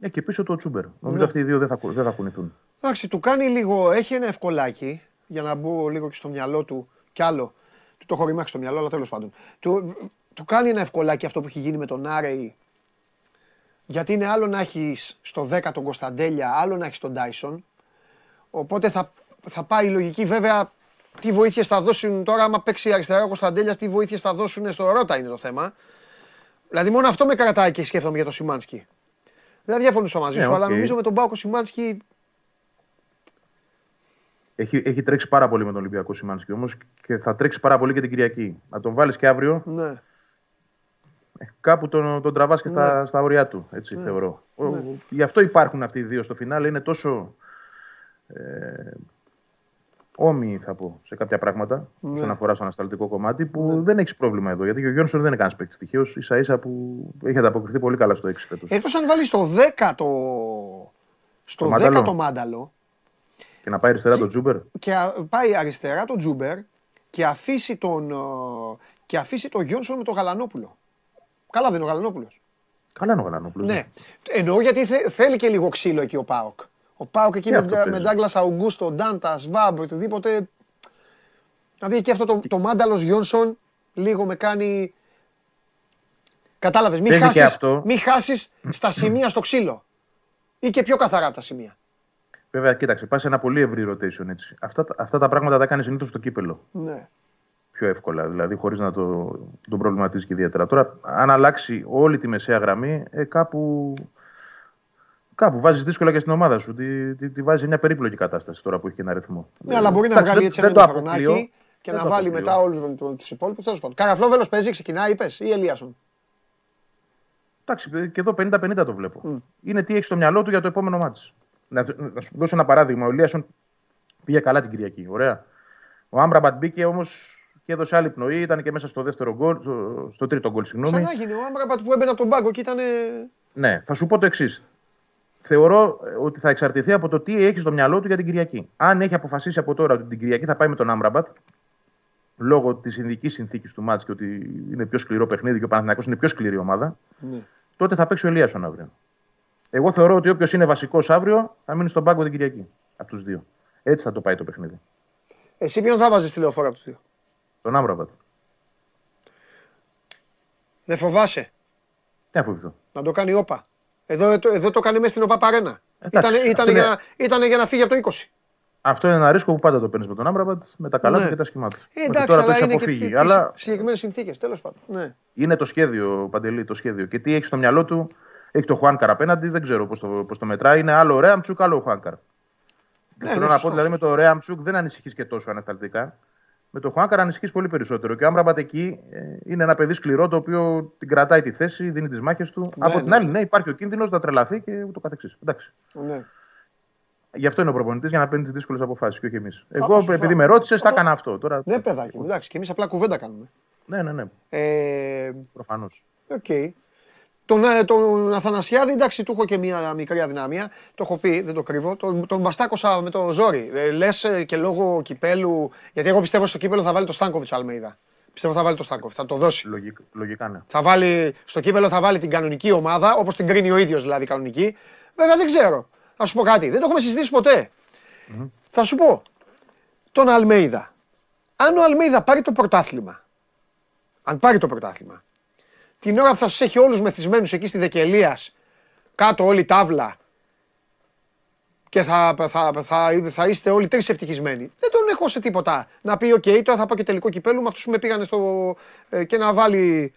Ε, και πίσω το Τσούμπερ. Νομίζω Ναι. αυτοί οι δύο δεν θα, κου- δεν θα κουνηθούν. Εντάξει, του κάνει λίγο, έχει ένα ευκολάκι, για να μπω λίγο και στο μυαλό του κι άλλο. Του το έχω ρημάξει το μυαλό, αλλά τέλος πάντων. Του, του κάνει ένα ευκολάκι αυτό που έχει γίνει με τον Άρεϊ. Γιατί είναι άλλο να έχεις στο 10 τον Κωνσταντέλια, άλλο να έχεις τον Τάισον. Οπότε θα, θα πάει η λογική. Βέβαια, τι βοήθειες θα δώσουν τώρα, άμα παίξει αριστερά ο Κωνσταντέλια, τι βοήθειες θα δώσουν στο Ρότα είναι το θέμα. Δηλαδή, μόνο αυτό με κρατάει και σκέφτομαι για τον Σιμάνσκι. Δεν διαφωνούσα μαζί Ναι, σου, αλλά οκ. νομίζω με τον Πάοκ ο Σιμάνσκι Έχει, έχει τρέξει πάρα πολύ με τον Ολυμπιακό Σιμάνσκι όμως και θα τρέξει πάρα πολύ και την Κυριακή. Να τον βάλεις και αύριο, Ναι. Ε, κάπου τον, τον τραβάς και στα, Ναι. στα ωριά του. Έτσι θεωρώ. Ο- Γι' αυτό υπάρχουν αυτοί οι δύο στο φινάλε. Είναι τόσο. Ε, όμοιοι θα πω σε κάποια πράγματα Ναι. όσον αφορά στο ανασταλτικό κομμάτι που δεν έχεις πρόβλημα εδώ. Γιατί και ο Γιόνσον δεν είναι κανένας παίκτης τυχαίο. σα ίσα που έχει ανταποκριθεί πολύ καλά στο 6 φέτος. Εκτός αν βάλεις στο 10 το, στο Το 10 μάνταλο. το μάνταλο Και να πάει αριστερά τον Τζούμπερ. και α- πάει αριστερά το Τζούμπερ και αφήσει τον, ε, και αφήσει τον Γιόνσον με τον Γαλανόπουλο. Καλά δεν είναι ο Γαλανόπουλος. Καλά είναι ο Γαλανόπουλος. Ναι. Εννοώ γιατί θε- θέλει και λίγο ξύλο εκεί ο Πάοκ. Ο Πάοκ εκεί Και με, αυτό με παίζει; Ντάγκλας Αουγκούστο, Ντάντα, Σβάμπ, οτιδήποτε. Δηλαδή εκεί αυτό το, το μάνταλος Γιόνσον λίγο με κάνει. Κατάλαβες, μην Παίζει και χάσει αυτό. μη χάσεις στα σημεία στο ξύλο. Ή και πιο καθαρά από τα σημεία. Βέβαια, κοίταξε, πας σε ένα πολύ ευρύ rotation έτσι. Αυτά, τα- αυτά τα πράγματα τα κάνεις συνήθως στο κύπελο. Ναι. Πιο εύκολα, δηλαδή χωρίς να το, τον προβληματίζεις και ιδιαίτερα. Τώρα, αν αλλάξει όλη τη μεσαία γραμμή, ε, κάπου, κάπου βάζεις δύσκολα και στην ομάδα σου. Τη, τη, τη βάζει σε μια περίπλοκη κατάσταση τώρα που έχει και ένα ρυθμό. Ναι, αλλά μπορεί να Εντάξει, βγάλει δεν- έτσι δεν ένα το χρονάκι αποκλείω. και Δεν να το βάλει αποκλείω. μετά όλους τους υπόλοιπους. Τέλος πάντων. Καραφλόβελος παίζει, ξεκινάει, είπες, ή Ελίασον; Εντάξει, ε, και εδώ 50-50 το βλέπω. Είναι τι έχεις στο μυαλό του για το επόμενο μάτι. Να, να σου δώσω ένα παράδειγμα. Ο Λίασον πήγε καλά την Κυριακή. Ωραία. Ο Άμπραμπατ μπήκε όμως και έδωσε άλλη πνοή. Ήταν και μέσα στο δεύτερο γκολ, στο, στο τρίτο γκολ, συγγνώμη. Ξανά έγινε ο Άμπραμπατ που έμπαινε από τον πάγκο και ήταν. Ναι, θα σου πω το εξής. Θεωρώ ε, ότι θα εξαρτηθεί από το τι έχει στο μυαλό του για την Κυριακή. Αν έχει αποφασίσει από τώρα ότι την Κυριακή θα πάει με τον Άμραμπατ, λόγω της ειδικής συνθήκης του μάτς και ότι είναι πιο σκληρό παιχνίδι και ο Παναθηναϊκός είναι πιο σκληρή ομάδα, Ναι. τότε θα παίξει ο Ελίασον αύριο. Εγώ θεωρώ ότι όποιος είναι βασικός αύριο θα μείνει στον πάγκο την Κυριακή. Από τους δύο. Έτσι θα το πάει το παιχνίδι. Εσύ ποιον θα βάζεις τηλεοφόρα από τους δύο; Τον Άμραμπατ. Δεν φοβάσαι; Τι να φοβηθώ. να το κάνει όπα. Εδώ, εδώ, εδώ το έκανε μέσα στην ΟΠΑΠΑΡΕΝΑ. Εντάξει, Ήταν, ήταν, αυτό για είναι- να, ήταν για να φύγει από το 20. Αυτό είναι ένα ρίσκο που πάντα το παίρνεις με τον Άμπραμπατ, με τα καλά Ναι. του και τα σχημά του. Ε, Μέχρι εντάξει, τώρα το αλλά έχει είναι αποφύγει. και Αλλά συγκεκριμένες συνθήκες. Τέλος πάντων. Ναι. είναι το σχέδιο, Παντελή, το σχέδιο. Και τι έχει στο μυαλό του, έχει το Χουάνκαρ απέναντι, δεν ξέρω πώς το, πώς το μετράει. Είναι άλλο ο Ρέαμτσουκ, άλλο ο Χουάνκαρ. Ναι, Θέλω ναι, να πω σωστός. δηλαδή με το Ρέαμτσουκ δεν ανησυχείς και τόσο ανασταλτικά. Με το Χουάνκαρ ανησυχείς πολύ περισσότερο. Και ο Άμπραμπατ εκεί ε, είναι ένα παιδί σκληρό το οποίο την κρατάει τη θέση, δίνει τις μάχες του. Από την ναι, άλλη, ναι, υπάρχει ο κίνδυνος να τρελαθεί και ούτω καθεξής. Εντάξει. ναι. Γι' αυτό είναι ο προπονητής για να παίρνει τις δύσκολες αποφάσεις και όχι εμείς. Εγώ, σωστά. επειδή με ρώτησες, θα έκανα αυτό. Τώρα, ναι, παιδάκι μου. Εντάξει, και εμείς απλά κουβέντα κάνουμε. ναι, ναι, ναι. Ε, Προφανώς. Οκ. Τον, ε, τον Αθανασιάδη, εντάξει, του έχω και μια μικρή αδυναμία. Το έχω πει, δεν το κρύβω. Τον, τον μπαστάκωσα με το ζόρι. Ε, Λες και λόγω κυπέλλου. Γιατί εγώ πιστεύω στο κύπελλο θα βάλει το Στάνκοβιτς Αλμέιδα. Πιστεύω θα βάλει το Στάνκοβιτς, θα το δώσει. Λογικ, λογικά ναι. Θα βάλει, στο κύπελλο θα βάλει την κανονική ομάδα, όπως την κρίνει ο ίδιος δηλαδή κανονική. Βέβαια δεν ξέρω. Θα σου πω κάτι. Δεν το έχουμε συζητήσει ποτέ. Θα σου πω. Τον Αλμέιδα. Αν ο Αλμέιδα πάρει το πρωτάθλημα. Αν πάρει το πρωτάθλημα. Την ώρα που θα σας έχει όλους μεθυσμένους εκεί στη Δεκελίας, κάτω όλη τάβλα. Και θα, θα, θα, θα, θα είστε όλοι τρεις ευτυχισμένοι. Δεν τον έχω σε τίποτα. Να πει: Οκ, τώρα θα πάω και τελικό κυπέλλου με αυτούς που με πήγανε στο. ε, και να βάλει.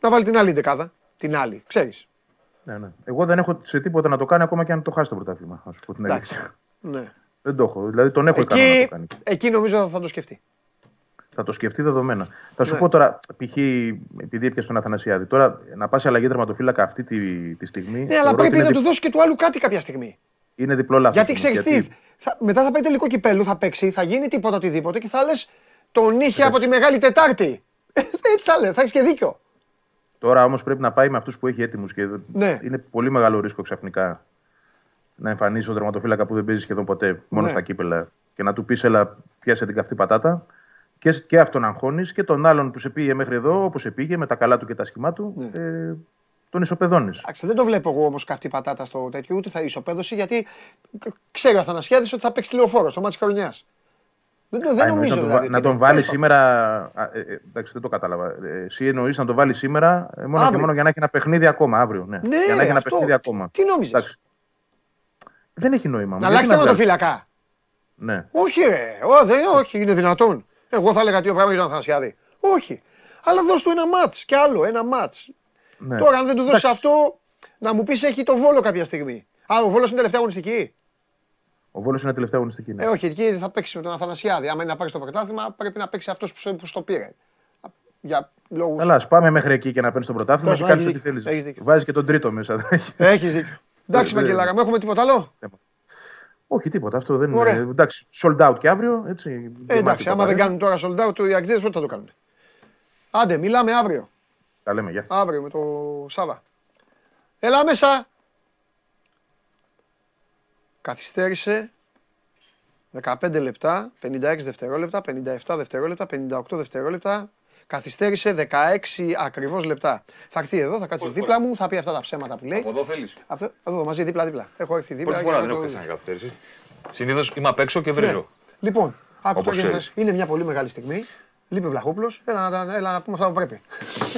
Να βάλει την άλλη δεκάδα. Την άλλη, ξέρεις. ναι, ναι. Εγώ δεν έχω σε τίποτα να το κάνει ακόμα και αν το χάσει το πρωτάθλημα. Να σου πω την Εντάξει. αλήθεια. Ναι. Δεν το έχω. Δηλαδή τον έχω ικανό να Εκεί, το κάνει. εκεί νομίζω θα το σκεφτεί. Θα το σκεφτεί δεδομένα. Θα σου Ναι. πω τώρα, π.χ. επειδή έπιασε τον Αθανασιάδη, τώρα να πας σε αλλαγή τερματοφύλακα αυτή τη, τη στιγμή. Ναι, αλλά θεωρώ πρέπει ότι είναι, να δι- του δώσει και του άλλου κάτι κάποια στιγμή. είναι διπλό λάθος. Γιατί ξέρεις τι, θα, μετά θα πάει τελικό κυπέλου, θα παίξει, θα γίνει τίποτα οτιδήποτε και θα λες τον είχε από τη Μεγάλη Τετάρτη. (laughs) Έτσι θα λες, θα έχεις και δίκιο. Τώρα όμως πρέπει να πάει με αυτούς που έχει έτοιμους και Ναι. είναι πολύ μεγάλο ρίσκο ξαφνικά να εμφανίσει τον τερματοφύλακα που δεν παίζει σχεδόν ποτέ, μόνο Ναι. στα κύπελα και να του πεις, έλα, πιάσε την καυτή πατάτα. Και, και αυτόν αγχώνεις και τον άλλον που σε πήγε μέχρι εδώ, όπως σε πήγε, με τα καλά του και τα σχημά του, Ναι. ε, τον ισοπεδώνεις. Εντάξει, δεν το βλέπω εγώ όμως καυτή πατάτα στο τέτοιο, ούτε θα ισοπαίδωση, γιατί ξέρει ο Αθανασιάδης ότι θα παίξει τηλεοφόρο στο μάτι χρονιά. Δεν, το, δεν νομίζω να τον, δηλαδή. βα- να ότι τον είναι. βάλεις Τέλος σήμερα. α, ε, ε, εντάξει, δεν το κατάλαβα. Ε, εσύ εννοείς να τον βάλεις σήμερα ε, μόνο Αύριο. και μόνο για να έχει ένα παιχνίδι ακόμα αύριο. Ναι, Ναι, για να έχει ένα αυτό. παιχνίδι ακόμα. Τι νόμιζες; Εντάξει. Δεν έχει νόημα. Να αλλάξει τερματοφύλακα. Ναι. Όχι, ρε. Ω, δεν, όχι, είναι δυνατόν. Εγώ θα έλεγα δύο πράγματα για τον Αθανασιάδη. Όχι. Αλλά δώσ' του ένα μάτς και άλλο, ένα μάτς. ναι. Τώρα, αν δεν του δώσεις Εντάξει. αυτό, να μου πεις έχει το βόλο κάποια στιγμή. Α, ο βόλος είναι τελευταία αγωνιστική. Ο Βόλος είναι τελευταία αγωνιστική. Ναι. Ε, όχι, εκεί θα παίξει με τον Αθανασιάδη. Άμα είναι να πάρει το πρωτάθλημα, πρέπει να παίξει αυτός που, στο- που στο πήρε. Για λόγου. Καλά, ας πάμε μέχρι εκεί και να παίρνεις το πρωτάθλημα Τόσο, και κάνει έχεις ό,τι δίκιο, έχεις θέλει. δίκιο. Βάζεις και τον τρίτο μέσα. Έχεις δίκιο. Εντάξει, Ε, ε, Βαγγελάρα, μου έχουμε τίποτα άλλο; Όχι, τίποτα. Αυτό δεν Ωραία. είναι. Εντάξει, sold out και αύριο. Έτσι, Ε, γεμάτη εντάξει, το άμα δεν παρέ. κάνουν τώρα sold out, οι Αγγλίδε πότε θα το κάνουν. Άντε, μιλάμε αύριο. Τα λέμε, γεια. Αύριο με το Σάβα. Έλα μέσα. Καθυστέρησε 15 λεπτά, 56 δευτερόλεπτα, 57 δευτερόλεπτα, 58 δευτερόλεπτα. Καθυστέρησε 16 ακριβώς λεπτά. Θα έρθει εδώ, θα κάτσει δίπλα μου, θα πει αυτά τα ψέματα που λέει. Από εδώ θέλεις; Αυτό, εδώ μαζί δίπλα-δίπλα. Έχω έρθει δίπλα. Πρώτη για φορά να δεν το έχω δεις. κάνει καθυστέρηση. Συνήθως είμαι απ' έξω και βρίζω. Ναι. Λοιπόν, άκου Όπως το γίνεται. ξέρεις. Είναι μια πολύ μεγάλη στιγμή. Λείπει ο Βλαχόπουλος. Έλα, να- έλα να πούμε αυτά που πρέπει.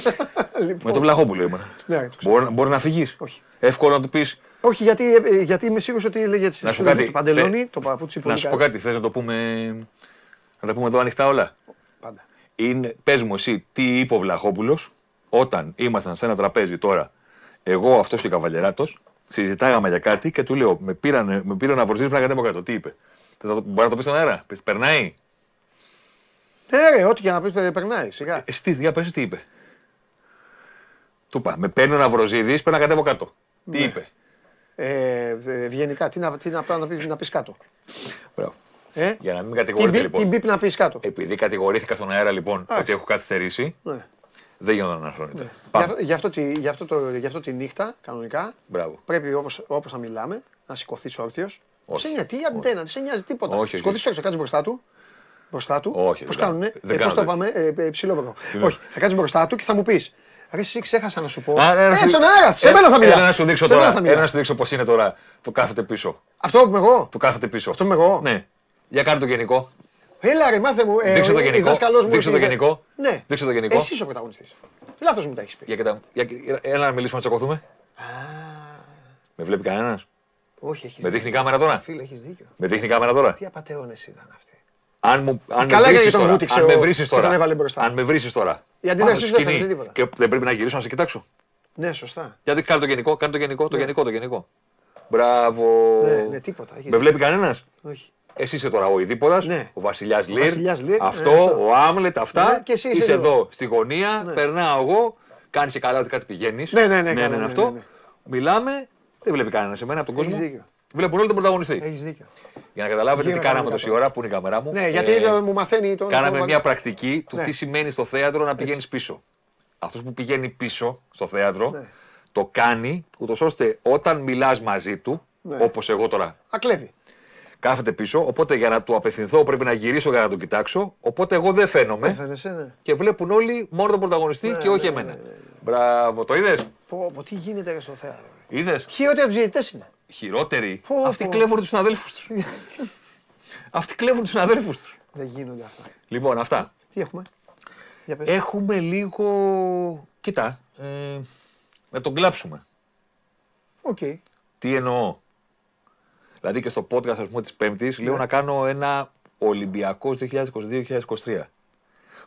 (laughs) λοιπόν, Με τον Βλαχόπουλο ήμουν. ναι, το ξέρω. Μπορεί, μπορεί να φύγει. Όχι. Εύκολο να του πεις; Όχι, γιατί, ε, γιατί είμαι σίγουρος ότι έλεγε έτσι. Να σου σου πω λέγε κάτι, Το παντελόνι, θε- το παπούτσι Να πολύ σου πω καλό. κάτι. Θες να το πούμε. Να τα πούμε εδώ ανοιχτά όλα; Πάντα. Είναι, πες μου εσύ τι είπε ο Βλαχόπουλος όταν ήμασταν σε ένα τραπέζι τώρα, εγώ, αυτός και ο Καβαλιεράτος, συζητάγαμε για κάτι και του λέω, με πήραν, με πήραν να βρω να κατέβω κάτω. Τι είπε. Θα το- Μπορεί να το πεις στον αέρα. Πες, Περνάει. Ναι, ρε, ό,τι και να πεις περνάει. Σιγά. Εσύ τι, για πες τι είπε. Του είπα, με παίρνει ο Ναυροζίδης, πρέπει να κατέβω κάτω. Τι Ναι. είπε. Ε, ε, ευγενικά, τι να, τι να, να, πεις, να πεις κάτω. Μπράβο. Ε; Για να μην Τι, κατηγορείτε μπι- λοιπόν. τι μπιπ να πεις κάτω. Επειδή κατηγορήθηκα στον αέρα λοιπόν Εντάξει. ότι έχω καθυστερήσει, Ναι. δεν γίνονταν να αναφέρεται. Γι' Πάμε. αυτό, γι, αυτό τη, γι, αυτό το, γι' αυτό τη νύχτα, κανονικά, Μπράβο. πρέπει όπως, όπως θα μιλάμε, να σηκωθείς όρθιος. Όχι. Σε νοιάζει, τι αντένα, δεν σε νοιάζει τίποτα. Όχι, όχι. Σηκωθείς όρθιος, κάτσει μπροστά του. Μπροστά του. Όχι, Πώς δεν κάνω. κάνουνε, Δεν ε, κάνω πώς το τέτοιο. είπαμε, ε, ε, ψηλόβροχο. λέω. Όχι, θα κάτσει μπροστά του και θα μου πεις. Ρε, εσύ ξέχασα να σου πω. Α, ένα Ε, σου- στον αέρα, σε Έλα- μένα θα μιλάς. Έλα να σου δείξω Σε μένα τώρα. θα μιλάς. Έλα να σου δείξω πώς είναι τώρα το κάθεται πίσω. Αυτό που είμαι εγώ. Το κάθεται πίσω. Αυτό είμαι εγώ. Ναι. Για κάνε το γενικό. Έλα ρε, μάθε μου. Ε, Δείξε το ε, γενικό. δάσκαλός μου Δείξε είχε- το γενικό. Ναι. Δείξε το γενικό. Εσύ είσαι ο πρωταγωνιστής. Λάθος μου τα έχεις πει. Για, κοιτά, για, έλα να μιλήσουμε να τσακωθούμε. Με βλέπει κανένας; Όχι, έχεις Με δείχνει δίκιο. κάμερα τώρα; Φίλε, έχεις δίκιο. Με δείχνει η κάμερα τώρα; Τι απαταιώνες ήταν αυτοί. Αν, μου, αν Καλά με έκανε βρει και τον τώρα. βούτυξε Αν με ο- βρει και τώρα. τον έβαλε μπροστά. Αν με βρει τώρα. Η αντίδραση πάνω σου δεν σκηνή φαίνεται τίποτα. Και δεν πρέπει να γυρίσω να σε κοιτάξω. Ναι, σωστά. Γιατί κάνε το γενικό, κάνε το γενικό, το γενικό, το γενικό. Μπράβο. Ναι, ναι, τίποτα. έχεις Με βλέπει κανένας; Όχι. Εσύ είσαι τώρα ο Ιδίποδας, Ναι. ο Βασιλιάς Λίρ. Βασιλιάς Λίρ, ναι, αυτό, αυτό. ο Άμλετ, αυτά. Ναι, και εσύ είσαι είσαι εδώ. εδώ στη γωνία, περνάω εγώ, κάνεις και καλά ότι κάτι πηγαίνεις. Ναι, ναι, ναι, καλά, ναι, αυτό. ναι, ναι. Μιλάμε, δεν βλέπει κανένας εμένα από τον Έχεις κόσμο. δίκιο. Βλέπουν όλοι τον πρωταγωνιστή. Έχεις δίκιο. Για να καταλάβετε Γύρω τι κάναμε κανονικά τόση τώρα. ώρα, που είναι η κάμερά μου. Ναι, γιατί Ε, μου μαθαίνει το. Κάναμε το- μια πρακτική του Ναι. τι σημαίνει στο θέατρο να πηγαίνεις πίσω. Αυτός που πηγαίνει πίσω στο θέατρο Ναι. το κάνει ούτως ώστε όταν μιλάς μαζί του, Ναι. όπως εγώ τώρα Ακλέβει. Κάθεται πίσω, οπότε για να του απευθυνθώ πρέπει να γυρίσω για να τον κοιτάξω. Οπότε εγώ δεν φαίνομαι Έφερες, ε, ναι. και βλέπουν όλοι μόνο τον πρωταγωνιστή Ναι, και όχι ναι, εμένα. ναι, ναι, ναι. Μπράβο, το είδες; Πω, πω, τι γίνεται ρε, στο θέατρο. Είδες; Χειρότεροι από τους διαιτητές είναι. Χειρότεροι. Πω, Αυτοί πω. κλέβουν τους συναδέλφους τους. (laughs) Αυτοί κλέβουν τους συναδέλφους τους. Δεν γίνονται αυτά. Λοιπόν, αυτά. Τι έχουμε; Για πες. Έχουμε λίγο. Κοίτα. Ε, να τον κλάψουμε. Οκ. Τι εννοώ; Δηλαδή και στο podcast ας πούμε, της Πέμπτης Ναι. λέω να κάνω ένα Ολυμπιακός 2022-2023.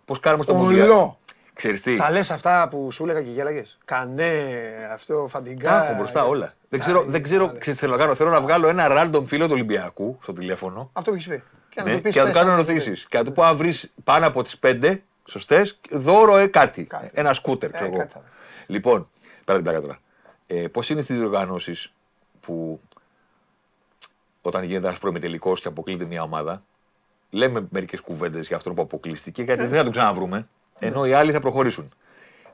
Πώς κάνουμε στο Μουντιάλ; Ολό. Ξέρεις τι; Θα λες αυτά που σου έλεγα και γέλαγες; Κανέ, αυτό, φαντιγκά. Τα έχω μπροστά όλα. Δεν ξέρω, Άι, δεν ξέρω άλλε. ξέρεις τι θέλω να κάνω. Θέλω να βγάλω ένα random φίλο του Ολυμπιακού στο τηλέφωνο Αυτό που έχεις πει. Και να ναι, του πεις, και να του πες, κάνω αν δεν ερωτήσει. Και να του πω αν βρεις πάνω από τις πέντε σωστές, δώρο ε, κάτι. Κάτι. Ένα σκούτερ, ξέρω Ε, εγώ. κάτι θα βρει. Λοιπόν, πέρα την πλάκα τώρα. Ε, Πώς είναι στις διοργανώσεις που όταν γίνεται ένας προημιτελικός και αποκλείεται μια ομάδα, λέμε μερικές κουβέντες για αυτόν που αποκλείστηκε, γιατί Ναι. δεν θα τον ξαναβρούμε, ενώ οι άλλοι θα προχωρήσουν.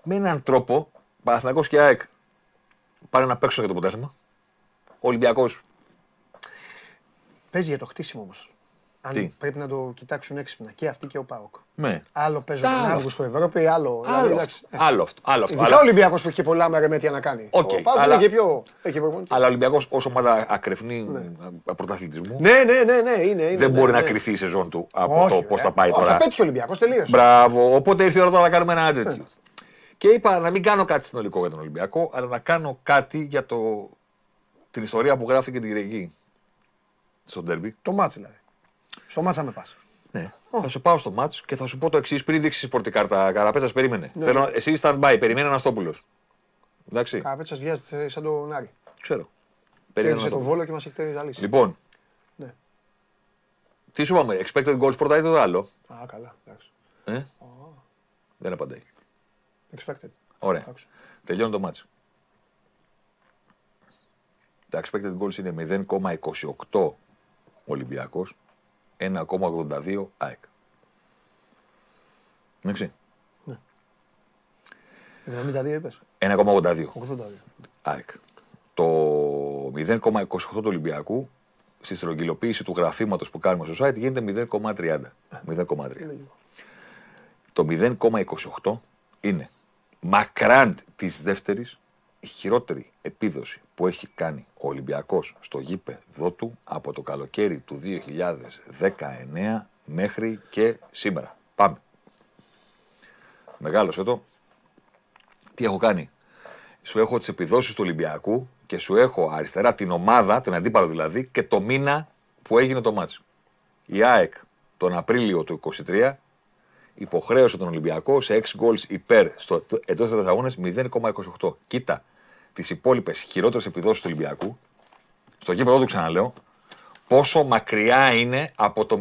Με έναν τρόπο, Παναθηναϊκός και ΑΕΚ πάνε να παίξουν για το αποτέλεσμα. Ο Ολυμπιακός. Παίζει για το χτίσιμο όμως. Αν Τι; πρέπει να το κοιτάξουν έξυπνα και αυτοί και ο ΠΑΟΚ. Ναι. Άλλο παίζουν τον Άλλο Αύγουστο Ευρώπη, άλλο. δηλαδή, Άλλο, εντάξει, αυτό. ε. άλλο αυτό. Άλλο αυτό. Ειδικά Αλλά- ο Ολυμπιακός που έχει και πολλά μερεμέτια να κάνει. Οκ, ο ΠΑΟΚ αλλά- είναι και πιο. Έχει προπονητή. Αλλά ο Ολυμπιακός ω ομάδα ακρεφνή πρωταθλητισμού Ναι, ναι, ναι, ναι, είναι. είναι δεν ναι, μπορεί ναι. να κρυθεί η σεζόν του από το Όχι, πώς ρε. θα πάει Όχι, τώρα. Απέτυχε ο Ολυμπιακός, τελείωσε. Μπράβο. Οπότε ήρθε η ώρα τώρα να κάνουμε ένα τέτοιο. Και είπα να μην κάνω κάτι συνολικό για τον Ολυμπιακό, αλλά να κάνω κάτι για το... την ιστορία που γράφτηκε την Κυριακή στο ντέρμπι. Το μάτς δηλαδή. Στο μάτς θα με πας. Ναι. Θα σου πάω στο μάτς και θα σου πω το εξής πριν δείξεις πορτή κάρτα. Καραπέτσας, περίμενε. Ναι. Θέλω, εσύ stand by, περιμένει ένα Στόπουλο. Εντάξει, Καπέτσας βιάζεται σαν τον Άρη. ξέρω. Περιμένει Κέρδισε τον Αναστόπουλος. Βόλο και μας έχει τερζαλίσει. Λοιπόν, Ναι. τι σου είπαμε, expected goals πρώτα ή το άλλο. Α, καλά. εντάξει. Ε; Δεν απαντάει. Expected. Ωραία. Εντάξει. Τελειώνει το μάτς. Τα expected goals είναι 0,28 Ολυμπιακός, 1,82 ΑΕΚ. Εντάξει. 72 είπες. 1,82 82. ΑΕΚ. Το 0,28 του Ολυμπιακού στη στρογγυλοποίηση του γραφήματος που κάνουμε στο site γίνεται 0,30. 0,3. Το 0,28 είναι μακράν της δεύτερης η χειρότερη επίδοση που έχει κάνει ο Ολυμπιακός στο γήπεδο του από το καλοκαίρι του 2019 μέχρι και σήμερα. Πάμε. Μεγάλωσε το. Τι έχω κάνει; Σου έχω τις επιδόσεις του Ολυμπιακού και σου έχω αριστερά την ομάδα, την αντίπαλο δηλαδή, και το μήνα που έγινε το μάτς. Η ΑΕΚ τον Απρίλιο του 23 υποχρέωσε τον Ολυμπιακό σε 6 goals υπέρ στο εντός της αγώνες 0,28. Κοίτα τις υπόλοιπες χειρότερες επιδόσεις του Ολυμπιακού, στο γήπεδο του ξαναλέω, πόσο μακριά είναι από το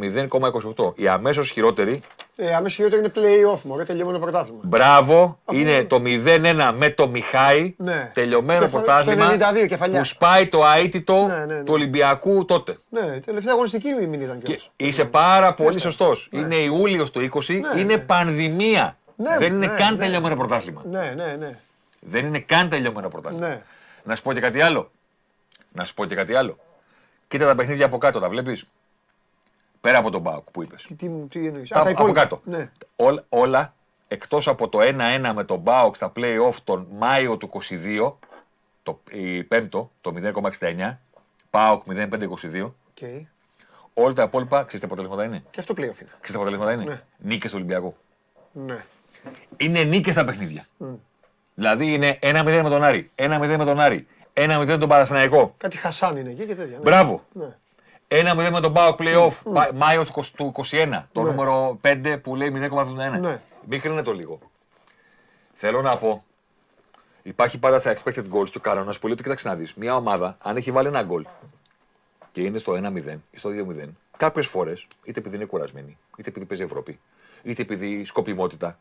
0,28. Η αμέσως χειρότερη, Ε, αμέσως χειρότερο είναι play-off, μωρέ, τελειωμένο πρωτάθλημα. μπράβο, Αφού- είναι το 0-1 με το Μιχάη, Ναι. τελειωμένο Κεφα- πρωτάθλημα, στο 92 κεφαλιά. που σπάει το αίτητο Ναι, ναι, ναι. του Ολυμπιακού τότε. Ναι, τελευταία αγωνιστική μην ήταν Και κιόλας. είσαι πάρα πολύ Μάλιστα. σωστός. Ναι. Είναι Ιούλιος του 20, Ναι, είναι ναι. πανδημία. Ναι, Δεν είναι ναι, καν ναι. τελειωμένο πρωτάθλημα. Ναι, ναι, ναι. Δεν είναι καν τελειωμένο πρωτάθλημα. ναι. Να σου πω και κάτι άλλο. Να σου πω και κάτι άλλο. Κοίτα τα παιχνίδια από κάτω, τα βλέπεις; Πέρα από τον ΠΑΟΚ που είπες. Τι, τι, τι εννοείς; Τα- Α, τα από υπόλοιπα. κάτω. Ναι. Όλα, όλα εκτός από το 1-1 με τον ΠΑΟΚ στα play-off τον Μάιο του 22, το η πέμπτο, το 0,69, ΠΑΟΚ 0,522, Οκ. όλα τα υπόλοιπα, ξέρετε τι αποτελέσματα είναι; Και αυτό play-off είναι. Ξέρετε τι αποτελέσματα είναι; Ναι. Νίκες του Ολυμπιακού. Ναι. Είναι νίκες τα παιχνίδια. Δηλαδή είναι 1-0 με τον Άρη, 1-0 με τον Άρη, 1-0 με τον Παναθηναϊκό. Κάτι Χασάν είναι εκεί και τέτοια. ναι. Μπράβο. Ναι. 1-0 με τον Πάοκ Playoff, Πα- Μάιος του 20 του 21, το Ναι. νούμερο 5 που λέει 0,71. Ναι. Μην κρίνετε το λίγο. Θέλω να πω, υπάρχει πάντα στα expected goals και ο κανόνας που λέει ότι κοιτάξτε να δεις. Μια ομάδα, αν έχει βάλει ένα γκολ και είναι στο 1-0 ή στο 2-0, κάποιες φορές, είτε επειδή είναι κουρασμένη, είτε επειδή παίζει Ευρώπη, είτε επειδή σκοπιμότητα,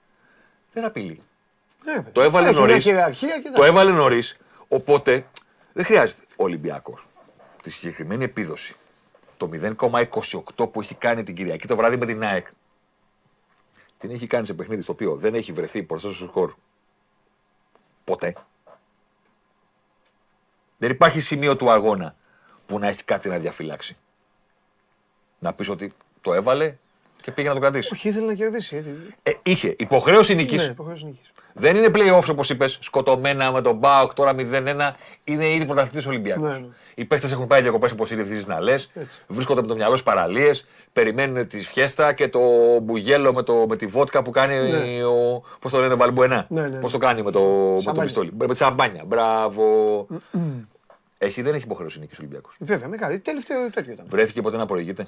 δεν απειλεί. Ναι, ρε παιδί. Το έβαλε Έχει μια νωρίς. κυριαρχία και Το έβαλε νωρίς. Οπότε δεν χρειάζεται ο Ολυμπιακός. Τη συγκεκριμένη επίδοση. Το 0,28 που έχει κάνει την Κυριακή το βράδυ με την ΑΕΚ. Την έχει κάνει σε παιχνίδι στο οποίο δεν έχει βρεθεί μπροστά στο σκορ. Ποτέ. Δεν υπάρχει σημείο του αγώνα που να έχει κάτι να διαφυλάξει. Να πεις ότι το έβαλε και πήγε να το κρατήσει. Όχι, ήθελε να κερδίσει. έτσι. Ε, είχε υποχρέωση νίκης. Ναι, υποχρέωση νίκης. Δεν είναι playoffs όπως είπες, σκοτωμένα με τον Μπάουκ τώρα 0-1. Είναι ήδη πρωταθλητής Ολυμπιακό. Ναι, ναι. Οι παίχτε έχουν πάει διακοπές όπως ήδη ευθύνει να λε. Βρίσκονται με το μυαλό στις παραλίες. Περιμένουν τη φιέστα και το μπουγέλο με, το, με τη βότκα που κάνει Ναι. ο. Πώς το λένε, Βαλμπουενά. Ναι, ναι. Πώς το κάνει με το, με το Σαμπάνια. πιστόλι. Με τη σαμπάνια. Μπράβο. έχει, δεν έχει υποχρέωση νίκη Ολυμπιακό. Βέβαια, με κάτι. Τελευταίο τέτοιο ήταν. Βρέθηκε ποτέ να προηγείται;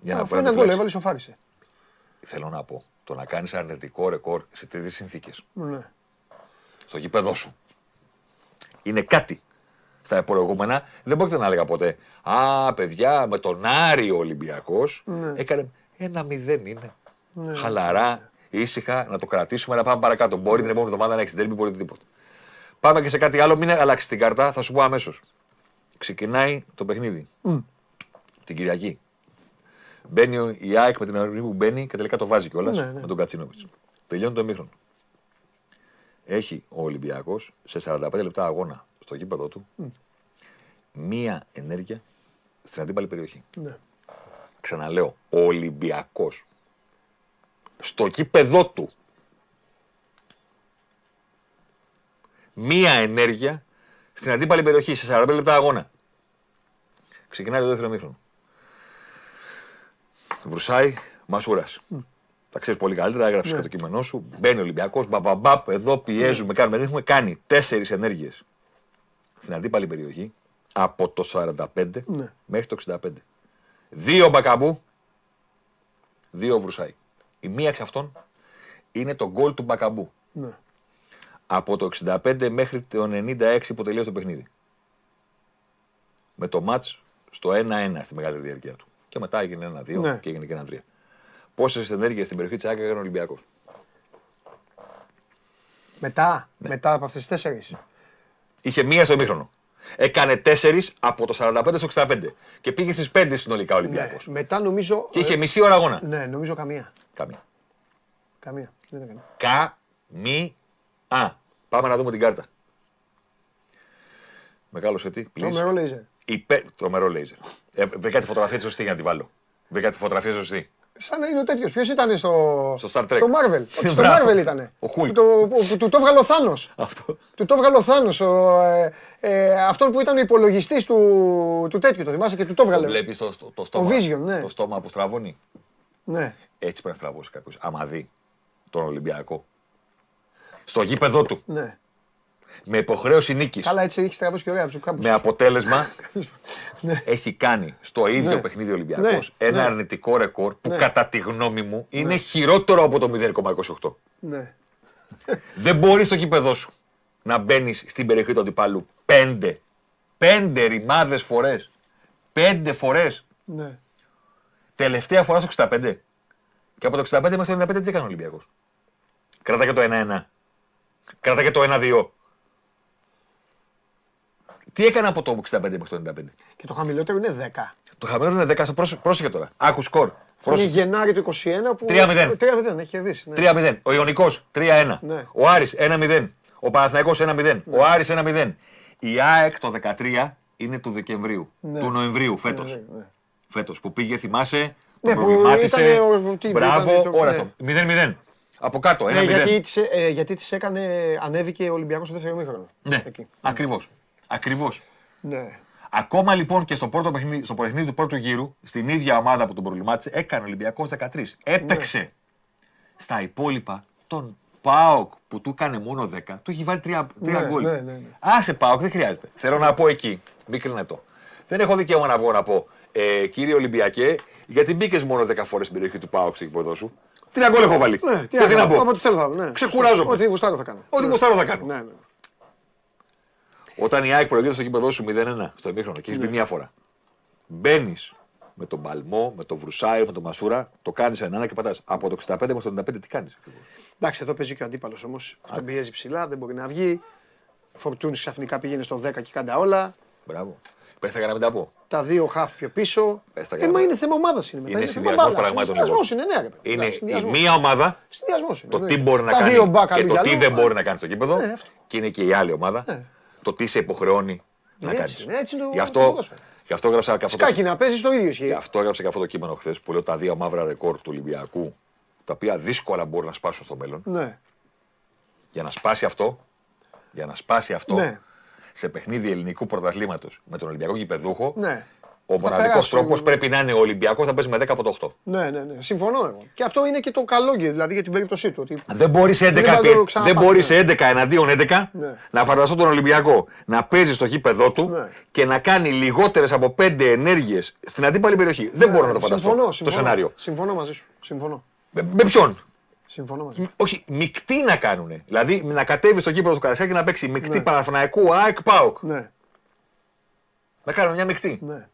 Για να Αφού μπορεί να ένα το γκολ φυλάξει. έβαλε, σοφάρισε. Θέλω να πω. Το να κάνεις αρνητικό ρεκόρ σε τέτοιες συνθήκες Ναι. στο γήπεδό σου. Είναι κάτι. Στα προηγούμενα δεν πρόκειται να έλεγα ποτέ. Α, παιδιά, με τον Άρη ο Ολυμπιακός Ναι. έκανε ένα μηδέν είναι. Χαλαρά, ήσυχα, να το κρατήσουμε, να πάμε παρακάτω. Μπορεί την επόμενη εβδομάδα να έχεις τέρμι, μπορεί οτιδήποτε. Πάμε και σε κάτι άλλο, μην αλλάξεις την κάρτα, θα σου πω αμέσως. Ξεκινάει το παιχνίδι. Την Κυριακή. Μπαίνει ο- η ΑΕΚ με την ορμή που μπαίνει και τελικά το βάζει κιόλας Ναι, ναι. με τον Κατσίνοβιτς. Τελειώνει το εμίχρονο. Έχει ο Ολυμπιακός σε 45 λεπτά αγώνα στο γήπεδο του μία ενέργεια στην αντίπαλη περιοχή. Ναι. Ξαναλέω, ο Ολυμπιακός στο γήπεδο του μία ενέργεια στην αντίπαλη περιοχή σε 45 λεπτά αγώνα. Ξεκινάει το δεύτερο μήχρονο. Βρουσάει Μασούρας. Τα ξέρεις πολύ καλύτερα, έγραψες και το κείμενό σου. Μπαίνει ο Ολυμπιακός, μπαμπαμπαπ, εδώ πιέζουμε, κάνουμε. Έχουμε κάνει τέσσερις ενέργειες στην αντίπαλη περιοχή από το 45 Ναι. μέχρι το 65. Δύο μπακαμπού, δύο βρουσάει. Η μία εξ αυτών είναι το γκολ του μπακαμπού. Ναι. Από το 65 μέχρι το 96 που τελείωσε το παιχνίδι. Με το μάτς στο 1-1 στη μεγάλη διάρκεια του. Και μετά έγινε ένα 2 Ναι. και έγινε και ένα 3. Πόσες ενέργειες στην περιοχή της ΑΕΚ έκανε ο Ολυμπιακός; Μετά, Ναι. μετά από αυτές τις τέσσερις. Είχε μία στο ημίχρονο. Έκανε τέσσερις από το 45 στο 65. Και πήγε στις 5 συνολικά ο Ολυμπιακός. Ναι. Μετά νομίζω. Και είχε ε, μισή ώρα αγώνα. Ναι, νομίζω καμία. Καμία. Καμία. Δεν έκανε. Καμία. Πάμε να δούμε την κάρτα. Μεγάλο σε τι, please. Τρομερό λέιζερ. Υπέ... Τρομερό λέιζερ. Ε, βρήκα τη φωτογραφία της σωστή για να τη βάλω. Βρήκα τη φωτογραφία σωστή. Σαν να είναι ο τέτοιος. Ποιος ήταν στο. Στο Star Trek. Στο Marvel. (laughs) Όχι, στο Μπράβο. Marvel ήταν. Ο Hulk. Που το, που, που του το έβγαλε ο Θάνος. Αυτό. Του το έβγαλε ο Θάνος, ο, ε, ε, αυτόν που ήταν ο υπολογιστής του, του τέτοιου, το θυμάσαι και του το έβγαλε. Βλέπεις το, το, το στόμα. Vision, ναι. Το στόμα που στραβώνει; Ναι. Έτσι πρέπει να στραβώσει κάποιος. Άμα δει τον Ολυμπιακό. Στο γήπεδο του. ναι. Με υποχρέωση νίκης. Καλά, έτσι έχεις τραβώσει και ωραία από κάπου. Με αποτέλεσμα Ναι. έχει κάνει στο ίδιο Ναι. παιχνίδι ο Ολυμπιακός Ναι. ένα Ναι. αρνητικό ρεκόρ που Ναι. κατά τη γνώμη μου είναι χειρότερο από το 0,28. Ναι. Δεν μπορείς στο γήπεδό σου να μπαίνεις στην περιοχή του αντιπάλου πέντε, πέντε ρημάδες φορές. Πέντε φορές. ναι. Τελευταία φορά στο 65. Και από το 65 μέχρι το 95 τι έκανε ο Ολυμπιακός; Κράτα και το 1-1. Κράτα και το 1-2. Τι έκανε από το 65 μέχρι το 95. Και το χαμηλότερο είναι 10. Το χαμένο είναι 10. στο πρόσεχε, πρόσεχε τώρα. Άκου σκορ. Είναι Πρόσεχε. Γενάρη του 21 που. 3-0. 3-0, έχει κερδίσει. Ναι. 3-0. Ο Ιωνικός 3-1. Ναι. Ο Άρης 1-0. Ο Παναθηναϊκός 1-0. Ο Άρης 1-0. Η ΑΕΚ το 13 είναι του Δεκεμβρίου. Ναι. Του Νοεμβρίου φέτος. Ναι, ναι. Φέτος που πήγε, θυμάσαι, Ναι, τον που προβλημάτισε. ήταν ο- τι, Μπράβο, ήταν το- όλα ναι. αυτό. 0-0. Από κάτω, 1-0. Ναι, γιατί της, ε, γιατί της έκανε, ανέβηκε ο Ολυμπιακός στο δεύτερο μήχρονο. Ναι, Εκεί. ακριβώς. Ακριβώς. Ναι. Ακόμα λοιπόν και στο, πρώτο παιχνίδι, στο παιχνίδι του πρώτου γύρου, στην ίδια ομάδα που τον προβλημάτισε, έκανε ο Ολυμπιακός 13. Έπαιξε Ναι. στα υπόλοιπα τον Πάοκ που του έκανε μόνο 10, του έχει βάλει 3, Ναι, γκολ. ναι, ναι, ναι. Άσε Πάοκ, δεν χρειάζεται. Θέλω να πω εκεί, μην το. Δεν έχω δικαίωμα να βγω να πω, ε, κύριε Ολυμπιακέ, γιατί μπήκες μόνο 10 φορές στην περιοχή του Πάοκ στην εκπομπή σου. Τρία γκολ έχω βάλει. Ναι, τι Και να τι να κάνω, πω. από ό,τι θέλω θα ναι. Ξεκουράζομαι. Ό,τι γουστάρω θα κάνω. Ό,τι γουστάρω θα κάνω. Ναι, ναι. Όταν η ΑΕΚ προηγείται στο κήπεδο σου 0-1 στο ημίχρονο και έχεις Ναι. μπει μία φορά. Μπαίνεις με τον Παλμό, με τον Βρουσάιο, με τον Μασούρα, το κάνεις ένα και πατάς. Από το 65 μέχρι το 95 τι κάνεις. Εντάξει, εδώ παίζει και ο αντίπαλος όμως. Τον πιέζει ψηλά, δεν μπορεί να βγει. Φορτούνης ξαφνικά πήγαινε στο 10 και κάντα όλα. Μπράβο. Πες τα για να μην τα πω. Τα δύο χαφ πιο πίσω. Πες τα Ε, καλά. μα είναι θέμα ομάδας είναι μετά. Είναι θέμα συνδυασμός μπάλας. πραγμάτων, Συνδυασμός λοιπόν. είναι, ναι, ρε παιδί. Είναι Εντάξει, η συνδυασμός. μία ομάδα Συνδυασμός είναι, το ναι. τι μπορεί να Τα κάνει δύο μπακ και αλλού το για τι αλλού, δεν ναι. μπορεί να κάνει στο κήπεδο. Ναι, αυτό. Και είναι και η άλλη ομάδα. Ναι. Το τι σε υποχρεώνει να Έτσι κάνεις. είναι, έτσι είναι το- Γι' το αυτό, ποδόσφαιρο. γι' αυτό έγραψα και αυτό το Σκάκι να παίζεις το ίδιο ισχύει. Γι' αυτό έγραψα και αυτό το κείμενο χθες που λέω τα δύο μαύρα ρεκόρ του Ολυμπιακού, τα οποία δύσκολα μπορούν να σπάσουν στο μέλλον. Ναι. Για να σπάσει αυτό, για να σπάσει αυτό Ναι. σε παιχνίδι ελληνικού πρωταθλήματος με τον Ολυμπιακό γηπεδούχο, Ναι. Ο Θα μοναδικός περάσει τρόπος το- πρέπει να είναι ο Ολυμπιακός να παίζει με 10 από το 8. Ναι, ναι, ναι. Συμφωνώ εγώ. Και αυτό είναι και το καλό δηλαδή για την περίπτωσή του. Ότι... Δεν μπορεί σε 11, Δεν θα το πι- ξαναπάθει, δεν μπορείς ναι. σε 11 εναντίον 11 Ναι. να φανταστώ τον Ολυμπιακό να παίζει στο γήπεδό του Ναι. και να κάνει λιγότερες από 5 ενέργειες στην αντίπαλη περιοχή. Δεν μπορώ να το φανταστώ Συμφωνώ, το συμφωνώ. σενάριο. Συμφωνώ μαζί σου. Συμφωνώ. Με, με ποιον; Συμφωνώ μαζί σου. Όχι, μεικτή να κάνουν. Δηλαδή να κατέβει στο κήπεδο του Καρασιά και να παίξει μεικτή Ναι. Παναθηναϊκού ΑΕΚ ΠΑΟΚ. Ναι, Να κάνουν μια μεικτή. ναι.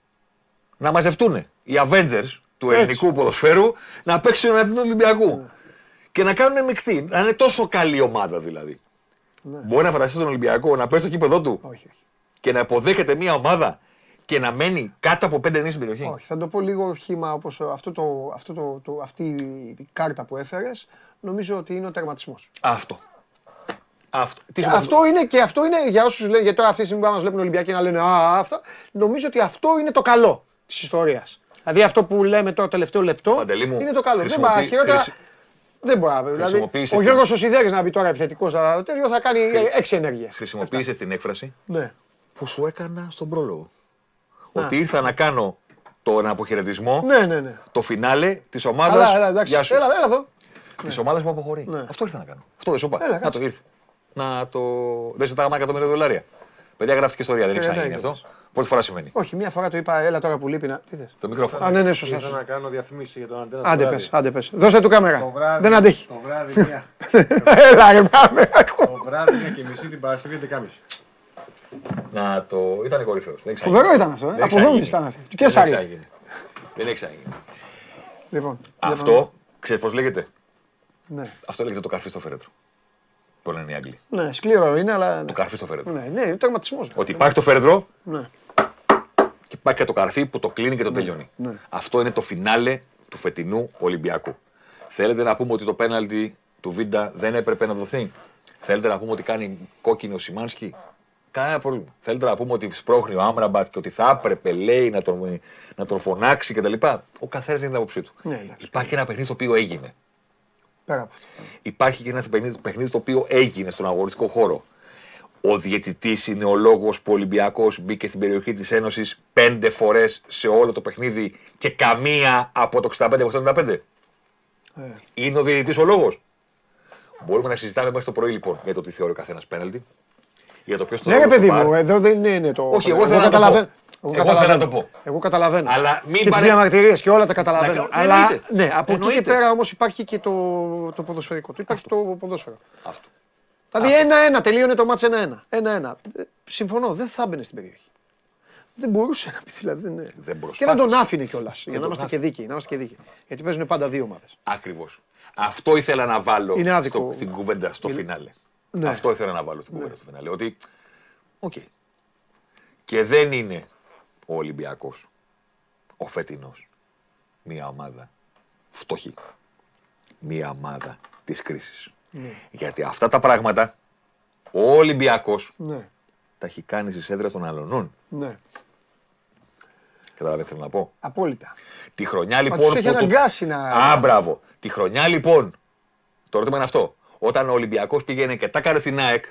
Να μαζευτούν οι Avengers του ελληνικού ποδοσφαίρου να παίξουν εναντίον του Ολυμπιακού. Ναι. Και να κάνουν μεικτή. Να είναι τόσο καλή ομάδα δηλαδή. Μπορεί να φανταστείς τον Ολυμπιακό να παίζει στο κήπεδο του Όχι, όχι. και να υποδέχεται μια ομάδα και να μένει κάτω από πέντε νήσεις στην περιοχή. Όχι, θα το πω λίγο χήμα όπως αυτό το, αυτό το, το, αυτή η κάρτα που έφερες. Νομίζω ότι είναι ο τερματισμός. Αυτό. Αυτό. Τι σου πω, Αυτό είναι και αυτό είναι για όσους λένε, γιατί τώρα αυτή τη στιγμή που μας βλέπουν Ολυμπιακοί να λένε Α, αυτά. Νομίζω ότι αυτό είναι το καλό της ιστορίας. Δηλαδή αυτό που λέμε τώρα τελευταίο λεπτό Παντελή μου, είναι το καλό. Δεν χρησιμοποιεί- πάει χειρότερα. χρησι- Δεν μπορεί να δηλαδή, Χρησιμοποίησες Ο την- Γιώργος Οσιδέρη να μπει τώρα επιθετικός στο τέτοιο θα κάνει έξι ενέργειες. Χρησιμοποίησες την έκφραση Ναι. που σου έκανα στον πρόλογο. Ότι ήρθα να κάνω τον αποχαιρετισμό, Ναι, ναι, ναι. το φινάλε της Αλλά, ομάδας. έλα, εντάξει. Έλα, έλα εδώ. Της ομάδας που αποχωρεί. Ναι. Αυτό ήρθα να κάνω. Αυτό δεν σου είπα. Έλα, να κάτσε. το ήρθε. Να το. Δεν σε τα γάμα εκατομμύρια δολάρια. Παιδιά, γράφτηκε ιστορία, δεν έχει Χαιρετάει ξαναγίνει αυτό. Κιόλας. Πρώτη φορά συμβαίνει. Όχι, μία φορά το είπα, έλα τώρα που λείπει να. Τι θες; Το μικρόφωνο. Α, ναι, ναι, σωστά. Ήρθα σωστά. να κάνω διαφημίσει για τον αντένα. Άντε το πες, βράδυ. άντε πες. Δώστε του κάμερα. Το βράδυ, Δεν αντέχει. Το βράδυ, μία, (laughs) Έλα ρε πάμε. το βράδυ, μία και μισή την Παρασκευή 11.30. Να το. ήταν κορυφαίος. Φοβερό ήταν αυτό, ε. Αποδόμηση ήταν αυτή. Και Δεν σάρι. έχει ξαναγίνει. Δεν έχει ξαναγίνει. Λοιπόν. Αυτό, ξέρεις πώς λέγεται; Ναι. Αυτό λέγεται το καρφί στο φέρετρο. Το λένε οι Άγγλοι. Ναι, σκληρό είναι, αλλά. Το καρφί στο φέρετρο. Ναι, ναι, είναι τερματισμό. Ότι υπάρχει το φέρετρο Ναι. και υπάρχει και το καρφί που το κλείνει και το τελειώνει. ναι. Αυτό είναι το φινάλε του φετινού Ολυμπιακού. Θέλετε να πούμε ότι το πέναλτι του Βίντα δεν έπρεπε να δοθεί; Θέλετε να πούμε ότι κάνει κόκκινο ο Σιμάνσκι; Κανένα πρόβλημα. Θέλετε να πούμε ότι σπρώχνει ο Άμραμπατ και ότι θα έπρεπε, λέει, να τον, να τον φωνάξει κτλ. Ο καθένας έχει την άποψή του. Ναι, εντάξει. Υπάρχει ένα παιχνίδι το οποίο έγινε. Πέρα από αυτό. Υπάρχει και ένας παιχνίδι, παιχνίδι το οποίο έγινε στον αγωνιστικό χώρο. Ο διαιτητής είναι ο λόγος που ο Ολυμπιακός μπήκε στην περιοχή της Ένωσης πέντε φορές σε όλο το παιχνίδι και καμία από το 65 μέχρι το 95. Ε. Είναι ο διαιτητής ο λόγος. Μπορούμε να συζητάμε μέχρι το πρωί λοιπόν για το τι θεωρεί ο καθένας πέναλτι. Για το ποιος το Ναι, ρε δώσε παιδί στο μου, VAR. εδώ δεν είναι το. Όχι, εγώ θέλω να το καταλαβαίνω. Πω. Εγώ θέλω να το πω. Εγώ καταλαβαίνω. Αλλά μην και τις παρε- διαμαρτυρίες και όλα τα καταλαβαίνω. Να- Αλλά εννοείται. ναι, από εκεί και Εννοείται. πέρα όμως υπάρχει και το, το ποδοσφαιρικό. του. Υπάρχει το ποδόσφαιρο. Αυτό. Δηλαδή ένα-ένα, τελείωνε το ματς ένα-ένα. Ένα-ένα. Ε, Συμφωνώ, δεν θα έμπαινε στην περιοχή. Δεν μπορούσε να πει δηλαδή. Δεν, Δεν και δεν προσπάθησε. τον άφηνε κιόλας. Για να τον είμαστε και άφηνε. δίκαιοι. Να είμαστε και δίκαιοι. Γιατί παίζουν πάντα δύο ομάδες. Ακριβώς. Αυτό ήθελα να βάλω Είναι άδικο. στο, στην κουβέντα στο Είναι- φινάλε. Ναι. Αυτό ήθελα να βάλω στην κουβέντα στο φινάλε. Ότι. Οκ. Και δεν είναι ο Ολυμπιακός, ο φετινός, μία ομάδα φτωχή. Μία ομάδα της κρίσης. Γιατί αυτά τα πράγματα ο Ολυμπιακός Ναι. τα έχει κάνει στι έδρε των αλωνών. ναι. Καταλαβαίνετε τι θέλω να πω; Απόλυτα. Τη χρονιά Μα λοιπόν. τους έχει που του- αναγκάσει να. Α, μπράβο. Τη χρονιά λοιπόν. Το ερώτημα είναι αυτό. Όταν ο Ολυμπιακός πήγαινε και τα έκανε στην ΑΕΚ,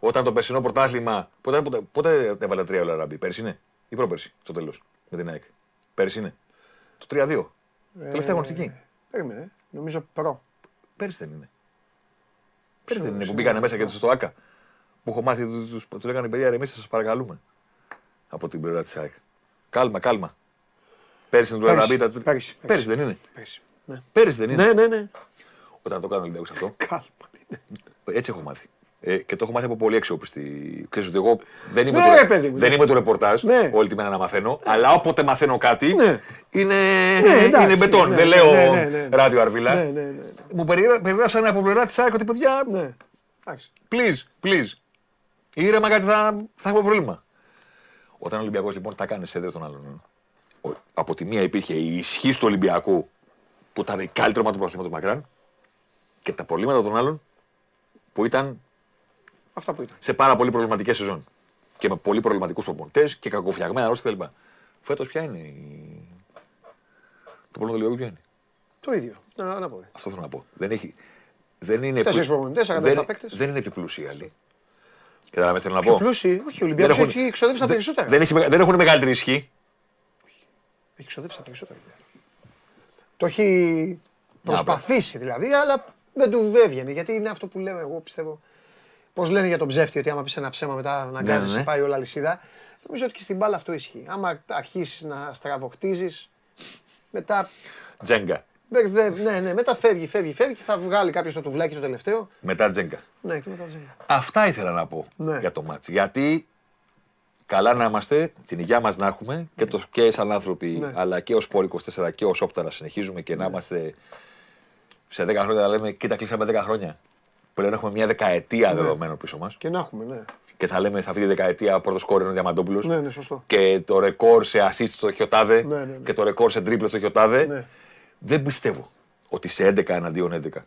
όταν το περσινό πρωτάθλημα. Πότε, πότε, πότε έβαλε τρία όλα ράμπι, πέρσι είναι; Ή πρόπερσι στο τέλος με την ΑΕΚ. Πέρσι είναι. Το 3-2. Ε, Τελευταία αγωνιστική. Περίμενε. Νομίζω προ. Πέρσι δεν είναι. Πέρυσι δεν είναι που μπήκανε μέσα και στο ΑΚΑ. Που έχω μάθει, του, τους, τους λέγανε παιδιά, εμείς σας παρακαλούμε. Από την πλευρά της ΑΕΚ. Κάλμα, κάλμα. Πέρυσι είναι του Πέρυσι, Αραμπίτα. πέρυσι, Πέρυσι δεν είναι. Πέρυσι. Ναι. Πέρυσι δεν είναι. Ναι, ναι, ναι. Όταν το κάνω ο Ολυμπιακός αυτό. Κάλμα. Έτσι έχω μάθει. Ε, και το έχω μάθει από πολύ αξιόπιστη. Ξέρεις ότι εγώ δεν είμαι, Ναι, το, ρε, παιδί μου, δεν ναι. είμαι το ρεπορτάζ Ναι. όλη τη μέρα να μαθαίνω, αλλά όποτε μαθαίνω κάτι Ναι. είναι, εντάξει, είναι μπετόν. ναι, δεν ναι, λέω ναι, ναι, ναι. ράδιο Αρβίλα. Ναι, ναι, ναι. Μου περιγρα- περιγράψανε από πλευρά της ΑΕΚ ότι παιδιά, Ναι. Εντάξει. please, please. Ήρεμα κάτι θα, θα έχουμε πρόβλημα. Όταν ο Ολυμπιακός λοιπόν τα κάνει σε έδρε των άλλων. ε, ο- Από τη μία υπήρχε η ισχύ του Ολυμπιακού που ήταν καλύτερο μάτι του πρωταθλήματο μακράν και τα προβλήματα των άλλων που ήταν Αυτά που ήταν. σε πάρα πολύ προβληματικές σεζόν. Και με πολύ προβληματικούς προπονητές και κακοφτιαγμένα ρόστα κτλ. Φέτος ποια είναι η. Το πρόβλημα του Ολυμπιακού ποιο είναι; Το ίδιο. Να, να πω. Αυτό θέλω να πω. Δεν, έχει, δεν είναι. Τέσσερις πλου- προπονητές, 47 δεν, παίκτες. δεν είναι επιπλούσιοι άλλοι. Κατάλαβες τι θέλω να Πιο πω; πλούσιοι; Όχι, ο Ολυμπιακός Δεν έχει έχουν- εξοδέψει τα δεν- περισσότερα. Δεν, έχει, μεγα- δεν έχουν μεγαλύτερη ισχύ. Έχει ξοδέψει τα περισσότερα. Το έχει προσπαθήσει δηλαδή, αλλά δεν του έβγαινε. Γιατί είναι αυτό που λέμε, εγώ πιστεύω. Πώς λένε για τον ψεύτη, ότι άμα πεις ένα ψέμα μετά να Ναι, γκάζει, ναι. πάει όλα λυσίδα. Νομίζω ότι και στην μπάλα αυτό ισχύει. Άμα αρχίσεις να στραβοκτίζεις, μετά. Τζέγκα. μπερδεύει- Ναι, ναι, μετά φεύγει, φεύγει, φεύγει και θα βγάλει κάποιος το τουβλάκι το τελευταίο. Μετά Τζέγκα. Ναι, και μετά ζέγγα. Αυτά ήθελα να πω Ναι. για το μάτς. Γιατί καλά να είμαστε, την υγεία μας να έχουμε και, το, και σαν άνθρωποι, Ναι. αλλά και ως Πόρ 24 και ως Όπτα να συνεχίζουμε και να είμαστε σε 10 χρόνια να λέμε κοίτα κλείσαμε 10 χρόνια. Πλέον έχουμε μια δεκαετία δεδομένο πίσω μας Και να έχουμε, ναι. και θα λέμε σε αυτή τη δεκαετία πρώτος σκόρ είναι ο Διαμαντόπουλος Ναι, ναι, σωστό. και το ρεκόρ σε assist στο έχει ο Τάδε Ναι, ναι, ναι. και το ρεκόρ σε τρίπλε στο έχει ο Τάδε. Ναι. Δεν πιστεύω ότι σε 11 εναντίον 11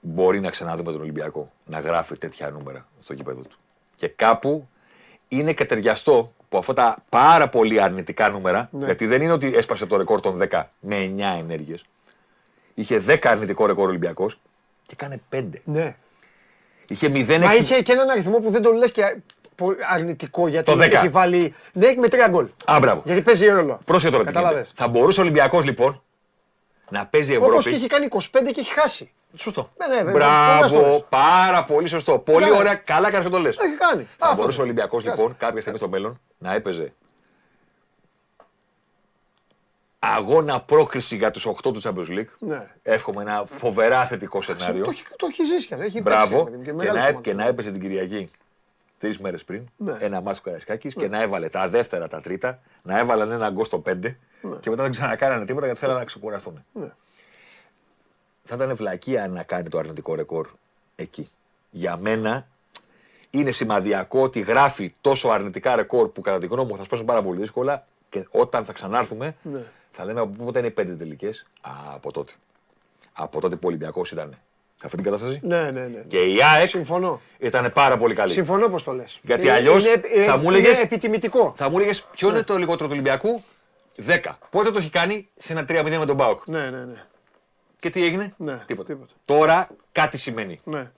μπορεί να ξαναδούμε τον Ολυμπιακό να γράφει τέτοια νούμερα στο γήπεδο του. Και κάπου είναι και ταιριαστό που αυτά τα πάρα πολύ αρνητικά νούμερα, Ναι. γιατί δεν είναι ότι έσπασε το ρεκόρ των 10 με 9 ενέργειες. Είχε 10 αρνητικό ρεκόρ ο Ολυμπιακός και έκανε 5. ναι. Είχε 0 Μα είχε και έναν αριθμό που δεν τον λες και πο- αρνητικό γιατί Το 10. έχει βάλει. Ναι, με τρία γκολ. Α, μπράβο. Γιατί παίζει ρόλο. Πρόσεχε τώρα τι γίνεται. Κατάλαβες. Θα μπορούσε ο Ολυμπιακός λοιπόν να παίζει Όπως Ευρώπη. και έχει κάνει 25 και έχει χάσει. Σωστό. Ναι, ναι, βέβαια, πολλές Μπράβο, φορές. πάρα πολύ σωστό. Πολύ Καλά. ωραία, καλά κάνει και το λες. Έχει κάνει. Θα Αυτό. μπορούσε ο Ολυμπιακός Κάτσε. λοιπόν κάποια στιγμή στο μέλλον να έπαιζε αγώνα πρόκριση για τους 8 του Champions League. Ναι. Εύχομαι ένα φοβερά θετικό σενάριο. Το έχει, το έχει ζήσει αυτό. Έχει Μπράβο. παίξει, Και, μεγάλες να, ομάδες. και να έπαιζε την Κυριακή τρεις μέρες πριν Ναι. ένα μάτσο Καραϊσκάκης και να έβαλε τα δεύτερα, τα τρίτα, να έβαλαν ένα γκολ στο 5 και μετά δεν ξανακάνανε τίποτα γιατί θέλανε να ξεκουραστούν. Ναι. Θα ήταν βλακεία να κάνει το αρνητικό ρεκόρ εκεί. Για μένα είναι σημαδιακό ότι γράφει τόσο αρνητικά ρεκόρ που κατά τη γνώμη μου θα σπάσουν πάρα πολύ δύσκολα και όταν θα ξανάρθουμε Ναι. Θα λέμε από πότε είναι οι πέντε τελικές. Α, από τότε. Από τότε που ο Ολυμπιακός ήταν σε αυτή την κατάσταση. Ναι, ναι, ναι. Και η ΑΕΚ Συμφωνώ. ήταν πάρα πολύ καλή. Συμφωνώ πώ το λες. Γιατί αλλιώς θα μου έλεγες- Είναι επιτιμητικό. Θα μου έλεγες ποιο είναι το λιγότερο του Ολυμπιακού; 10. Πότε το έχει κάνει σε ένα 3-0 με τον Μπάουκ; Ναι, ναι, ναι. Και τι έγινε; Ναι, τίποτα. τίποτα. Τώρα κάτι σημαίνει. ναι.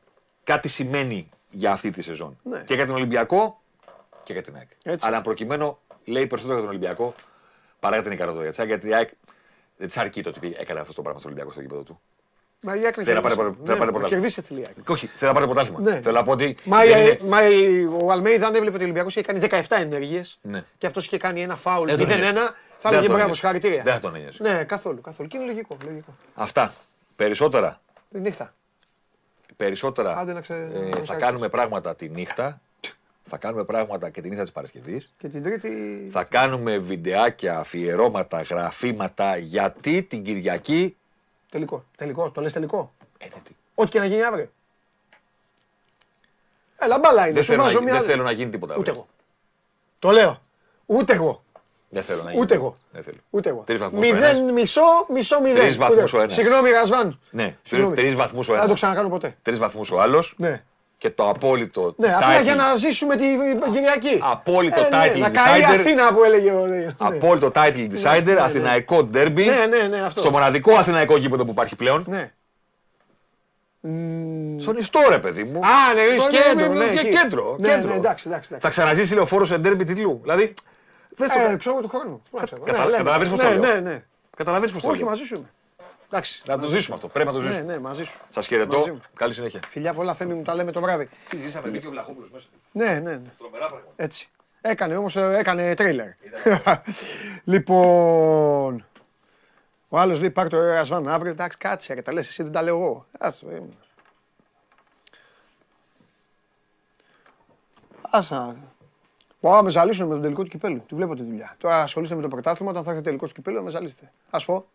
Κάτι σημαίνει για αυτή τη σεζόν. Ναι. Και για τον Ολυμπιακό και για την ΑΕΚ. Έτσι. Αλλά προκειμένου λέει περισσότερο για τον Ολυμπιακό παρά για την ικανότητα για την ΑΕΚ. Γιατί η ΑΕΚ δεν της αρκεί το ότι έκανε αυτό το πράγμα στον Ολυμπιακό στο γήπεδο του. Μα η Άκρη Θέλει να πάρει κερδίσει. πρωτά- θέλει να πάρει Ναι, πρωτάθλημα. Κερδίσει τη Άκρη. Και όχι, θέλει να πάρει το πρωτάθλημα. Ναι. Θέλω να πω ότι. Μα, δεν η- είναι- μα η- ο Αλμέιδα αν έβλεπε ότι ο Ολυμπιακός είχε κάνει 17 ενέργειες Ναι. και αυτός είχε κάνει ένα φάουλ Δεν τον 0-1, ένοιαζε. θα Δεν έλεγε τον μπράβο, ένοιαζε. συγχαρητήρια. Δεν θα τον ένοιαζε. Ναι, καθόλου, καθόλου. Και είναι λογικό. λογικό. Αυτά. Περισσότερα Τη νύχτα. περισσότερα Άντε να ξε- ε, να θα ξεχάσεις. κάνουμε πράγματα τη νύχτα. Θα κάνουμε πράγματα και τη νύχτα της Παρασκευής. Και την Τρίτη. Θα κάνουμε βιντεάκια, αφιερώματα, γραφήματα γιατί την Κυριακή. Τελικό. Τελικό. Το λες τελικό; Ε, ναι, τι. Ό,τι και να γίνει αύριο. Έλα, μπάλα είναι. Δεν, Σου θέλω να, βάζω δεν μια. θέλω να γίνει τίποτα. Ούτε αύριο. εγώ. Το λέω. Ούτε εγώ. Δεν θέλω να γίνει. Ούτε τίποτα. εγώ. Δεν θέλω. Ούτε εγώ. Τρεις βαθμούς ο ένας. Μηδέν, μισό, μισό, μηδέν. Τρεις βαθμούς Ούτε- ο ένας. Συγγνώμη, Ρασβάν. Ναι, Συγγνώμη. τρεις βαθμούς ο Δεν θα το ένας. ξανακάνω ποτέ. Τρεις βαθμούς ο άλλος. Ναι. Και το απόλυτο. Ναι, απλά title- για να ζήσουμε την Κυριακή. Απόλυτο Ε, ναι, title Να καεί η decider. Αθήνα που έλεγε ο. ναι. Απόλυτο title decider, ναι, ναι. αθηναϊκό ντέρμπι. Ναι, ναι, ναι, αυτό. Στο μοναδικό αθηναϊκό γήπεδο που υπάρχει πλέον. Ναι. Στον ιστό, ρε παιδί μου. Α, ναι, είσαι Το- κέντρο. ναι, ναι, και εκεί. κέντρο. Ναι, κέντρο. ναι, εντάξει, εντάξει. Θα εντάξει. ξαναζήσει λεωφόρο σε ντέρμπι τίτλου. Δηλαδή. Δεν στο Ε, ξέρω εγώ του χρόνου. Πού να ξέρω. Καταλα- Ναι, λέμε. καταλαβαίνεις πώς το Ναι, λέω. ναι, ναι. Καταλαβαίνεις πώς το Όχι, λέω. μαζί σου είμαι. Εντάξει. Να το ζήσουμε αυτό. Πρέπει να το Ναι, ζήσουμε. ναι, μαζί σου. Σας Μαζί χαιρετώ. μου. Καλή συνέχεια. Φιλιά πολλά, Θέμη μου, τα λέμε το βράδυ. Ζήσαμε δίκιο Βλαχόπουλος μέσα. Ναι, ναι, ναι. Τρομερά πράγματα. Έτσι. Έκανε όμως, ε, έκανε τρέιλερ. (laughs) λοιπόν, ο άλλος λέει πάρ' το Ερασβάν αύριο, εντάξει κάτσε ρε, τα λες εσύ δεν τα λέω εγώ. Άστο, ε. Άσα. Wow, με ζαλίσουν με τον τελικό του κυπέλου. Τη βλέπω τη δουλειά. Τώρα ασχολείστε με το πρωτάθλημα, όταν θα έρθει ο τελικός του κυπέλου, θα με ζαλίσετε. Α πω.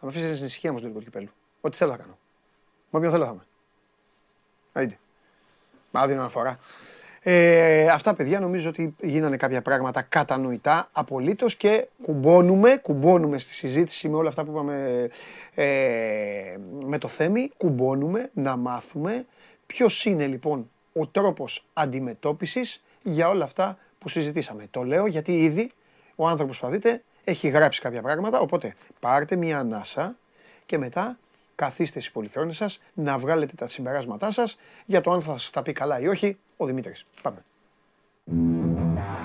Θα με αφήσετε στην ησυχία μου στο τελικό του κυπέλου. Ό,τι θέλω θα κάνω. Με όποιον θέλω θα είμαι. Άιντε. Μα δίνω αναφορά. Ε, αυτά παιδιά νομίζω ότι γίνανε κάποια πράγματα κατανοητά απολύτως και κουμπώνουμε, κουμπώνουμε στη συζήτηση με όλα αυτά που είπαμε ε, με το Θέμη, κουμπώνουμε να μάθουμε ποιος είναι λοιπόν ο τρόπος αντιμετώπισης για όλα αυτά που συζητήσαμε. Το λέω γιατί ήδη ο άνθρωπος που θα δείτε έχει γράψει κάποια πράγματα, οπότε πάρτε μια ανάσα και μετά καθίστε στις πολυθρόνες σας να βγάλετε τα συμπεράσματά σας για το αν θα σας τα πει καλά ή όχι ο Δημήτρης. Πάμε.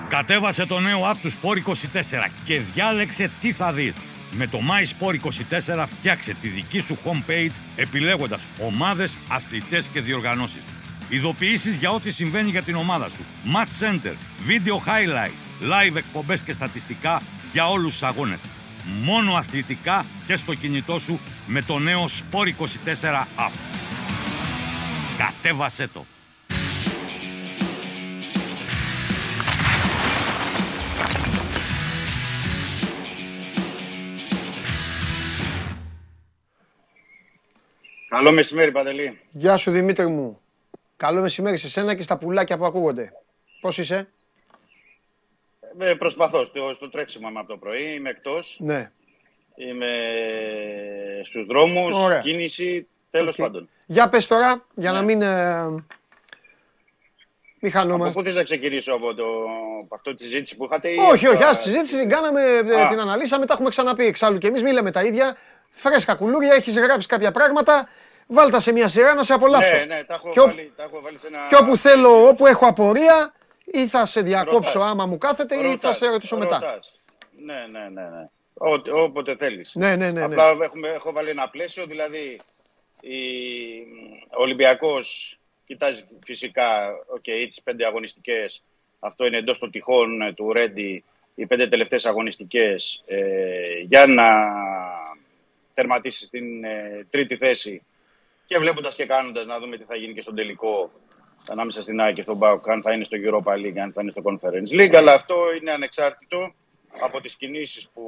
Κατέβασε το νέο app του Sport 24 και διάλεξε τι θα δεις. Με το My Sport 24 φτιάξε τη δική σου homepage επιλέγοντας ομάδες, αθλητές και διοργανώσεις. Ειδοποιήσεις για ό,τι συμβαίνει για την ομάδα σου. Match Center, Video Highlight, Live εκπομπές και στατιστικά για όλους τους αγώνες. Μόνο αθλητικά και στο κινητό σου με το νέο Sport 24 app. Κατέβασέ το. Καλό μεσημέρι, Παντελή. Γεια σου Δημήτρη μου. Καλό μεσημέρι σε σένα και στα πουλάκια που ακούγονται. Πώς είσαι; Ε, προσπαθώ στο, στο τρέξιμο είμαι από το πρωί, είμαι εκτός, Ναι. είμαι στους δρόμους, Ωραία. κίνηση, τέλος Οκ. πάντων. Για πες τώρα, για να μην... Ε, μη Από χανόμαστε. πού θες να ξεκινήσω, από, το, από αυτό τη συζήτηση που είχατε ή Όχι, από όχι, τα- ας συζήτηση την κάναμε, ε, Α. την αναλύσαμε, τα έχουμε ξαναπεί εξάλλου και εμείς μη λέμε τα ίδια. Φρέσκα κουλούρια, έχεις γράψει κάποια πράγματα, βάλτα σε μια σειρά να σε απολαύσω. Ναι, ναι, τα έχω, Και ό- βάλει, τα έχω βάλει σε ένα... Και όπου θέλω, όπου έχω απορία, ή θα σε διακόψω Ρωτάς. άμα μου κάθεται ή θα Ρωτάς, σε ρωτήσω μετά. ρωτάς. Ναι, ναι, ναι, ναι. Ό, όποτε θέλεις. Ναι, ναι, ναι, ναι. Απλά έχουμε, έχω βάλει ένα πλαίσιο, δηλαδή η, ο Ολυμπιακός κοιτάζει φυσικά okay, τις πέντε αγωνιστικές, αυτό είναι εντός των τυχών ε, του Ρέντι, οι πέντε τελευταίες αγωνιστικές ε, για να τερματίσεις στην ε, τρίτη θέση και βλέποντας και κάνοντας να δούμε τι θα γίνει και στον τελικό ανάμεσα στην ΑΕΚ και στον ΠΑΟΚ, αν θα είναι στο Europa League, αν θα είναι στο Conference League, αλλά αυτό είναι ανεξάρτητο από τις κινήσεις που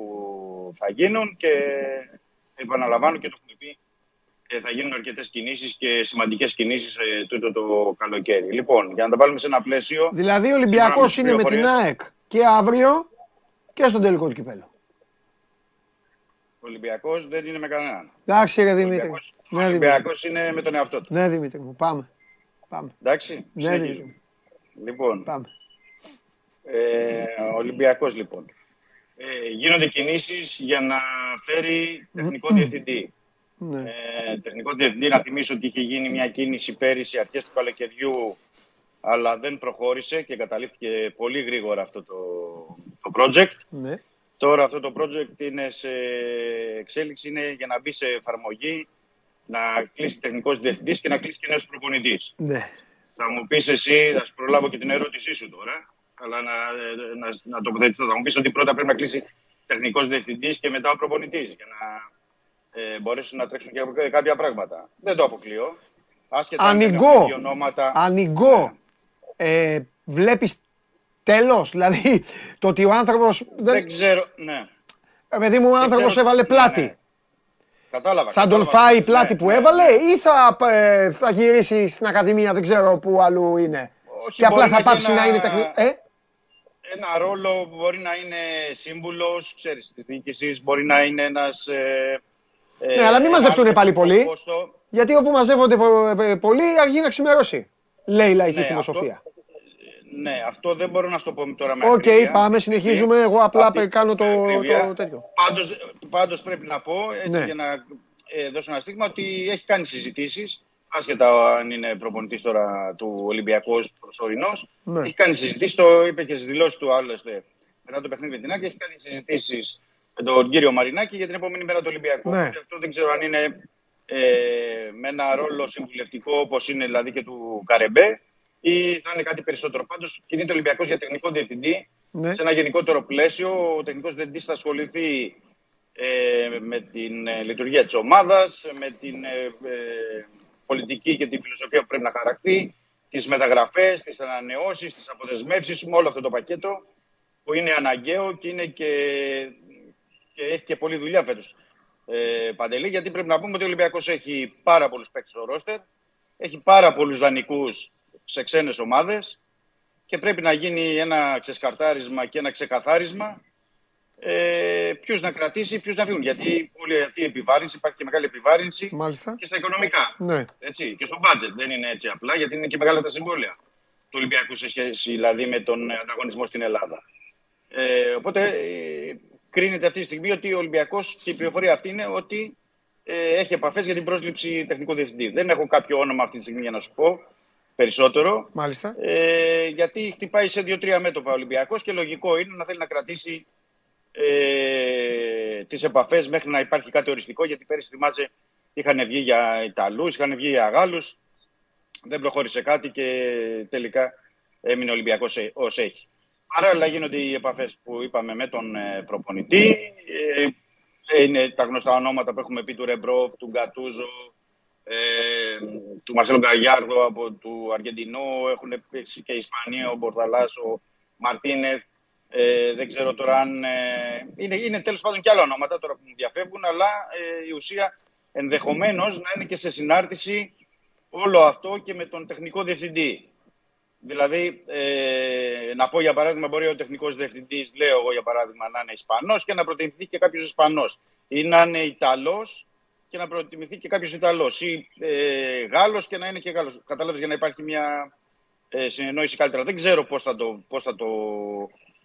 θα γίνουν και επαναλαμβάνω και το έχουμε πει, ε, θα γίνουν αρκετές κινήσεις και σημαντικές κινήσεις ε, τούτο το καλοκαίρι. Λοιπόν, για να τα βάλουμε σε ένα πλαίσιο... Δηλαδή ο σύμφωνα Ολυμπιακός τις είναι με την πληροφορίες, ΑΕΚ και αύριο και στον τελικό του κυπέλου. Ο Ολυμπιακός δεν είναι με κανέναν. Εντάξει ρε Δημήτρη. Ολυμπιακός- Ο Ναι, Δημήτρη. Ολυμπιακός είναι με τον εαυτό του. Ναι, Δημήτρη μου, πάμε. Πάμε. Εντάξει, Ναι, συνεχίζουμε. Δημήτρη. Λοιπόν, Πάμε. Ε, ο Ολυμπιακός λοιπόν. Ε, γίνονται κινήσεις για να φέρει τεχνικό διευθυντή. Ναι. Ε, τεχνικό διευθυντή, να θυμίσω ότι είχε γίνει μια κίνηση πέρυσι αρχές του καλοκαιριού αλλά δεν προχώρησε και καταλήφθηκε πολύ γρήγορα αυτό το, το project. Ναι. Τώρα αυτό το project είναι σε εξέλιξη, είναι για να μπει σε εφαρμογή, να κλείσει τεχνικός διευθυντής και να κλείσει και νέος προπονητής. Ναι. Θα μου πεις εσύ, θα σου προλάβω και την ερώτησή σου τώρα, αλλά να, να, να τοποθετηθώ. Θα μου πεις ότι πρώτα πρέπει να κλείσει τεχνικός διευθυντής και μετά ο προπονητής για να ε, μπορέσουν να τρέξουν και κάποια πράγματα. Δεν το αποκλείω. Άσχετα αν δεν Ανοιγώ. έχουμε δύο ονόματα. Ανοιγώ. Ε, βλέπεις τέλος, δηλαδή το ότι ο άνθρωπος... Δεν Δεν... ξέρω, ναι. Ε, παιδί μου, ο άνθρωπος ξέρω- έβαλε ναι, πλάτη. ναι. Κατάλαβα. Θα τον κατάλαβα. φάει η Ναι, πλάτη που ναι, έβαλε ναι. ή θα, ε, θα γυρίσει στην Ακαδημία, δεν ξέρω πού αλλού είναι. Όχι, και απλά μπορεί θα να πάψει και να ένα- είναι τεχνικό. Ε, Ένα ρόλο που μπορεί να είναι σύμβουλος, ξέρεις, της διοίκησης, μπορεί να είναι ένας... Ε, ε, Ναι, αλλά μην μαζευτούν πάλι πολύ. πόστο. γιατί όπου μαζεύονται πο- ε, πολλοί αργεί να ξημερώσει. Λέει η λαϊκή Ναι, φιλοσοφία. Ναι, αυτό δεν μπορώ να σου το πω τώρα με Οκ, ακρίβεια. πάμε, συνεχίζουμε. Εγώ απλά Αυτή- κάνω το, με ακρίβεια. το τέτοιο. Πάντως, πάντως πρέπει να πω, έτσι Ναι. για να ε, δώσω ένα στίγμα, ότι έχει κάνει συζητήσεις, άσχετα αν είναι προπονητής τώρα του Ολυμπιακού ως προσωρινός, Ναι. έχει κάνει συζητήσεις, το είπε και στις δηλώσεις του άλλωστε μετά το παιχνίδι με την Άκη, έχει κάνει συζητήσεις με τον κύριο Μαρινάκη για την επόμενη μέρα του Ολυμπιακού. Ναι. Και Αυτό δεν ξέρω αν είναι ε, με ένα ρόλο συμβουλευτικό όπως είναι δηλαδή και του Καρεμπέ ή θα είναι κάτι περισσότερο. Πάντως κινείται ο Ολυμπιακός για τεχνικό διευθυντή Ναι. σε ένα γενικότερο πλαίσιο. Ο τεχνικός διευθυντής θα ασχοληθεί ε, με την ε, λειτουργία της ομάδας, με την ε, ε, πολιτική και τη φιλοσοφία που πρέπει να χαρακτεί, τις μεταγραφές, τις ανανεώσεις, τις αποδεσμεύσεις, με όλο αυτό το πακέτο που είναι αναγκαίο και, είναι και, και έχει και πολλή δουλειά φέτος. Ε, Παντελή, γιατί πρέπει να πούμε ότι ο Ολυμπιακός έχει πάρα πολλούς παίκτες στο ρόστερ, έχει πάρα πολλούς δανεικούς σε ξένες ομάδες και πρέπει να γίνει ένα ξεσκαρτάρισμα και ένα ξεκαθάρισμα ε, ποιου να κρατήσει, ποιου να φύγουν. Γιατί όλη αυτή η επιβάρυνση, υπάρχει και μεγάλη επιβάρυνση Μάλιστα. και στα οικονομικά. Ναι. Έτσι, και στο budget. Δεν είναι έτσι απλά, γιατί είναι και μεγάλα τα συμβόλαια του Ολυμπιακού σε σχέση δηλαδή, με τον ανταγωνισμό στην Ελλάδα. Ε, οπότε ε, κρίνεται αυτή τη στιγμή ότι ο Ολυμπιακός και η πληροφορία αυτή είναι ότι ε, έχει επαφές για την πρόσληψη τεχνικού διευθυντή. Δεν έχω κάποιο όνομα αυτή τη στιγμή για να σου πω περισσότερο. Μάλιστα. Ε, γιατί χτυπάει σε δύο-τρία μέτωπα ο Ολυμπιακός και λογικό είναι να θέλει να κρατήσει ε, τις επαφές μέχρι να υπάρχει κάτι οριστικό γιατί πέρυσι θυμάσαι είχαν βγει για Ιταλούς, είχαν βγει για Γάλλους δεν προχώρησε κάτι και τελικά έμεινε ο Ολυμπιακός ε- ως έχει. Παράλληλα γίνονται οι επαφές που είπαμε με τον ε, προπονητή. Ε, είναι τα γνωστά ονόματα που έχουμε πει του Ρεμπρόφ, του Γκατούζο, ε, του Μαρσέλο Γκαριάρδο από του Αργεντινό. Έχουν παίξει και οι Ισπανοί, ο Μπορδαλάς, ο Μαρτίνεθ. Ε, δεν ξέρω τώρα αν. Ε, είναι, είναι τέλος πάντων και άλλα ονόματα τώρα που μου διαφεύγουν, αλλά ε, η ουσία ενδεχομένως να είναι και σε συνάρτηση όλο αυτό και με τον τεχνικό διευθυντή. Δηλαδή, ε, να πω για παράδειγμα, μπορεί ο τεχνικός διευθυντής, λέω εγώ για παράδειγμα, να είναι Ισπανός και να προτιμηθεί και κάποιος Ισπανός. Ή να είναι Ιταλός και να προτιμηθεί και κάποιος Ιταλός. Ή ε, Γάλλος και να είναι και Γάλλος. Κατάλαβες για να υπάρχει μια ε, συνεννόηση καλύτερα. Δεν ξέρω πώς θα, το, πώς θα το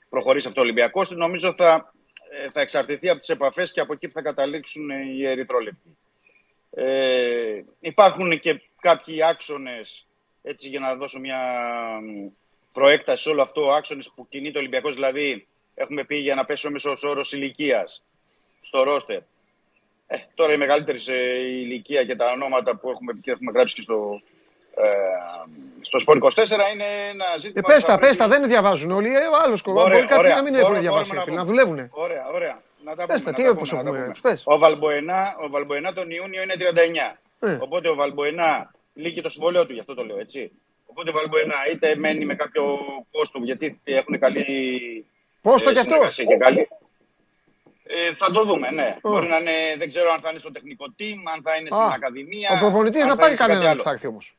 προχωρήσει αυτό ο Ολυμπιακός. Νομίζω θα, ε, θα εξαρτηθεί από τις επαφές και από εκεί που θα καταλήξουν ε, οι ερυθρόλεπτοι. Ε, υπάρχουν και κάποιοι άξονες, έτσι για να δώσω μια μ, προέκταση σε όλο αυτό, άξονες που κινείται ο Ολυμπιακός, δηλαδή έχουμε πει για να πέσει ο μέσος όρος ηλικίας στο ρόστερ. Ε, τώρα η μεγαλύτερη σε ηλικία και τα ονόματα που έχουμε, πει και έχουμε γράψει και στο, ε, στο Σπορ 24 είναι ένα ζήτημα... Ε, που πες θα τα, πες τα, πρέπει- δεν διαβάζουν όλοι. Ε, άλλος κομμάτι. Ωραία, Μπορεί κάποιοι ωραία. να μην Μπορούμε- έχουν διαβάσει, μπορούμε φίλε, να να πούμε. δουλεύουνε. Ωραία, ωραία. Να τα Πες πούμε, τα, τι να τα όπως πούμε, να τα έχουμε, πούμε. πες. Ο Βαλμποενά, ο Βαλμποενά τον Ιούνιο είναι 39. Ε. Οπότε ο Βαλμποενά λύγει το συμβόλαιο του, γι' αυτό το λέω έτσι. Οπότε ο Βαλμποενά είτε μένει με κάποιο πόστο, γιατί έχουν καλή Πόστο ε, κι αυτό; συνεργασία και καλή. Ε, θα το δούμε, ναι. Α. Μπορεί να είναι, δεν ξέρω αν θα είναι στο τεχνικό team, αν θα είναι Α, στην ακαδημία. Ο προπονητής αν να θα πάρει είναι σε κάτι κανέναν άλλο. που θα έρθει όμως.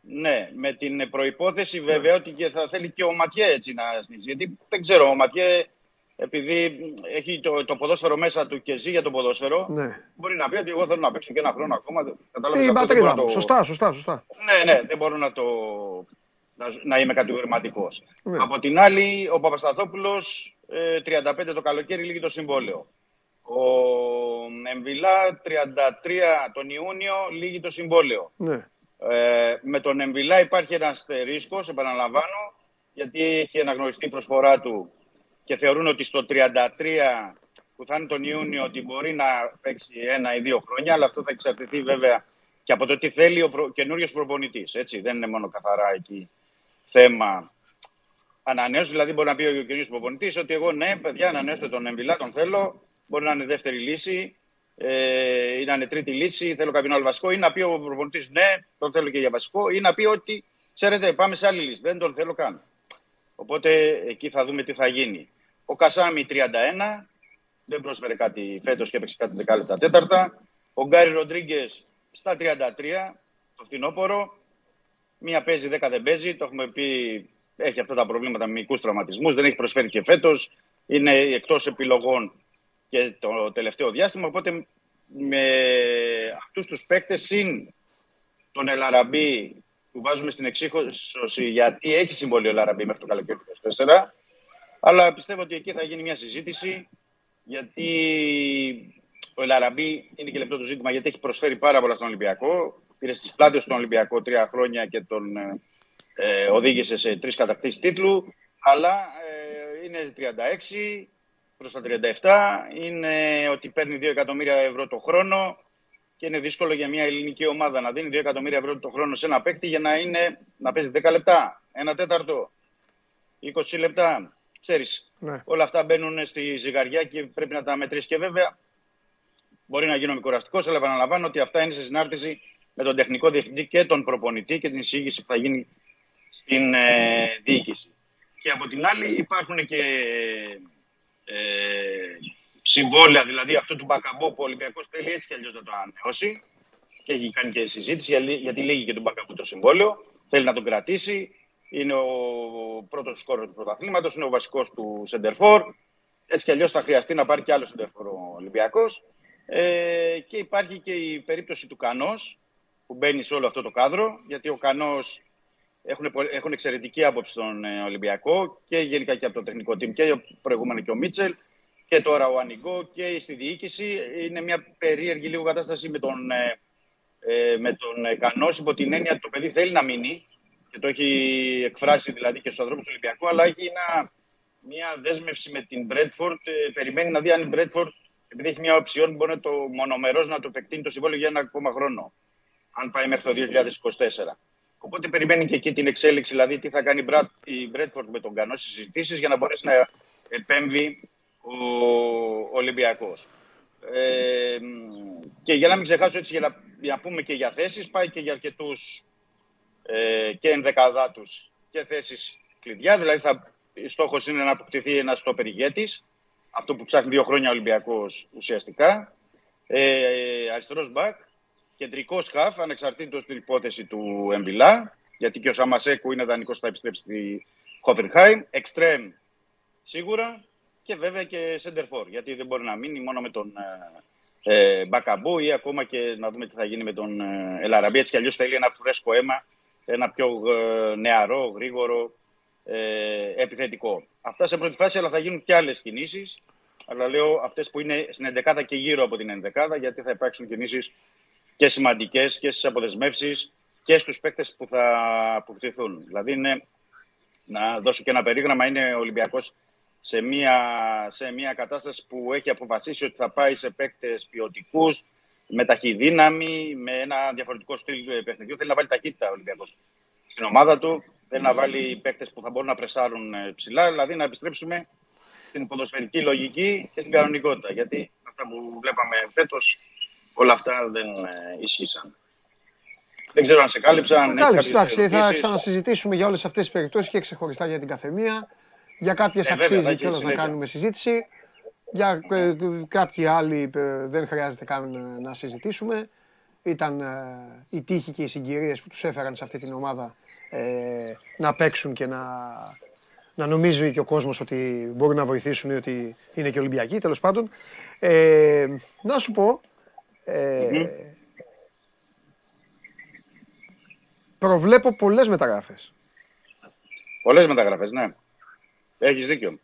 Ναι, με την προπόθεση βέβαια ότι και θα θέλει και ο Ματιέ έτσι να σνίσει. Γιατί δεν ξέρω, ο Ματιέ επειδή έχει το, το ποδόσφαιρο μέσα του και ζει για το ποδόσφαιρο, Ναι. μπορεί να πει ότι εγώ θέλω να παίξω και ένα χρόνο ακόμα. Κατάλαβες, Στην αυτό δεν πατρίδα μπορώ να μου. το- Σωστά, σωστά, σωστά. Ναι, ναι, δεν μπορώ να το. να, να είμαι κατηγορηματικός. Ναι. Από την άλλη, ο Παπασταθόπουλος 35 το καλοκαίρι λύγει το συμβόλαιο. Ο Εμβιλά 33 τον Ιούνιο λύγει το συμβόλαιο. Ναι. Ε, με τον Εμβιλά υπάρχει ένα αστερίσκος, επαναλαμβάνω, γιατί έχει αναγνωριστεί η προσφορά του και θεωρούν ότι στο 33 που θα είναι τον Ιούνιο ότι μπορεί να παίξει ένα ή δύο χρόνια, αλλά αυτό θα εξαρτηθεί βέβαια και από το τι θέλει ο προ... καινούριος προπονητής. Δεν είναι μόνο καθαρά εκεί θέμα ανανέωσης. Δηλαδή, μπορεί να πει ο καινούριο προπονητής ότι εγώ ναι, παιδιά, ανανέωστε τον Εμβιλά, τον θέλω. Μπορεί να είναι δεύτερη λύση ε, ή να είναι τρίτη λύση, θέλω κάποιον άλλο βασικό. Ή να πει ο προπονητής ναι, τον θέλω και για βασικό. Ή να πει ότι ξέρετε, πάμε σε άλλη λύση. Δεν τον θέλω καν. Οπότε εκεί θα δούμε τι θα γίνει. Ο Κασάμι 31, δεν πρόσφερε κάτι φέτος και έπαιξε κάτι δεκάλεπτα τέταρτα. Ο Γκάρι Ροντρίγκες στα 33, το φθινόπωρο. Μία παίζει, δέκα δεν παίζει. Το έχουμε πει, έχει αυτά τα προβλήματα με μικρού τραυματισμούς. Δεν έχει προσφέρει και φέτος. Είναι εκτός επιλογών και το τελευταίο διάστημα. Οπότε με αυτούς τους παίκτες συν τον Ελαραμπή που βάζουμε στην εξίσωση γιατί έχει συμβολή ο Ελαραμπή μέχρι το καλοκαίρι του 24. Αλλά πιστεύω ότι εκεί θα γίνει μια συζήτηση γιατί ο Ελαραμπή είναι και λεπτό το ζήτημα γιατί έχει προσφέρει πάρα πολλά στον Ολυμπιακό. Πήρε στις πλάτες στον Ολυμπιακό τρία χρόνια και τον ε, οδήγησε σε τρεις κατακτήσεις τίτλου. Αλλά ε, είναι 36, προς τα 37 είναι ότι παίρνει 2 εκατομμύρια ευρώ το χρόνο και είναι δύσκολο για μια ελληνική ομάδα να δίνει 2 εκατομμύρια ευρώ το χρόνο σε ένα παίκτη για να, είναι, να παίζει 10 λεπτά, ένα τέταρτο, 20 λεπτά. Ξέρεις, Ναι. όλα αυτά μπαίνουν στη ζυγαριά και πρέπει να τα μετρήσεις. Και βέβαια, μπορεί να γίνομαι κουραστικό, αλλά επαναλαμβάνω ότι αυτά είναι σε συνάρτηση με τον τεχνικό διευθυντή και τον προπονητή και την εισήγηση που θα γίνει στην ε, διοίκηση. Και από την άλλη υπάρχουν και ε, συμβόλαια, δηλαδή αυτό του Μπακαμπό που ο Ολυμπιακός θέλει έτσι κι αλλιώς να το ανανεώσει και έχει κάνει και συζήτηση γιατί- γιατί λύγει και τον Μπακαμπού το συμβόλαιο, θέλει να τον κρατήσει, είναι ο πρώτος σκόρος του πρωταθλήματος, είναι ο βασικός του Σεντερφόρ, έτσι κι αλλιώς θα χρειαστεί να πάρει και άλλο Σεντερφόρ ο Ολυμπιακός. Ε, και υπάρχει και η περίπτωση του Κανός που μπαίνει σε όλο αυτό το κάδρο, γιατί ο Κανός έχουν, πο- έχουν εξαιρετική άποψη στον ε, Ολυμπιακό και γενικά και από το τεχνικό team και προηγούμενο και ο Μίτσελ και τώρα ο Ανιγκό και στη διοίκηση. Είναι μια περίεργη λίγο κατάσταση με τον, ε, ε, με τον ε, Κανός υπό την έννοια ότι το παιδί θέλει να μείνει και το έχει εκφράσει δηλαδή και στους ανθρώπους του Ολυμπιακού αλλά έχει ένα, μια δέσμευση με την Μπρέτφορντ. περιμένει να δει αν η Μπρέτφορντ επειδή έχει μια οψιόν μπορεί να το μονομερός να το επεκτείνει το συμβόλαιο για ένα ακόμα χρόνο αν πάει μέχρι το 2024. Οπότε περιμένει και εκεί την εξέλιξη, δηλαδή τι θα κάνει η Μπρα- η Μπρέτφορντ με τον Κανό στις συζητήσεις για να μπορέσει να επέμβει ο Ολυμπιακός. Ε, μ, και για να μην ξεχάσω έτσι, για να, για να πούμε και για θέσεις, πάει και για αρκετούς ε, και ενδεκαδάτους και θέσεις κλειδιά. Δηλαδή, θα, στόχος είναι να αποκτηθεί ένας στόπερ ηγέτης, αυτό που ψάχνει δύο χρόνια ο Ολυμπιακός ουσιαστικά. Ε, αριστερός μπακ, κεντρικό χαφ, ανεξαρτήτως την υπόθεση του Εμπιλά, γιατί και ο Σαμασέκου είναι δανεικός, θα επιστρέψει στη Χόφενχάιμ. Εξτρέμ σίγουρα και βέβαια και Σέντερφορ, γιατί δεν μπορεί να μείνει μόνο με τον ε, ε, Μπακαμπού ή ακόμα και να δούμε τι θα γίνει με τον ε, Ελαραμπή. Έτσι κι αλλιώς θέλει ένα φρέσκο αίμα, ένα πιο ε, νεαρό, γρήγορο, ε, επιθετικό. Αυτά σε πρώτη φάση, αλλά θα γίνουν και άλλες κινήσεις. Αλλά λέω αυτές που είναι στην 11 και γύρω από την 11 γιατί θα υπάρξουν κινήσεις και σημαντικές και στις αποδεσμεύσεις και στους παίκτες που θα αποκτηθούν. Δηλαδή είναι, να δώσω και ένα περίγραμμα, είναι ο Ολυμπιακός σε μια, σε μια κατάσταση που έχει αποφασίσει ότι θα πάει σε παίκτες ποιοτικούς, με ταχυδύναμη, με ένα διαφορετικό στυλ ε, παιχνιδιού. Θέλει να βάλει ταχύτητα ο Ολυμπιακός στην ομάδα του. Θέλει να βάλει παίκτες που θα μπορούν να πρεσάρουν ε, ψηλά, δηλαδή να επιστρέψουμε στην ποδοσφαιρική λογική και στην κανονικότητα. Γιατί αυτά που βλέπαμε φέτος, όλα αυτά δεν ε, ισχύσαν. Δεν ξέρω αν σε κάλυψα. αν έχεις Κάλυψε, κάποιες εντάξει, θα ερωτήσεις. ξανασυζητήσουμε για όλες αυτές τις περιπτώσεις και ξεχωριστά για την καθεμία. Για κάποιες Ε, βέβαια, θα αξίζει έχει κιόλας να συνέχεια. κάνουμε συζήτηση. Για ε, κάποιοι άλλοι ε, δεν χρειάζεται καν ε, να συζητήσουμε. Ήταν ε, η τύχη και οι συγκυρίες που τους έφεραν σε αυτή την ομάδα ε, να παίξουν και να, να νομίζει και ο κόσμος ότι μπορεί να βοηθήσουν ή ότι είναι και Ολυμπιακοί, τέλος πάντων. Ε, να σου πω, ε, προβλέπω πολλές μεταγραφές. Πολλές μεταγραφές, ναι. Έχεις δίκιο.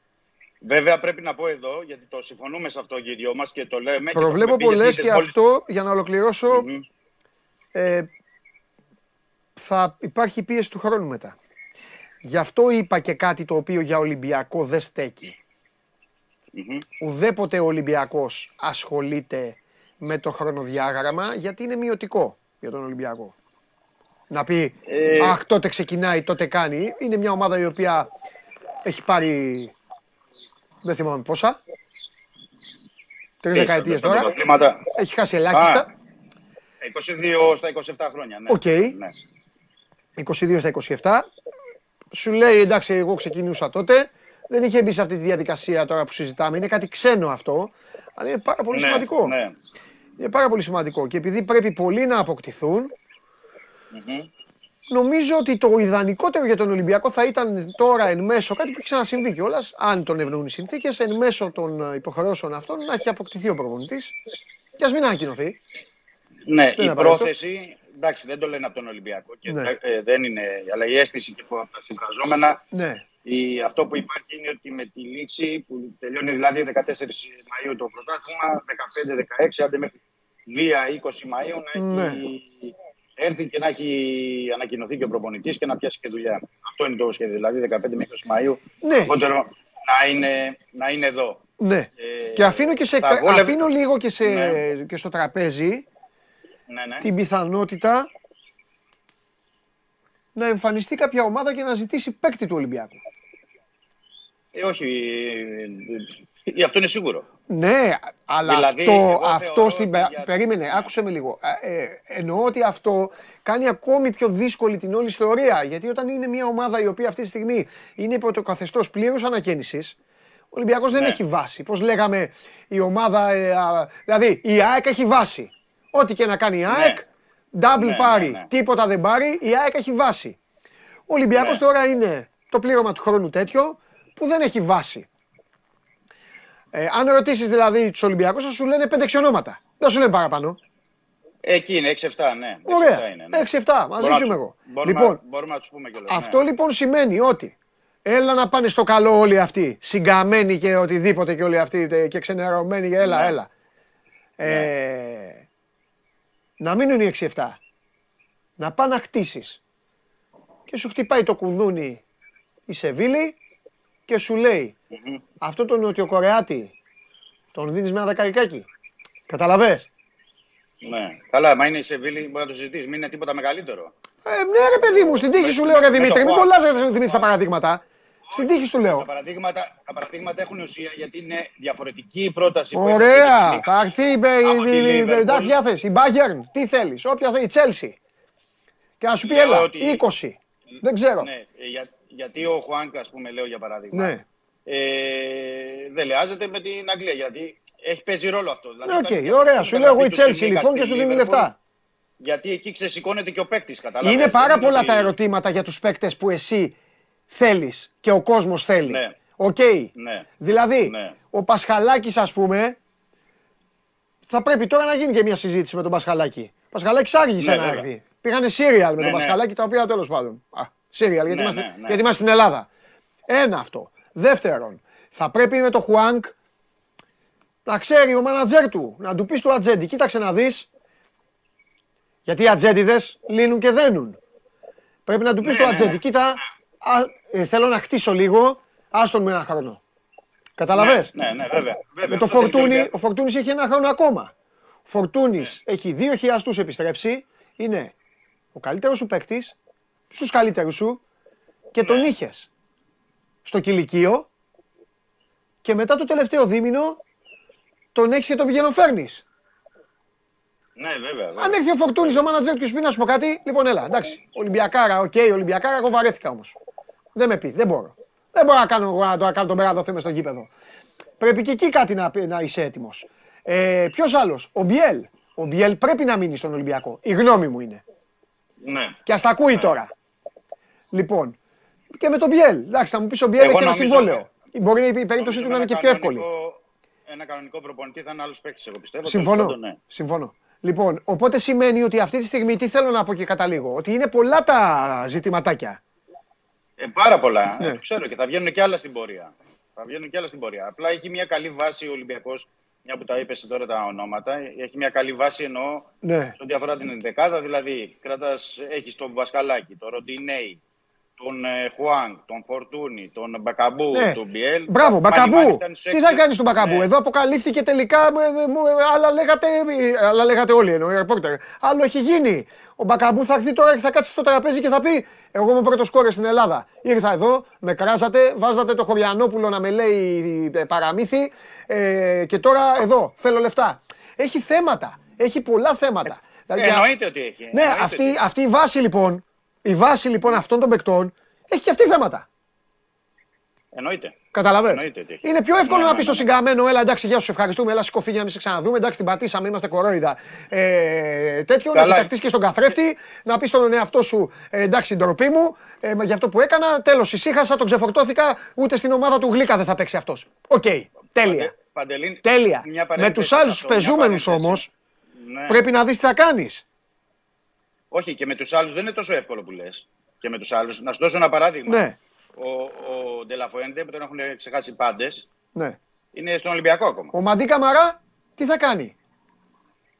Βέβαια πρέπει να πω εδώ, γιατί το συμφωνούμε σε αυτό και οι δυο μας και το λέμε. και το Προβλέπω έχουμε πει, γιατί πολλές είδες και μόλις- αυτό, για να ολοκληρώσω, Μμμ. ε, θα υπάρχει πίεση του χρόνου μετά. Γι' αυτό είπα και κάτι το οποίο για Ολυμπιακό δεν στέκει. Μμμ. Ουδέποτε ο Ολυμπιακός ασχολείται με το χρονοδιάγραμμα γιατί είναι μειωτικό για τον Ολυμπιακό. Να πει, Ε, αχ τότε ξεκινάει, τότε κάνει. Είναι μια ομάδα η οποία έχει πάρει, δεν θυμάμαι πόσα, τρεις πίσω, δεκαετίες τα τώρα. πρωταθλήματα. Έχει χάσει ελάχιστα. Α, 22 στα 27 χρόνια, ναι. Οκ. ναι. 22 στα 27. Σου λέει εντάξει, εγώ ξεκινούσα τότε. Δεν είχε μπει σε αυτή τη διαδικασία τώρα που συζητάμε. Είναι κάτι ξένο αυτό. Αλλά είναι πάρα πολύ Ναι, σημαντικό. Ναι. Είναι πάρα πολύ σημαντικό. Και επειδή πρέπει πολλοί να αποκτηθούν, Μμμ. νομίζω ότι το ιδανικότερο για τον Ολυμπιακό θα ήταν τώρα εν μέσω, κάτι που έχει ξανασυμβεί κιόλας, αν τον ευνοούν οι συνθήκες, εν μέσω των ε, υποχρεώσεων αυτών να έχει αποκτηθεί ο προπονητής. Και ας μην ανακοινωθεί. Ναι, Δεν η είναι απαραίτητο. πρόθεση, εντάξει δεν το λένε από τον Ολυμπιακό και Ναι. ε, δεν είναι, αλλά η αίσθηση και από τα συμφραζόμενα Ναι. Η, αυτό που υπάρχει είναι ότι με τη λήξη που τελειώνει δηλαδή 14 Μαΐου το πρωτάθλημα, 15-16, άντε μέχρι 2-20 Μαΐου να Ναι. έχει έρθει και να έχει ανακοινωθεί και ο προπονητής και να πιάσει και δουλειά. Αυτό είναι το σχέδιο, δηλαδή 15 με 20 Μαΐου, Ναι. λιγότερο να είναι, να είναι εδώ. Ναι. Ε, Και αφήνω, και σε, θα βόλευε- αφήνω λίγο και, σε, Ναι. και στο τραπέζι Ναι, ναι. την πιθανότητα να εμφανιστεί κάποια ομάδα και να ζητήσει παίκτη του Ολυμπιακού. Ε, όχι. Ε, ε, αυτό είναι σίγουρο. Ναι, αλλά Δηλαδή, αυτό, εγώ αυτό θεωρώ στην. ότι για- Περίμενε, άκουσε με λίγο. Ε, ε, εννοώ ότι αυτό κάνει ακόμη πιο δύσκολη την όλη ιστορία. Γιατί όταν είναι μια ομάδα η οποία αυτή τη στιγμή είναι υπό το καθεστώς πλήρους ανακαίνιση, ο Ολυμπιακός δεν Ναι. έχει βάση. Πώς λέγαμε, η ομάδα. ε, α, δηλαδή, η ΑΕΚ έχει βάση. Ό,τι και να κάνει η ΑΕΚ, double Ναι, πάρει, ναι, ναι. τίποτα δεν πάρει, η ΑΕΚ έχει βάση. Ο Ολυμπιακός Ναι. τώρα είναι το πλήρωμα του χρόνου τέτοιο που δεν έχει βάση. Ε, αν ρωτήσεις δηλαδή τους Ολυμπιακούς, θα σου λένε 5-6 ονόματα. Δεν σου λένε παραπάνω. Εκεί είναι 6-7, ναι. 6-7 Ωραία. είναι, ναι. 6-7, μαζί Μπορούμε σου να είμαι τους- εγώ. Μπορούμε, Λοιπόν, μπορούμε να τους πούμε κιόλας. αυτό ναι. λοιπόν σημαίνει ότι έλα να πάνε στο καλό όλοι αυτοί, συγκαμμένοι και οτιδήποτε και όλοι αυτοί τε- και ξενερωμένοι, έλα, Ναι. έλα. Ε, να μείνουν οι 6-7. Να πάνε να χτίσεις. Και σου χτυπάει το κουδούνι η Σεβίλη και σου λέει Μμμ. Αυτό τον Νοτιοκορεάτη τον δίνεις με ένα δεκαρικάκι. Καταλαβες; Ναι. Καλά, μα είναι η Σεβίλη, μπορεί να το συζητήσεις. Μην είναι τίποτα μεγαλύτερο. Ε, ναι ρε παιδί μου, στην τύχη σου λέω ρε με το Δημήτρη, μην Χουάν. κολλάς ρε Δημήτρη στα παραδείγματα. Στην τύχη σου Τα λέω. παραδείγματα, τα παραδείγματα έχουν ουσία γιατί είναι διαφορετική η πρόταση. που έχει Ωραία, αυτή τη θα έρθει η- Από τη η- η- η- Liverpool. εντάξει, ποια θες, η Bayern, τι θέλεις, όποια θέλει, η Chelsea. Και να σου πει Λέω έλα, ότι- 20. Δεν ξέρω. Ναι, ε, για, γιατί ο Χουάνκα, ας πούμε, λέω για παράδειγμα, Ναι. Ε, δεν λεάζεται με την Αγγλία. Γιατί έχει παίζει ρόλο αυτό. Δηλαδή, Ναι, οκ, όταν- ωραία, όταν σου λέω εγώ η γραφεί τους Chelsea Τσιμίκα λοιπόν και στη σου δίνει Liverpool, λεφτά. Γιατί εκεί ξεσηκώνεται και ο παίκτης, κατάλαβε. Είναι πάρα πολλά τα ερωτήματα για τους παίκτες που εσύ θέλεις και ο κόσμος θέλει. Ναι. Οκ. Ναι. Δηλαδή, Ναι. ο Πασχαλάκης ας πούμε, θα πρέπει τώρα να γίνει και μια συζήτηση με τον Πασχαλάκη. Ο Πασχαλάκης άργησε Ναι, να βέβαια. έρθει. Πήγανε σύριαλ με Ναι, τον ναι. Πασχαλάκη, τα οποία τέλος πάντων. Α, σύριαλ, γιατί, Ναι, είμαστε, ναι, ναι. γιατί είμαστε στην Ελλάδα. Ένα αυτό. Δεύτερον, θα πρέπει με το Χουάνκ να ξέρει ο μάνατζέρ του, να του πεις του ατζέντη, κοίταξε να δεις, γιατί οι ατζέντιδες λύνουν και δένουν. Πρέπει να του πεις Ναι, στο ναι, ατζέντη, ναι. κοίτα, α, ε, θέλω να χτίσω λίγο, άστον με ένα χρόνο. Καταλαβες; Ναι, ναι, βέβαια. βέβαια. Με το Αυτό θέλει και ο Φορτούνι, Ολυμπιακός. ο Φορτούνης έχει ένα χρόνο ακόμα. Ο Φορτούνης Ναι. έχει δύο χιλιαστούς επιστρέψει, είναι ο καλύτερος σου παίκτης, στους καλύτερους σου και τον Ναι. είχες στο κηλικείο και μετά το τελευταίο δίμηνο τον έχεις και τον πηγαίνω φέρνεις. Ναι, βέβαια. βέβαια. Αν έρθει ο Φορτούνης ο μάνατζερ και σου πει να σου πω κάτι, λοιπόν έλα, εντάξει, Ολυμπιακάρα, οκ, Ολυμπιακάρα, εγώ βαρέθηκα όμως. Δεν με πει, δεν μπορώ. Δεν μπορώ να κάνω, εγώ να το κάνω τον πέρα θέμε στο γήπεδο. Πρέπει και εκεί κάτι να, να είσαι έτοιμος. Ε, Ποιος άλλος, ο Μπιέλ. Ο Μπιέλ πρέπει να μείνει στον Ολυμπιακό. Η γνώμη μου είναι. Ναι. Και ας τα ακούει τώρα. Λοιπόν, και με τον Μπιέλ. Εντάξει, θα μου πεις ο Μπιέλ Εγώ έχει ένα νομίζω- συμβόλαιο. Μπορεί η περίπτωση Νομίζω του με να είναι ένα και πιο εύκολη. κανονικό- Ένα κανονικό προπονητή θα είναι άλλος παίκτης, εγώ πιστεύω. Συμφωνώ. Τέλος πάντων, ναι. Συμφωνώ. Λοιπόν, οπότε σημαίνει ότι αυτή τη στιγμή τι θέλω να πω και καταλήγω. Ότι είναι πολλά τα ζητηματάκια. Ε, πάρα πολλά. Ναι. Ε, το ξέρω και θα βγαίνουν και άλλα στην πορεία. Θα βγαίνουν και άλλα στην πορεία. Απλά έχει μια καλή βάση ο Ολυμπιακός, μια που τα είπες τώρα τα ονόματα. Έχει μια καλή βάση εννοώ Ναι. σε ό,τι αφορά την δεκάδα. Δηλαδή, κράτας, έχεις τον Βασκαλάκη, τον Ροντινέη, τον ε, Χουάνγκ, τον Φορτούνη, τον Μπακαμπού, Ναι. τον Μπιέλ. Μπράβο, Μάνι Μάνι Μπακαμπού. ήταν στους Τι έξι. θα κάνεις στον Μπακαμπού; Ναι. Εδώ αποκαλύφθηκε τελικά. ε, ε, μου, ε, Άλλα λέγατε, ε, άλλα λέγατε όλοι εννοώ, οι ρεπόρτερ. Άλλο έχει γίνει. Ο Μπακαμπού θα έρθει τώρα και θα κάτσει στο τραπέζι και θα πει: Εγώ είμαι πρώτος κόρες στην Ελλάδα. Ήρθα εδώ, με κράζατε, βάζατε το Χωριανόπουλο να με λέει ε, παραμύθι ε, και τώρα εδώ θέλω λεφτά. Έχει θέματα. Έχει πολλά θέματα. Δηλαδή, Ε, εννοείται ότι έχει. ναι, Εννοείται αυτή, ότι έχει. αυτή η βάση λοιπόν, η βάση λοιπόν αυτών των παικτών έχει και αυτή θέματα. Εννοείται. Καταλαβες; Εννοείται ότι έχει. Είναι πιο εύκολο Ναι, να ναι, πεις στο ναι, ναι. συγκαμένο, έλα εντάξει, γεια σου, ευχαριστούμε, έλα σήκω φύγε να μην σε ξαναδούμε. Εντάξει, την πατήσαμε, είμαστε κορόιδα. Ε, τέτοιο, να Καλά. κοιταχτεί και στον καθρέφτη, να πεις στον εαυτό σου, ε, εντάξει, ντροπή μου, ε, για αυτό που έκανα. Τέλος, ησύχασα, τον ξεφορτώθηκα, ούτε στην ομάδα του γλύκα δεν θα παίξει αυτός. Οκ, τέλεια. Παντελή, Τέλεια. μια Με παρένθεση του άλλους σε αυτό, μια πεζούμενους παρένθεση. όμως, Ναι. πρέπει να δεις τι θα κάνεις. Όχι, και με τους άλλους δεν είναι τόσο εύκολο που λες. Και με τους άλλους. Να σου δώσω ένα παράδειγμα. Ναι, Ο, ο Ντελαφουέντε που τον έχουν ξεχάσει πάντες ναι. είναι στον Ολυμπιακό ακόμα. Ο Μαντί Καμαρά τι θα κάνει;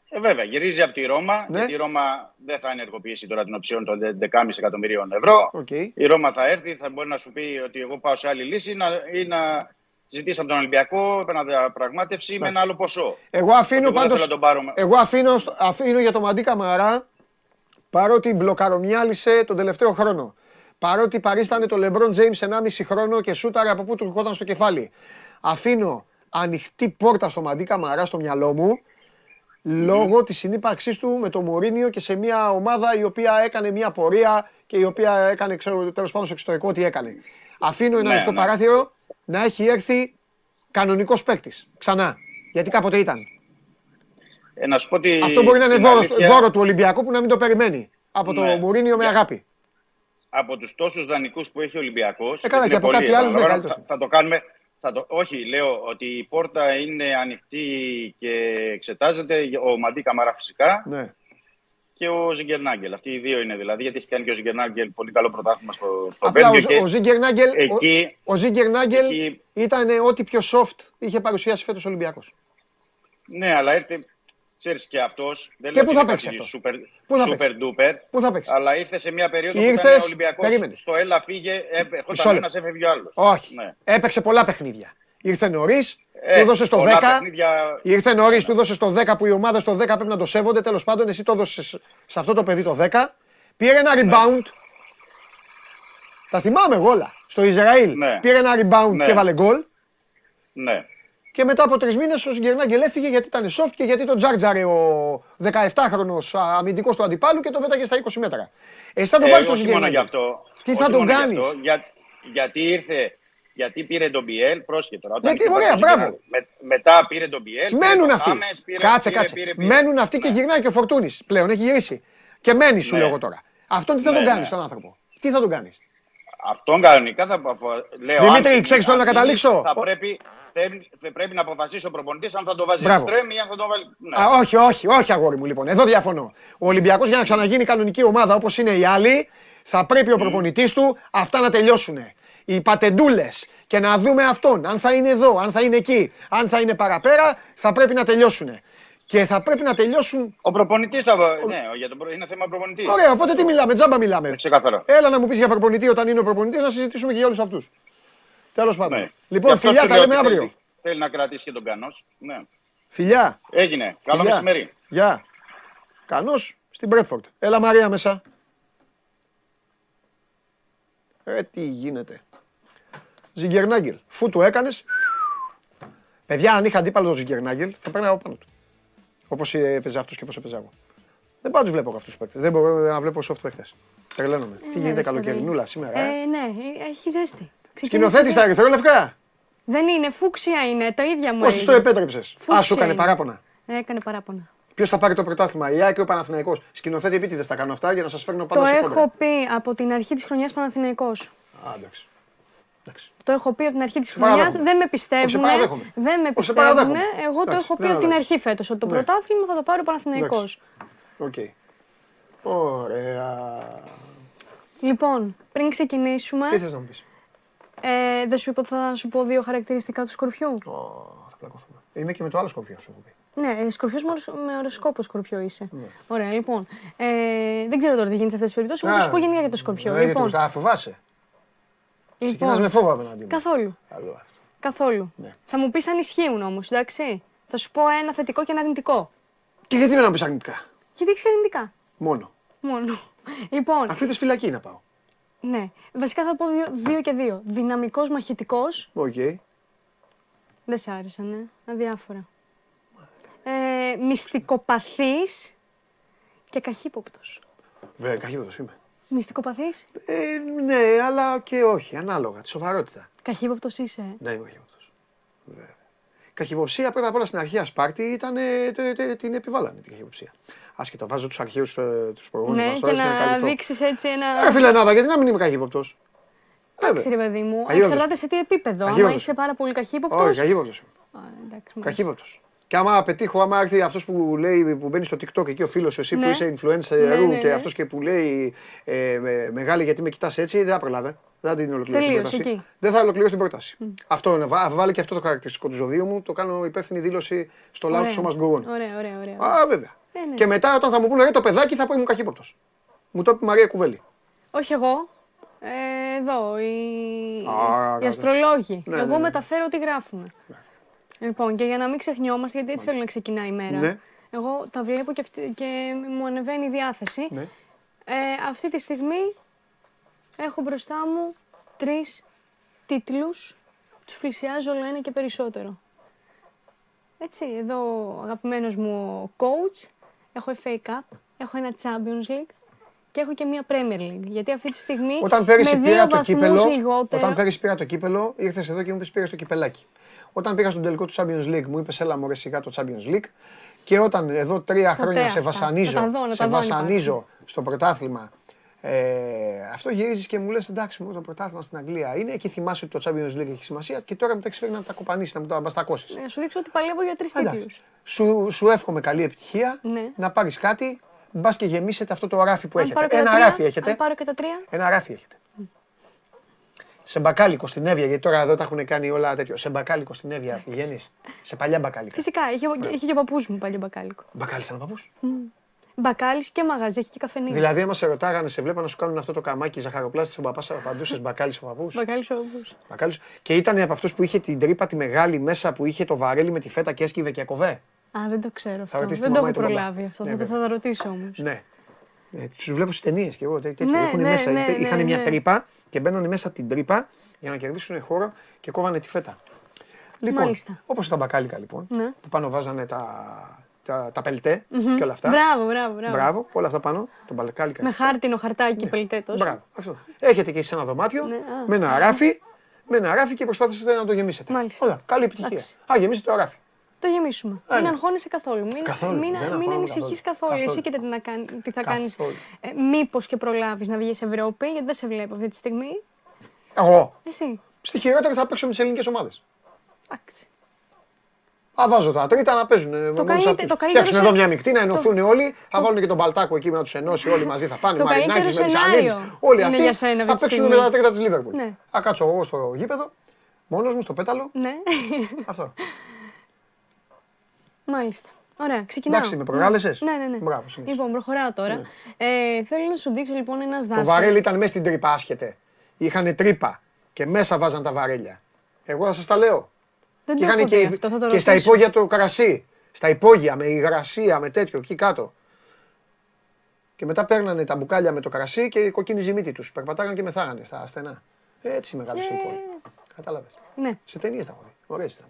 Ε, βέβαια, γυρίζει από τη Ρώμα. Ναι. Γιατί η Ρώμα δεν θα ενεργοποιήσει τώρα την οψιόν των 11,5 εκατομμυρίων ευρώ. Οκ. Η Ρώμα θα έρθει, θα μπορεί να σου πει ότι εγώ πάω σε άλλη λύση να, ή να ζητήσει από τον Ολυμπιακό επαναδιαπραγμάτευση με ένα άλλο ποσό. Εγώ αφήνω Εγώ δεν πάντως, θέλω να τον πάρουμε. εγώ αφήνω, στο- αφήνω για το Μαντί Καμαρά, παρότι μπλοκαρομιάλισε τον τελευταίο χρόνο. Παρότι παρίστανε το LeBron James 1,5 χρόνο και σούταρε από πού του ερχόταν στο κεφάλι. Αφήνω ανοιχτή πόρτα στο Μαντί Καμαρά στο μυαλό μου, λόγω της συνύπαρξής του με το Μωρίνιο και σε μια ομάδα η οποία έκανε μια πορεία και η οποία έκανε, ξέρω, τέλος πάντων στο εξωτερικό τι έκανε. Αφήνω ένα Ναι, ανοιχτό ναι. παράθυρο να έχει έρθει κανονικός παίκτης. Ξανά. Γιατί κάποτε ήταν. Ε, να σου πω ότι Αυτό μπορεί να είναι την δώρο, αλήθεια, δώρο του Ολυμπιακού που να μην το περιμένει. Από το Ναι. Μουρίνιο με Για- αγάπη. από τους τόσους δανεικούς που έχει ο Ολυμπιακός... Ε, καλά, γιατί και είναι από κάτι πολλοί, άλλους, ναι, επαναλαμβάνω, καλύτερος. θα, θα το κάνουμε... Θα το, όχι, λέω ότι η πόρτα είναι ανοιχτή και εξετάζεται ο Μαντί Καμαρά φυσικά Ναι. και ο Ζιγκερνάγκελ. Αυτοί οι δύο είναι δηλαδή, γιατί έχει κάνει και ο Ζιγκερνάγκελ πολύ καλό πρωτάθλημα στο, στο Απλά ο, Βέλγιο. και ο Ζίγκερνάγκελ, εκεί- ο, ο Ζίγκερνάγκελ εκεί- ήταν ό,τι πιο soft είχε παρουσιάσει φέτος ο Ολυμπιακός. Ναι, αλλά ήρθε, ξέρεις και αυτός, δεν Και λέω πού ότι θα είναι παίξει κάτι αυτό; super, Πού θα super παίξει; duper, Πού θα παίξει; αλλά ήρθε σε μια περίοδο που Ήρθες, ήταν ο Ολυμπιακός περίμενε. στο έλα φύγε, ε, ερχόταν Μισό ένας, λεπτό. έφευγε ο άλλος. Όχι. Ναι. Έπαιξε πολλά παιχνίδια. Ήρθε νωρίς, Ε, του δώσε το 10. πολλά παιχνίδια- Ήρθε νωρίς, του δώσε το 10 που οι ομάδες το 10 πρέπει να το σέβονται. Τέλος πάντων, εσύ το έδωσες σε αυτό το παιδί το 10. Πήρε ένα Ναι. rebound. Τα θυμάμαι εγώ όλα. Στο Ισραήλ Ναι. πήρε ένα rebound Ναι. και έβαλε γκολ. Ναι. Και μετά από τρεις μήνες ο Σιγκερνάγκελ έφυγε γιατί ήταν soft και γιατί τον τζάρτζαρε ο 17χρονο αμυντικός του αντιπάλου και τον πέταγε στα 20 μέτρα. Εσύ θα τον Ε, πάρεις στο όχι μόνο γι' Σιγκερνάγκελ. αυτό. Τι Όχι θα τον μόνο γι' κάνεις; αυτό, Για, γιατί ήρθε, γιατί πήρε τον Μπιέλ, πρόσχε τώρα. όταν Γιατί, ήρθε ωραία, ο μπράβο. Ζιγκερνάγκελ. Με, μετά πήρε τον Μπιέλ. πήρε Μένουν τον αυτοί. Χάμες, πήρε- Κάτσε, πήρε- κάτσε. πήρε- πήρε. Μένουν αυτοί και γυρνάει και ο Φορτούνης πλέον. Έχει γυρίσει. Και μένει, σου Ναι. λέω εγώ τώρα. Αυτόν τι θα Ναι, τον κάνεις ναι. τον άνθρωπο; Τι θα τον κάνεις; Αυτόν κανονικά θα λέω. Δημήτρη, αν- ξέρεις τι θέλω να αν καταλήξω; Θα Ο- πρέπει, θέλει- θα πρέπει να αποφασίσει ο προπονητής αν θα το βάζει Μπράβο. εξτρέμ ή αν θα το βάλει. Ναι. Α, όχι, όχι, όχι, αγόρι μου λοιπόν. Εδώ διαφωνώ. Ο Ολυμπιακός για να ξαναγίνει κανονική ομάδα όπως είναι οι άλλοι, θα πρέπει ο προπονητής του αυτά να τελειώσουν. Οι πατεντούλες και να δούμε αυτόν. Αν θα είναι εδώ, αν θα είναι εκεί, αν θα είναι παραπέρα, θα πρέπει να τελειώσουν. Και θα πρέπει να τελειώσουν. Ο προπονητής θα. Ναι, για τον προ- είναι θέμα προπονητής. Ωραία, οπότε τι μιλάμε, τζάμπα μιλάμε. Ξεκάθαρα. Έλα να μου πεις για προπονητή όταν είναι ο προπονητής να συζητήσουμε και για όλους αυτούς. Τέλος πάντων. Ναι. Γι' Λοιπόν, αυτό φιλιά, σου τα λέω λέμε ότι αύριο. Θέλει, θέλει να κρατήσει και τον Κανός. Ναι. Φιλιά. Έγινε. Καλό Φιλιά. μεσημέρι. Γεια. Κανός στην Μπρέτφορντ. Έλα Μαρία μέσα. Ε, τι γίνεται. Ζιγκερνάγκελ. Φου του έκανες. Παιδιά, αν είχα αντίπαλο τον Ζιγκερνάγκελ, θα παίρναγα από πάνω του. Όπως έπαιζε αυτό και όπω έπαιζα εγώ. Δεν πάω να τους βλέπω αυτούς τους παίκτες. Δεν μπορώ να βλέπω soft παίκτε. Τρελαίνομαι. Τι ναι, γίνεται ρε, σπουδαίοι. καλοκαιρινούλα σήμερα. Ε; Ε, ναι, ε, έχει ζέστη. Σκηνοθέτης στα ζέστη. ερυθρόλευκα. Δεν είναι, φούξια είναι, το ίδια μου Πώ τη το έγινε. επέτρεψες. Α, Φούξια σου έκανε είναι. παράπονα. Έκανε παράπονα. Ποιος θα πάρει το πρωτάθλημα, η ΑΕΚ ή ο Παναθηναϊκός; Σκηνοθέτη επίτηδες τα κάνω αυτά για να σας φέρνω Το πάντα σε κόντρα. έχω πει από την αρχή της χρονιάς Παναθηναϊκός. Α, εντάξει. Το έχω πει από την αρχή της Σε χρονιάς. παραδέχομαι. Δεν με Όχι, σε πιστεύουν. παραδέχομαι. Δεν με Όχι, σε πιστεύουν. παραδέχομαι. Εγώ το Εντάξει, έχω πει δεν από την αλλάζει. αρχή φέτος ότι το Ναι. πρωτάθλημα θα το πάρει ο Παναθηναϊκός. Οκ. Ωραία. Λοιπόν, πριν ξεκινήσουμε. Τι θες να μου πεις; Ε, δεν σου είπα ότι θα σου πω δύο χαρακτηριστικά του σκορπιού. Θα πλακωθούμε. Είμαι και με το άλλο σκορπιό σου έχω πει. Ναι, ε, σκορπιός με ορος- με οροσκόπο σκορπιό είσαι. Ναι. Ωραία, λοιπόν. Ε, δεν ξέρω τώρα τι γίνεται σε αυτές τις περιπτώσεις. Εγώ θα σου πω γενικά για το σκορπιό. Ναι, λοιπόν, γιατί, α, φοβάσαι. λοιπόν, Ξεκινάς με φόβο απέναντί μου. Καθόλου. Καλό αυτό. Καθόλου. Ναι. Θα μου πεις αν ισχύουν όμως, εντάξει. Θα σου πω ένα θετικό και ένα αρνητικό. Και γιατί με να μου πεις αρνητικά; Γιατί έχεις αρνητικά; Μόνο. Μόνο. Λοιπόν, Αφού είπες φυλακή να πάω. Ναι. Βασικά θα πω δύο, δύο και δύο. Δυναμικός μαχητικός. Οκ. Δεν σ' άρεσαν, ε. Αδιάφορα. Ε, μυστικοπαθής και καχύποπτος. Βέβαια, καχύποπτος είμαι. Μυστικοπαθής, Ε, ναι, αλλά και όχι. Ανάλογα. Τη σοβαρότητα. καχύποπτος είσαι. ε. Ναι, είμαι καχύποπτος. Βέβαια. Η καχυποψία πρώτα απ' όλα στην αρχαία Σπάρτη ήταν. ε, τε- τε- την επιβάλανε την καχυποψία. Άσχετο, βάζω τους αρχαίους τους προηγούμενους Ναι, μας και τώρα ώστε να καλυφθώ. δείξεις έτσι ένα. Ε, φιλενάδα, γιατί να μην είμαι καχύποπτος. Εντάξει, ρε παιδί μου. Καχύποπτος. Εξαρτάται σε τι επίπεδο. Άμα Καχύποπτος. είσαι πάρα πολύ καχύποπτος. Όχι, καχύποπτος. Εντάξει, μάλιστα. Καχύποπτος. Και άμα πετύχω, άμα έρθει αυτός που λέει που μπαίνει στο TikTok εκεί ο φίλος σου, εσύ Ναι. που είσαι influencer Ναι, ναι, και ναι. αυτός και που λέει ε, με- μεγάλη γιατί με κοιτάς έτσι, δεν θα προλάβει. Δεν θα την ολοκληρώσει την Τελείωσε πρόταση. εκεί. Δεν θα ολοκληρώσει την πρόταση. Αυτό είναι. Βά- Βάλει και αυτό το χαρακτηριστικό του ζωδίου μου. Το κάνω υπεύθυνη δήλωση στο λαό του Ωραία. Show Must Go On. Ωραία, ωραία, ωραία. Α, βέβαια. Ε, ναι. Και μετά όταν θα μου πούνε ρε το παιδάκι θα πω ήμουν καχύποπτος. Μου το είπε η Μαρία Κουβέλη. Όχι εγώ. Ε, εδώ, οι, Α, οι καλά. αστρολόγοι. Ναι, Εγώ ναι, ναι. μεταφέρω τι γράφουμε. Λοιπόν, και για να μην ξεχνιόμαστε, γιατί έτσι θέλω να ξεκινάει η μέρα. Ναι. Εγώ τα βλέπω και, αυτή, και μου ανεβαίνει η διάθεση. Ναι. Ε, αυτή τη στιγμή έχω μπροστά μου τρεις τίτλους. Τους πλησιάζω όλο ένα και περισσότερο. Έτσι, εδώ ο αγαπημένος μου ο coach, έχω FA Cup, έχω ένα Champions League και έχω και μια Premier League. Γιατί αυτή τη στιγμή Όταν πέρυσι με πήρα δύο το βαθμούς κύπελο, λιγότερα... όταν πέρυσι πήρα το κύπελο, ήρθες εδώ και μου είπες πήρες το κυπελάκι. Όταν πήγα στον τελικό του Champions League, μου είπες έλα μωρέ σιγά το Champions League. Και όταν εδώ τρία χρόνια σε αυτά. βασανίζω, Να τα δω, να σε τα δω αν βασανίζω στο πρωτάθλημα, ε, αυτό γυρίζεις και μου λες: Εντάξει, μου το πρωτάθλημα στην Αγγλία είναι. Εκεί θυμάσαι ότι το Champions League έχει σημασία και τώρα μου τα έχει φέρει να τα κοπανίσεις, να μου τα μπαστακώσει. Να σου δείξω ότι παλεύω για τρεις τίτλους. Σου, σου εύχομαι καλή επιτυχία, Ναι. να πάρεις κάτι, μπας και γεμίσετε αυτό το ράφι που Αν έχετε. πάρω και τα Ένα τρία, ράφι έχετε. Αν πάρω και τα τρία. Ένα ράφι έχετε. Σε μπακάλικο στην Εύβοια, γιατί τώρα εδώ τα έχουν κάνει όλα τέτοιο. Σε μπακάλικο στην Εύβοια πηγαίνεις. Σε παλιά μπακάλικα. Φυσικά, είχε, είχε και ο παππούς μου παλιό μπακάλικο. Μπακάλι σαν παππούς; Μπακάλις και μαγαζί, έχει και καφενείο. Δηλαδή, άμα σε ρωτάγανε, σε βλέπανε να σου κάνουν αυτό το καμάκι ζαχαροπλάστη στον παπά, απαντούσες μπακάλι ο παππούς. Μπακάλις ο παππούς. Μπακάλις. Και ήταν από αυτούς που είχε την τρύπα τη μεγάλη μέσα που είχε το βαρέλι με τη φέτα και έσκυβε και κοβέ. Α, δεν το ξέρω αυτό. ρωτήσεις Δεν τη το μαμά έχω ή τον μπαμπά. προλάβει αυτό. Ναι, θα, το- θα βέβαια. τα ρωτήσω όμως. Ναι. Ε, τους βλέπω στις ταινίες και εγώ. τέ- τέτοιο. Ναι, Έχουν ναι, μέσα, ναι, είχαν ναι, μια ναι. τρύπα και μπαίνουν μέσα από την τρύπα για να κερδίσουν χώρο και κόβανε τη φέτα. Λοιπόν, Μάλιστα. όπως τα μπακάλικα λοιπόν, Ναι. που πάνω βάζανε τα, τα, τα πελτέ Μμμ. και όλα αυτά. Μπράβο, μπράβο, μπράβο. Μπράβο, όλα αυτά πάνω, τον μπακάλικα. Με χάρτινο χαρτάκι πελτέτο. Μπράβο, αυτό. Έχετε και εσείς ένα δωμάτιο Ναι, α. με ένα ράφι, με ένα ράφι και προσπάθησατε να το γεμίσετε. Μάλιστα. Ωραία, καλή επιτυχία. Εντάξει. Α, γεμίσετε το ράφι. Το γεμίσουμε. Α, μην ναι. αγχώνεσαι καθόλου. Μην, Καθόλου, μην, δεν μην αγχώνομαι ανησυχείς καθόλου. καθόλου. Εσύ Καθόλου. και τι, να κάνει, τι θα κάνεις. Καθόλου. Ε, Μήπως και προλάβεις να βγεις Ευρώπη, γιατί δεν σε βλέπω αυτή τη στιγμή. Εγώ. Εσύ. Στη χειρότερη θα παίξω με τις ελληνικές ομάδες. Εντάξει. Α, βάζω τα τρίτα να παίζουν. ε, μόνος καλύτερο- αυτούς. το καλύτερο Φτιάξουν σε- εδώ μια μεικτή να ενωθούν όλοι. Θα βάλουν και τον Μπαλτάκο εκεί να τους ενώσει όλοι μαζί. Θα πάνε. Το Μαρινάκης με καλύτερο τι σενάριο Ανίδη. Όλοι είναι αυτοί για σένα αυτή θα τη παίξουν στιγμή. με τα τρίτα της Λίβερπουλ. Ναι. Θα κάτσω εγώ στο γήπεδο, μόνος μου στο πέταλο. Ναι. Αυτό. Μάλιστα. Ωραία, ξεκινάω. Εντάξει, με προκάλεσες; Ναι, ναι, ναι. Μπράβο, συνέχισε. Λοιπόν, προχωράω τώρα. Ε, θέλω να σου δείξω λοιπόν ένας Το δάσκαλος. βαρέλι ήταν μέσα στην τρύπα, άσχετε. Είχαν τρύπα και μέσα βάζαν τα βαρέλια. Εγώ θα σας τα λέω. Δεν και το είχαν έχω και, δει αυτό, θα το και στα ρωτήσω. υπόγεια το κρασί. Στα υπόγεια με υγρασία, με τέτοιο εκεί κάτω. Και μετά παίρνανε τα μπουκάλια με το κρασί και η κοκκίνη ζημίτη τους. Περπατάγανε και μεθάγανε στα στενά. Έτσι μεγάλωσε η Ε. πόλη. Κατάλαβες. Ναι. Σε ταινίες τα έχω δει. Ωραίες ήταν.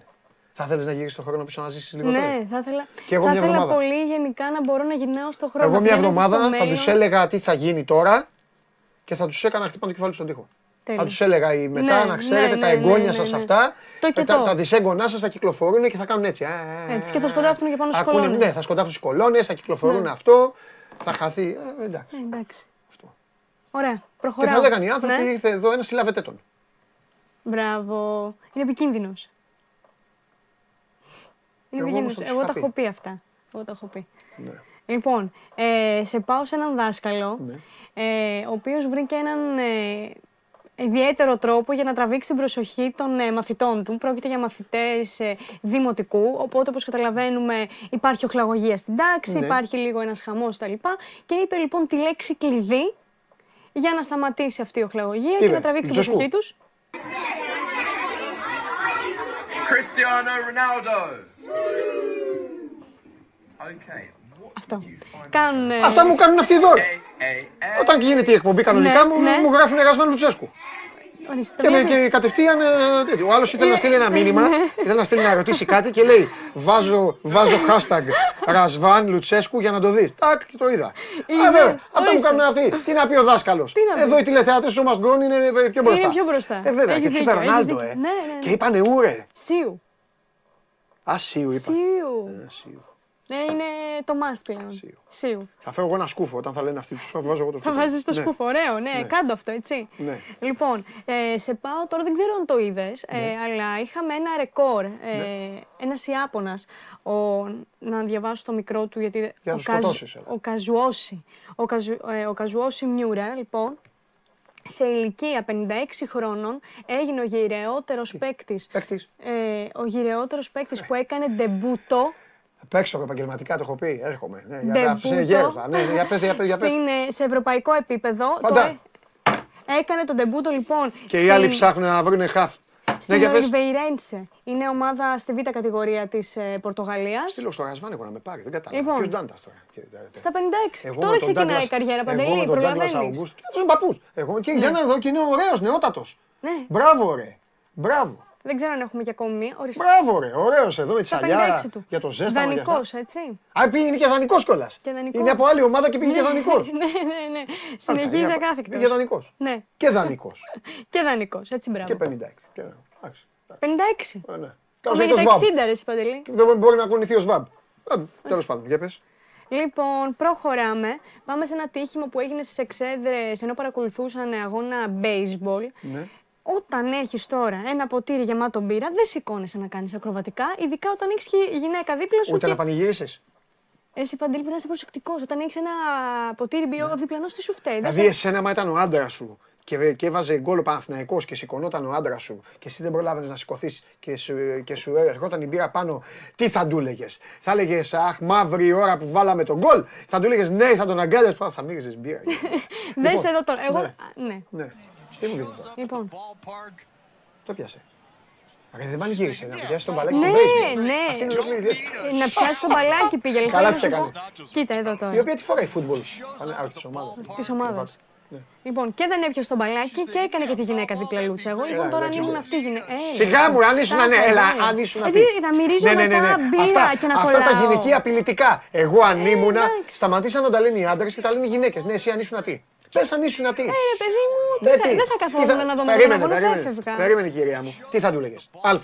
Θα θέλεις να γυρίσεις το χρόνο πίσω να ζήσεις λίγο τώρα. Ναι, θα ήθελα, Και εγώ θα μια ήθελα εβδομάδα. πολύ γενικά να μπορώ να γυρνάω στο χρόνο. Εγώ να μια πηγαίνω στο εβδομάδα θα μέλλον. του έλεγα τι θα γίνει τώρα και θα τους έκανα να χτυπάνε το κεφάλι τους στον τοίχο. Τέλεια. Θα τους έλεγα «Η μετά Ναι, να ξέρετε ναι, τα ναι, εγγόνια ναι, σας ναι. αυτά, Το και τα, το. τα δυσέγγονά σας θα κυκλοφορούν και θα κάνουν έτσι. Α, α, α, Έτσι, και θα σκοντάφτουν και πάνω στους Ακούνε- κολόνες. Ναι, θα σκοντάφτουν στις κολόνες, θα κυκλοφορούν Ναι. αυτό, θα χαθεί. Ε, εντάξει. Ε, εντάξει. Ωραία, Και προχωράω. θα λέγανε οι άνθρωποι, Ναι. ήρθε εδώ ένας συλλαβετέ τον. Μπράβο. Είναι επικίνδυνος. Είναι Εγώ όμως επικίνδυνος. θα τους Εγώ είχα τα πει. έχω πει αυτά. Εγώ τα έχω πει. Ναι. Λοιπόν, ε, σε πάω σε έναν δάσκαλο, Ναι. ε, ο οποίος βρήκε έναν ε, ιδιαίτερο τρόπο για να τραβήξει την προσοχή των ε, μαθητών του. Πρόκειται για μαθητές ε, δημοτικού, οπότε όπως καταλαβαίνουμε υπάρχει οχλαγωγία στην τάξη, Ναι. υπάρχει λίγο ένας χαμός κτλ. Και είπε λοιπόν τη λέξη κλειδί για να σταματήσει αυτή η οχλαγωγία Τι και είπε, να τραβήξει την Λουτσέσκου; προσοχή τους. Cristiano Ronaldo. Okay. Αυτό. Κάνουν, ε, Αυτά μου κάνουν αυτοί οι δώροι. ε, Όταν γίνεται η εκπομπή κανονικά Ναι, μου, ναι. μου γράφουν εργασμένο Λουτσέσκου. ορίστε, Και, με, βλέπεις. και κατευθείαν ε, τέτοιο. Ο άλλος ήθελε να στείλει ένα μήνυμα, Ναι. ήθελε να στείλει να ρωτήσει κάτι και λέει Βάζω, βάζω hashtag Ρασβάν Λουτσέσκου για να το δεις. Τάκ και το είδα. Είδες, Α, βέβαια, αυτά μου ορίστε. κάνουν αυτοί. Τι να πει ο δάσκαλος; Τι να πει; Εδώ οι τηλεθεατές του Must Gone είναι πιο μπροστά. Είναι πιο μπροστά. Ε, βέβαια, Έχεις και του δίκιο, είπε έχεις Ρονάλντο, δίκιο. ε. Ναι, ναι, ναι. Και είπανε ούρε. Σίου. Α, Σίου είπα. Σίου. Ε, Σίου. Ναι, είναι το must πλέον. Σίου. Θα φέρω εγώ ένα σκούφο όταν θα λένε αυτοί του σκούφο. Βάζω εγώ το Θα σκούφο. βάζεις το Ναι. σκούφο. Ωραίο, ναι, Ναι. κάντο αυτό, έτσι. Ναι. Λοιπόν, ε, σε πάω τώρα, δεν ξέρω αν το είδες, αλλά είχαμε ένα ρεκόρ. Ε, Ναι. Ένας Ιάπωνας. Να διαβάσω το μικρό του, γιατί. Για να ο τους Καζ- σκοτώσεις, έλα. Ο Καζουόση. Ο, Καζου, ε, ο Καζουόση Μιούρα, λοιπόν, σε ηλικία 56 χρόνων έγινε ο γυραιότερος παίκτης. Ε, ο γυραιότερος παίκτης που έκανε ντεμπούτο Θα παίξω επαγγελματικά, το έχω πει. Έρχομαι. Ναι, για Ντεμπούτο. αυτός είναι γέρος. Ναι, ναι, για πες, για πες, για πες. στην, ε, σε ευρωπαϊκό επίπεδο. Πάντα. Το, ε- Έκανε τον τεμπούτο λοιπόν. Και οι άλλοι ψάχνουν να βρουν χαφ. Ναι, Στην για πες. Ολιβεϊρέντσε. Είναι ομάδα στη β' κατηγορία της Πορτογαλίας. Στείλω στο Ρασβάνικο να με πάρει. Δεν κατάλαβα. Λοιπόν. Ποιος Ντάντας τώρα; Και- τε- Στα 56. Εγώ Τώρα με τον ξεκινάει Douglas- η καριέρα, Εγώ Παντελή. με τον Douglas Προλαβαίνεις. Augusto. Αυτός είναι παππούς. Εγώ και για να δω και είναι ωραίος, νεότατος. Ναι. Μπράβο ρε. Μπράβο. Δεν ξέρω αν έχουμε και ακόμη μία. Οριστικά. Μπράβο ρε. Ωραίος εδώ με τη Στα σαλιάρα. 56 του. Για το ζέσταμα. για αυτά. Δανεικός, έτσι. Α, πήγαινε και δανεικός κιόλας. Και δανεικός. Είναι από άλλη ομάδα και πήγε και δανεικός. (laughs) ναι, ναι, ναι. Συνεχίζει είναι- ακάθεκτος. πήγε δανεικός. Ναι. Και δανεικός. (laughs) Και δανεικός, έτσι μπράβο. Και 56. Και- εντάξει. 56. Ε, ναι. Πάμε Κάπως για είναι τα το ΣΒΑΜ. 60 ρε, εσύ, Παντελή. Δεν μπορεί να κουνηθεί ο ΣΒΑΜ. Τέλος πάντων, για πες. Λοιπόν, προχωράμε. Πάμε σε ένα τύχημα που έγινε στις εξέδρες ενώ παρακολουθούσαν αγώνα baseball. Ναι. Όταν έχεις τώρα ένα ποτήρι γεμάτο μπύρα, δεν σηκώνεσαι να κάνεις ακροβατικά, ειδικά όταν έχεις και γυναίκα δίπλα σου. Ούτε και... να πανηγύρισεις. Εσύ παντελή πρέπει να είσαι προσεκτικός. Όταν έχεις ένα ποτήρι μπύρα, ο διπλανό τι σου φταίει; Δεν Δηλαδή, σε- εσένα, μα ήταν ο άντρας σου και, και έβαζε γκολ ο Παναθηναϊκός και σηκωνόταν ο άντρας σου και εσύ δεν προλάβαινες να σηκωθείς και σου, και σου έρχονταν η μπύρα πάνω, τι θα του έλεγες; Θα έλεγες Αχ, μαύρη η ώρα που βάλαμε τον γκολ. Θα του έλεγες Ναι, θα τον αγκάλιασες. Θα μύριζες μπύρα. (laughs) Δεν Λοιπόν, σε εδώ τώρα. Εγώ. ναι. Α, Ναι. ναι. Τι μου δίνει τώρα. Λοιπόν. Το πιάσε. Ρε, δεν πανηγύρισε να πιάσει τον μπαλάκι Ναι, του baseball. ναι. Αυτή είναι ολόκληρη διέτηση. Ε, Να πιάσει το μπαλάκι πήγε. λοιπόν, Καλά να της σου πω- έκανες. Κοίτα εδώ Η τώρα. οποία τι φοράει φούτμπολ. Α, όχι, της ομάδας. Της ομάδας. Ναι. Λοιπόν, και δεν έπιασε το μπαλάκι και έκανε και τη γυναίκα δίπλα λούτσα. Εγώ λοιπόν Έλα, τώρα αν εντάξει, ήμουν ναι. αυτή η γυναίκα. Ε, Σιγά μου, αν ήσουν τα ναι, έφαγα, έλα, ε. αν ήσουν Ε, τι. τι, Θα μυρίζω μετά μπύρα Αυτά, και να αυτά κολλάω. τα γυναικεία απειλητικά. Εγώ αν ήμουν, εντάξει. σταματήσαν να τα λένε οι άντρες και τα λένε οι γυναίκες. Ναι, εσύ αν ήσουν τι. Πες αν ήσουν τι. Ε, ρε παιδί μου, τι Ναι, θα- τι; δεν θα Τι καθόμουν να δω με τον Περίμενε, αγώνα, θα περίμενε. έφευγα. Περίμενε, κυρία μου. Τι θα του λέγες; Α.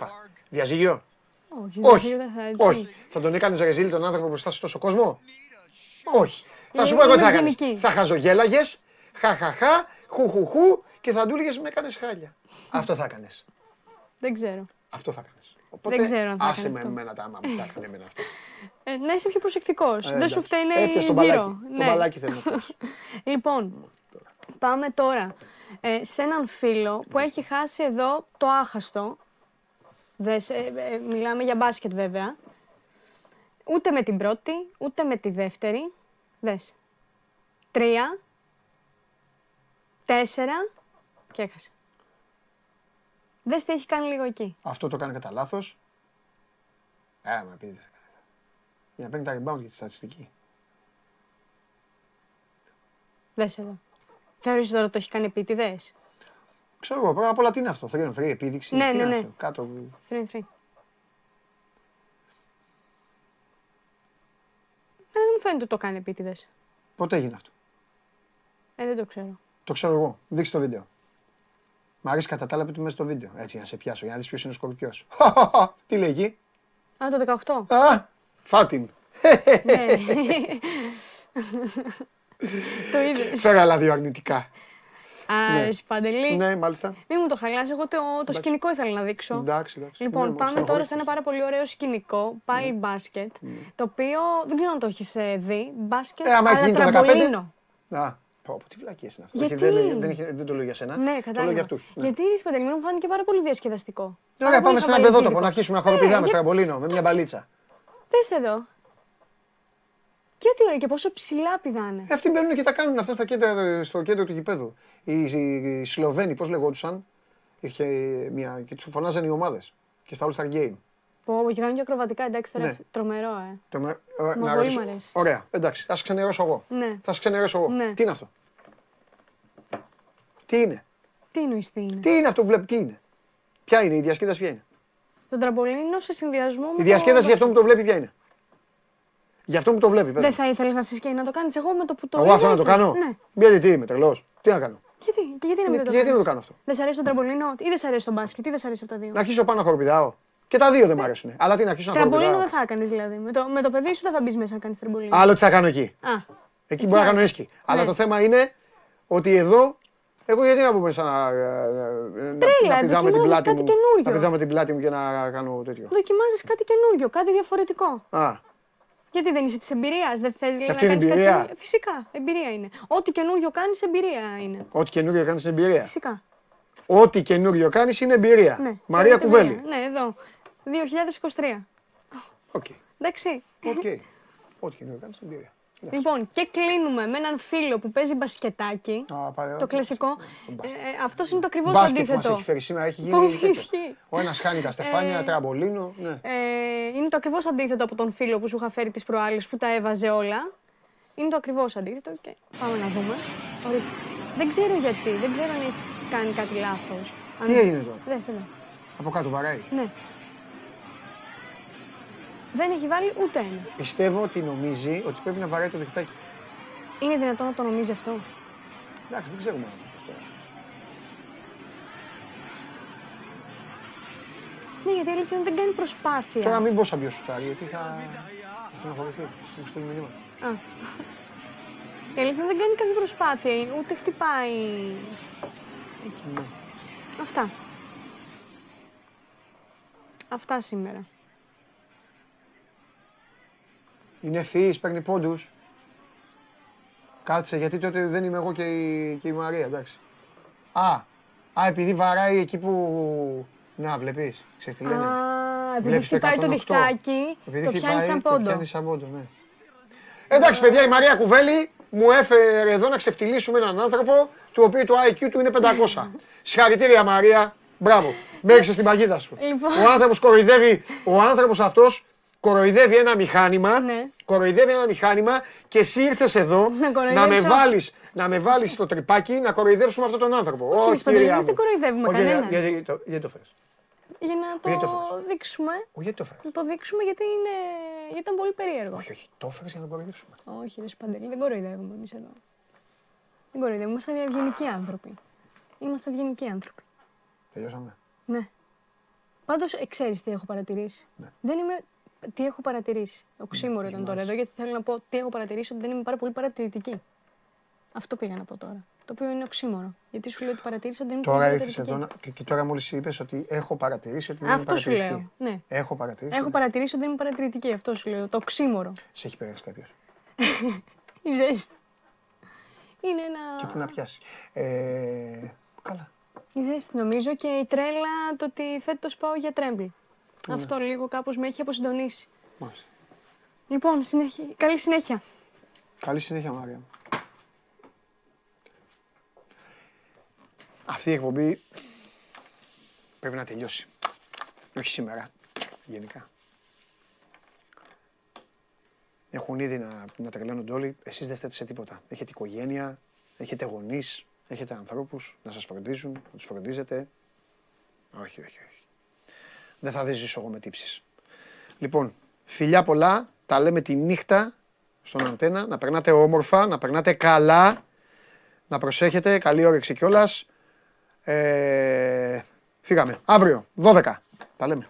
Διαζύγιο; Όχι, Όχι. δεν θα- Όχι. Θα τον έκανες ρεζίλ τον άνθρωπο μπροστά σε τόσο κόσμο; Όχι. Θα Ε, σου πω εγώ τι είμαι θα κάνεις. ευγενική. Θα χαζογέλαγες, χαχαχά, χουχουχού και θα του έλεγε με έκανες χάλια. Αυτό θα έκανε. Δεν ξέρω. Αυτό θα έκανε. Οπότε Δεν ξέρω αν θα άσε έκανε με αυτό. εμένα τα άμα μου τα έκανε εμένα αυτό. Ε, να είσαι πιο προσεκτικός. Ε, δεν σου εντάξει. φταίνει Έπιασε το γύρω. μπαλάκι. Το Ναι. μπαλάκι θέλω να πιάσει. Λοιπόν, πάμε τώρα ε, σε έναν φίλο που έχει χάσει εδώ το άχαστο. Δες, ε, ε, μιλάμε για μπάσκετ βέβαια. Ούτε με την πρώτη, ούτε με τη δεύτερη. Δες. Τρία, τέσσερα και έχασε. Δες τι έχει κάνει λίγο εκεί. Αυτό το κάνει κατά λάθος. Ε, μα πει δεν θα κάνει. Για να παίρνει τα rebound για τη στατιστική. Δες εδώ. Θεωρείς τώρα ότι το έχει κάνει επίτηδες; Ξέρω εγώ, πρώτα απ' όλα τι είναι αυτό. 3 on 3, επίδειξη. Ναι, τι ναι, είναι ναι. αυτό, Κάτω. 3-3. δεν μου φαίνεται ότι το κάνει επίτηδες. Πότε έγινε αυτό; Ε, δεν το ξέρω. Το ξέρω εγώ. Δείξε το βίντεο. Μ' αρέσει κατά τα άλλα που του μέσα το βίντεο. Έτσι, για να σε πιάσω, για να δεις ποιος είναι ο σκορπιός. (laughs) Τι λέει εκεί; Α, το 18. Α, φάτιν. ναι. (laughs) (laughs) το είδες. Φέρα άλλα δύο αρνητικά. Α, Ναι. εσύ, Παντελή. Ναι, μάλιστα. Μην μου το χαλάσει, εγώ το, το σκηνικό ήθελα να δείξω. Εντάξει, εντάξει. Λοιπόν, Ναι, μου πάμε τώρα στεναχωρήθηκες. σε ένα πάρα πολύ ωραίο σκηνικό, πάλι μπάσκετ, το οποίο δεν ξέρω αν το έχεις δει. Μπάσκετ, Ε, άμα έχει αλλά γίνει το 15. τραμπολίνο. Α, πω, πω, τι βλακίες είναι αυτό. Γιατί; Όχι, Δεν, δεν, έχει- δεν το λέω για σένα. Ναι, το λέω κατάλαβα. για αυτούς. Γιατί η Παντελή μου φάνηκε πάρα πολύ διασκεδαστικό. Ωραία, Πάρα πάμε πολύ σε ένα χαβαλιτζίδικο. παιδότοπο να αρχίσουμε να χοροπηδάμε Ναι, στο για- τραμπολίνο με μια μπαλίτσα. Δες εδώ. Και τι ωραία, και πόσο ψηλά πηδάνε. Ε, αυτοί μπαίνουν και τα κάνουν αυτά στα κέντρα, στο κέντρο του γηπέδου. Οι, οι, οι Σλοβαίνοι, πώς λεγόντουσαν, είχε μια, και τους φωνάζαν οι ομάδες. Και στα All Star Game. Πω, και κάνουν και ακροβατικά, εντάξει τώρα, Ναι. τρομερό, ε. Το, με- ε, Μα να πολύ ρωτήσω- μ' αρέσει. Ωραία, εντάξει, θα σε ξενερώσω εγώ. Ναι. Θα σε ξενερώσω εγώ. Ναι. Τι είναι αυτό; Τι είναι; Τι εννοείς τι είναι; Τι είναι αυτό που βλέπει, τι είναι; Ποια είναι η διασκέδαση, ποια είναι; Το τραμπολίνο σε συνδυασμό με Η διασκέδαση το... για αυτό που το βλέπει, ποια είναι; Για αυτό που το βλέπει, πες Δεν μου. θα ήθελες να, συσκε... να το κάνεις εγώ με το που το Εγώ είδα, αυτό να το ήθελα. κάνω. Ναι. Γιατί τι είμαι, τρελός. Τι να κάνω; Γιατί, και γιατί να μην Ναι, το γιατί να κάνεις; το κάνω αυτό; Δεν σ' αρέσει το τραμπολίνο ή δεν σ' αρέσει το μπάσκετ, τι δεν σ' αρέσει από τα δύο; Να αρχίσω πάνω να χοροπηδάω. Και τα δύο δεν μ' αρέσουν. Αλλά τι να αρχίσω να Τραμπολίνο χοροπηδάω; δεν θα έκανες δηλαδή. Με το, με το παιδί σου δεν θα μπεις μέσα να κάνεις τραμπολίνο. Άλλο τι θα κάνω εκεί. Α, Εκεί μπορώ να κάνω έσκι. Αλλά Ναι. το θέμα είναι ότι εδώ. Εγώ γιατί να μπω μέσα να, ε, ε, να, Τρέλα, να πηδάμε την δοκιμάζεις πλάτη κάτι μου. καινούριο. Να πηδάμε την πλάτη μου και να κάνω τέτοιο. δοκιμάζεις κάτι καινούριο, κάτι διαφορετικό. Α, Γιατί δεν είσαι της εμπειρίας, δεν θες δηλαδή, να αυτή είναι κάνεις εμπειρία. κάτι. Φυσικά, εμπειρία είναι. Ό,τι καινούριο κάνεις, εμπειρία είναι. ό,τι καινούριο κάνεις είναι εμπειρία. Φυσικά. Ό,τι καινούριο κάνεις είναι εμπειρία. Ναι. Μαρία Θέλετε Κουβέλη. μία. Ναι, εδώ. 2023. Οκ. Εντάξει. Οκ. Ό,τι καινούριο κάνεις είναι εμπειρία. Λοιπόν, και κλείνουμε με έναν φίλο που παίζει μπασκετάκι. Α, πάρε, Το κλασικό. μπάσκετ. Ε, αυτός είναι το ακριβώς Μπάσκετ μας αντίθετο. έχει φέρει σήμερα, έχει Πολύ γίνει τέτοιο. ισχύει. Ο ένας χάνει τα στεφάνια, Ε, τραμπολίνο, ναι. Ε, είναι το ακριβώς αντίθετο από τον φίλο που σου είχα φέρει τις προάλλες που τα έβαζε όλα. Είναι το ακριβώς αντίθετο και πάμε να δούμε. Ορίστε. Δεν ξέρω γιατί, δεν ξέρω αν έχει κάνει κάτι λάθος. Τι έγινε τώρα; Δες εδώ. Από κάτω βαράει. Ναι. Δεν έχει βάλει ούτε ένα. Πιστεύω ότι νομίζει ότι πρέπει να βαράει το διχτάκι. Είναι δυνατόν να το νομίζει αυτό; Εντάξει, δεν ξέρουμε άνθρωπος τώρα. Ναι, γιατί η αλήθεια είναι ότι δεν κάνει προσπάθεια. Τώρα μην πω σαν ποιο σουτάρει, γιατί θα, θα στεναχωρηθεί. Θα μου στείλει μηνύματα. Α. Η αλήθεια είναι ότι δεν κάνει καμία προσπάθεια, ούτε χτυπάει. Ναι. Αυτά. Αυτά σήμερα. Είναι ευθύης, παίρνει πόντους. Κάτσε, γιατί τότε δεν είμαι εγώ και η, και η Μαρία, εντάξει. Α, α, επειδή βαράει εκεί που... Να, βλέπεις, ξέρεις τι λένε. Α, επειδή Βλέπεις το χτυπάει το 108. διχτάκι, Επειδή το πιάνει χτυπάει, σαν Το πόντο. πιάνει σαν πόντο, ναι. Εντάξει, παιδιά, η Μαρία Κουβέλη μου έφερε εδώ να ξεφτυλίσουμε έναν άνθρωπο του οποίου το IQ του είναι 500. (laughs) Συγχαρητήρια, Μαρία. Μπράβο. Μέριξε στην παγίδα σου. Λοιπόν. Ο άνθρωπος κοροϊδεύει, ο άνθρωπος αυτός κοροϊδεύει ένα μηχάνημα, Ναι. Κοροϊδεύει ένα μηχάνημα και εσύ ήρθες εδώ Να να με κοροϊδέψω. βάλεις, να με βάλεις στο τρυπάκι να κοροϊδέψουμε αυτόν τον άνθρωπο. Όχι, Όχι, Σπαντελή, κυρία εμείς μου. δεν κοροϊδεύουμε Όχι, κανέναν. γιατί- Γιατί το- γιατί το φέρες; Για να το, Γιατί το φέρες; δείξουμε. Όχι, γιατί το φέρες; Να το δείξουμε γιατί είναι... γιατί ήταν πολύ περίεργο. Όχι, όχι, το έφερες για να κοροϊδέψουμε. Όχι, ρε Σπαντελή, δεν κοροϊδεύουμε εμείς εδώ. Δεν κοροϊδεύουμε. Είμαστε ευγενικοί άνθρωποι. Είμαστε ευγενικοί άνθρωποι. Τελειώσαμε; Ναι. Πάντως, ξέρεις τι έχω παρατηρήσει; Ναι. Δεν είμαι. Τι έχω παρατηρήσει. Οξύμορο ήταν τώρα εδώ, γιατί θέλω να πω τι έχω παρατηρήσει ότι δεν είμαι πάρα πολύ παρατηρητική. Αυτό πήγα να πω τώρα. Το οποίο είναι οξύμορο. Γιατί σου λέω ότι παρατήρησα ότι δεν είμαι Τώρα πολύ ήρθες εδώ παρατηρητική. να- και, και τώρα μόλις είπες ότι έχω παρατηρήσει ότι δεν είμαι Αυτό σου παρατηρητική. λέω. Ναι. Έχω παρατηρήσει. Έχω ότι- παρατηρήσει ότι δεν είμαι παρατηρητική. Αυτό σου λέω. Το οξύμορο. Σε έχει περάσει κάποιος. (laughs) Η ζέστη. Είναι ένα. Και πού να πιάσει. Ε, καλά. Η ζέστη νομίζω και η τρέλα το ότι φέτος πάω για τρέμπλ. Ναι. Αυτό λίγο κάπως με έχει αποσυντονίσει. Μάλιστα. Λοιπόν, συνέχεια. καλή συνέχεια. Καλή συνέχεια, Μάρια. μου. Αυτή η εκπομπή πρέπει να τελειώσει. Όχι σήμερα, γενικά. Έχουν ήδη να, να τρελαίνονται όλοι. Εσείς δεν φταίτε σε τίποτα. Έχετε οικογένεια, έχετε γονείς, έχετε ανθρώπους να σας φροντίζουν, να τους φροντίζετε. Όχι, όχι, όχι. Δεν θα δεν ζήσω εγώ με τύψεις. Λοιπόν, φιλιά πολλά, τα λέμε τη νύχτα στον αντένα, να περνάτε όμορφα, να περνάτε καλά, να προσέχετε, καλή όρεξη κιόλας. Ε, φύγαμε. Αύριο, 12. Τα λέμε.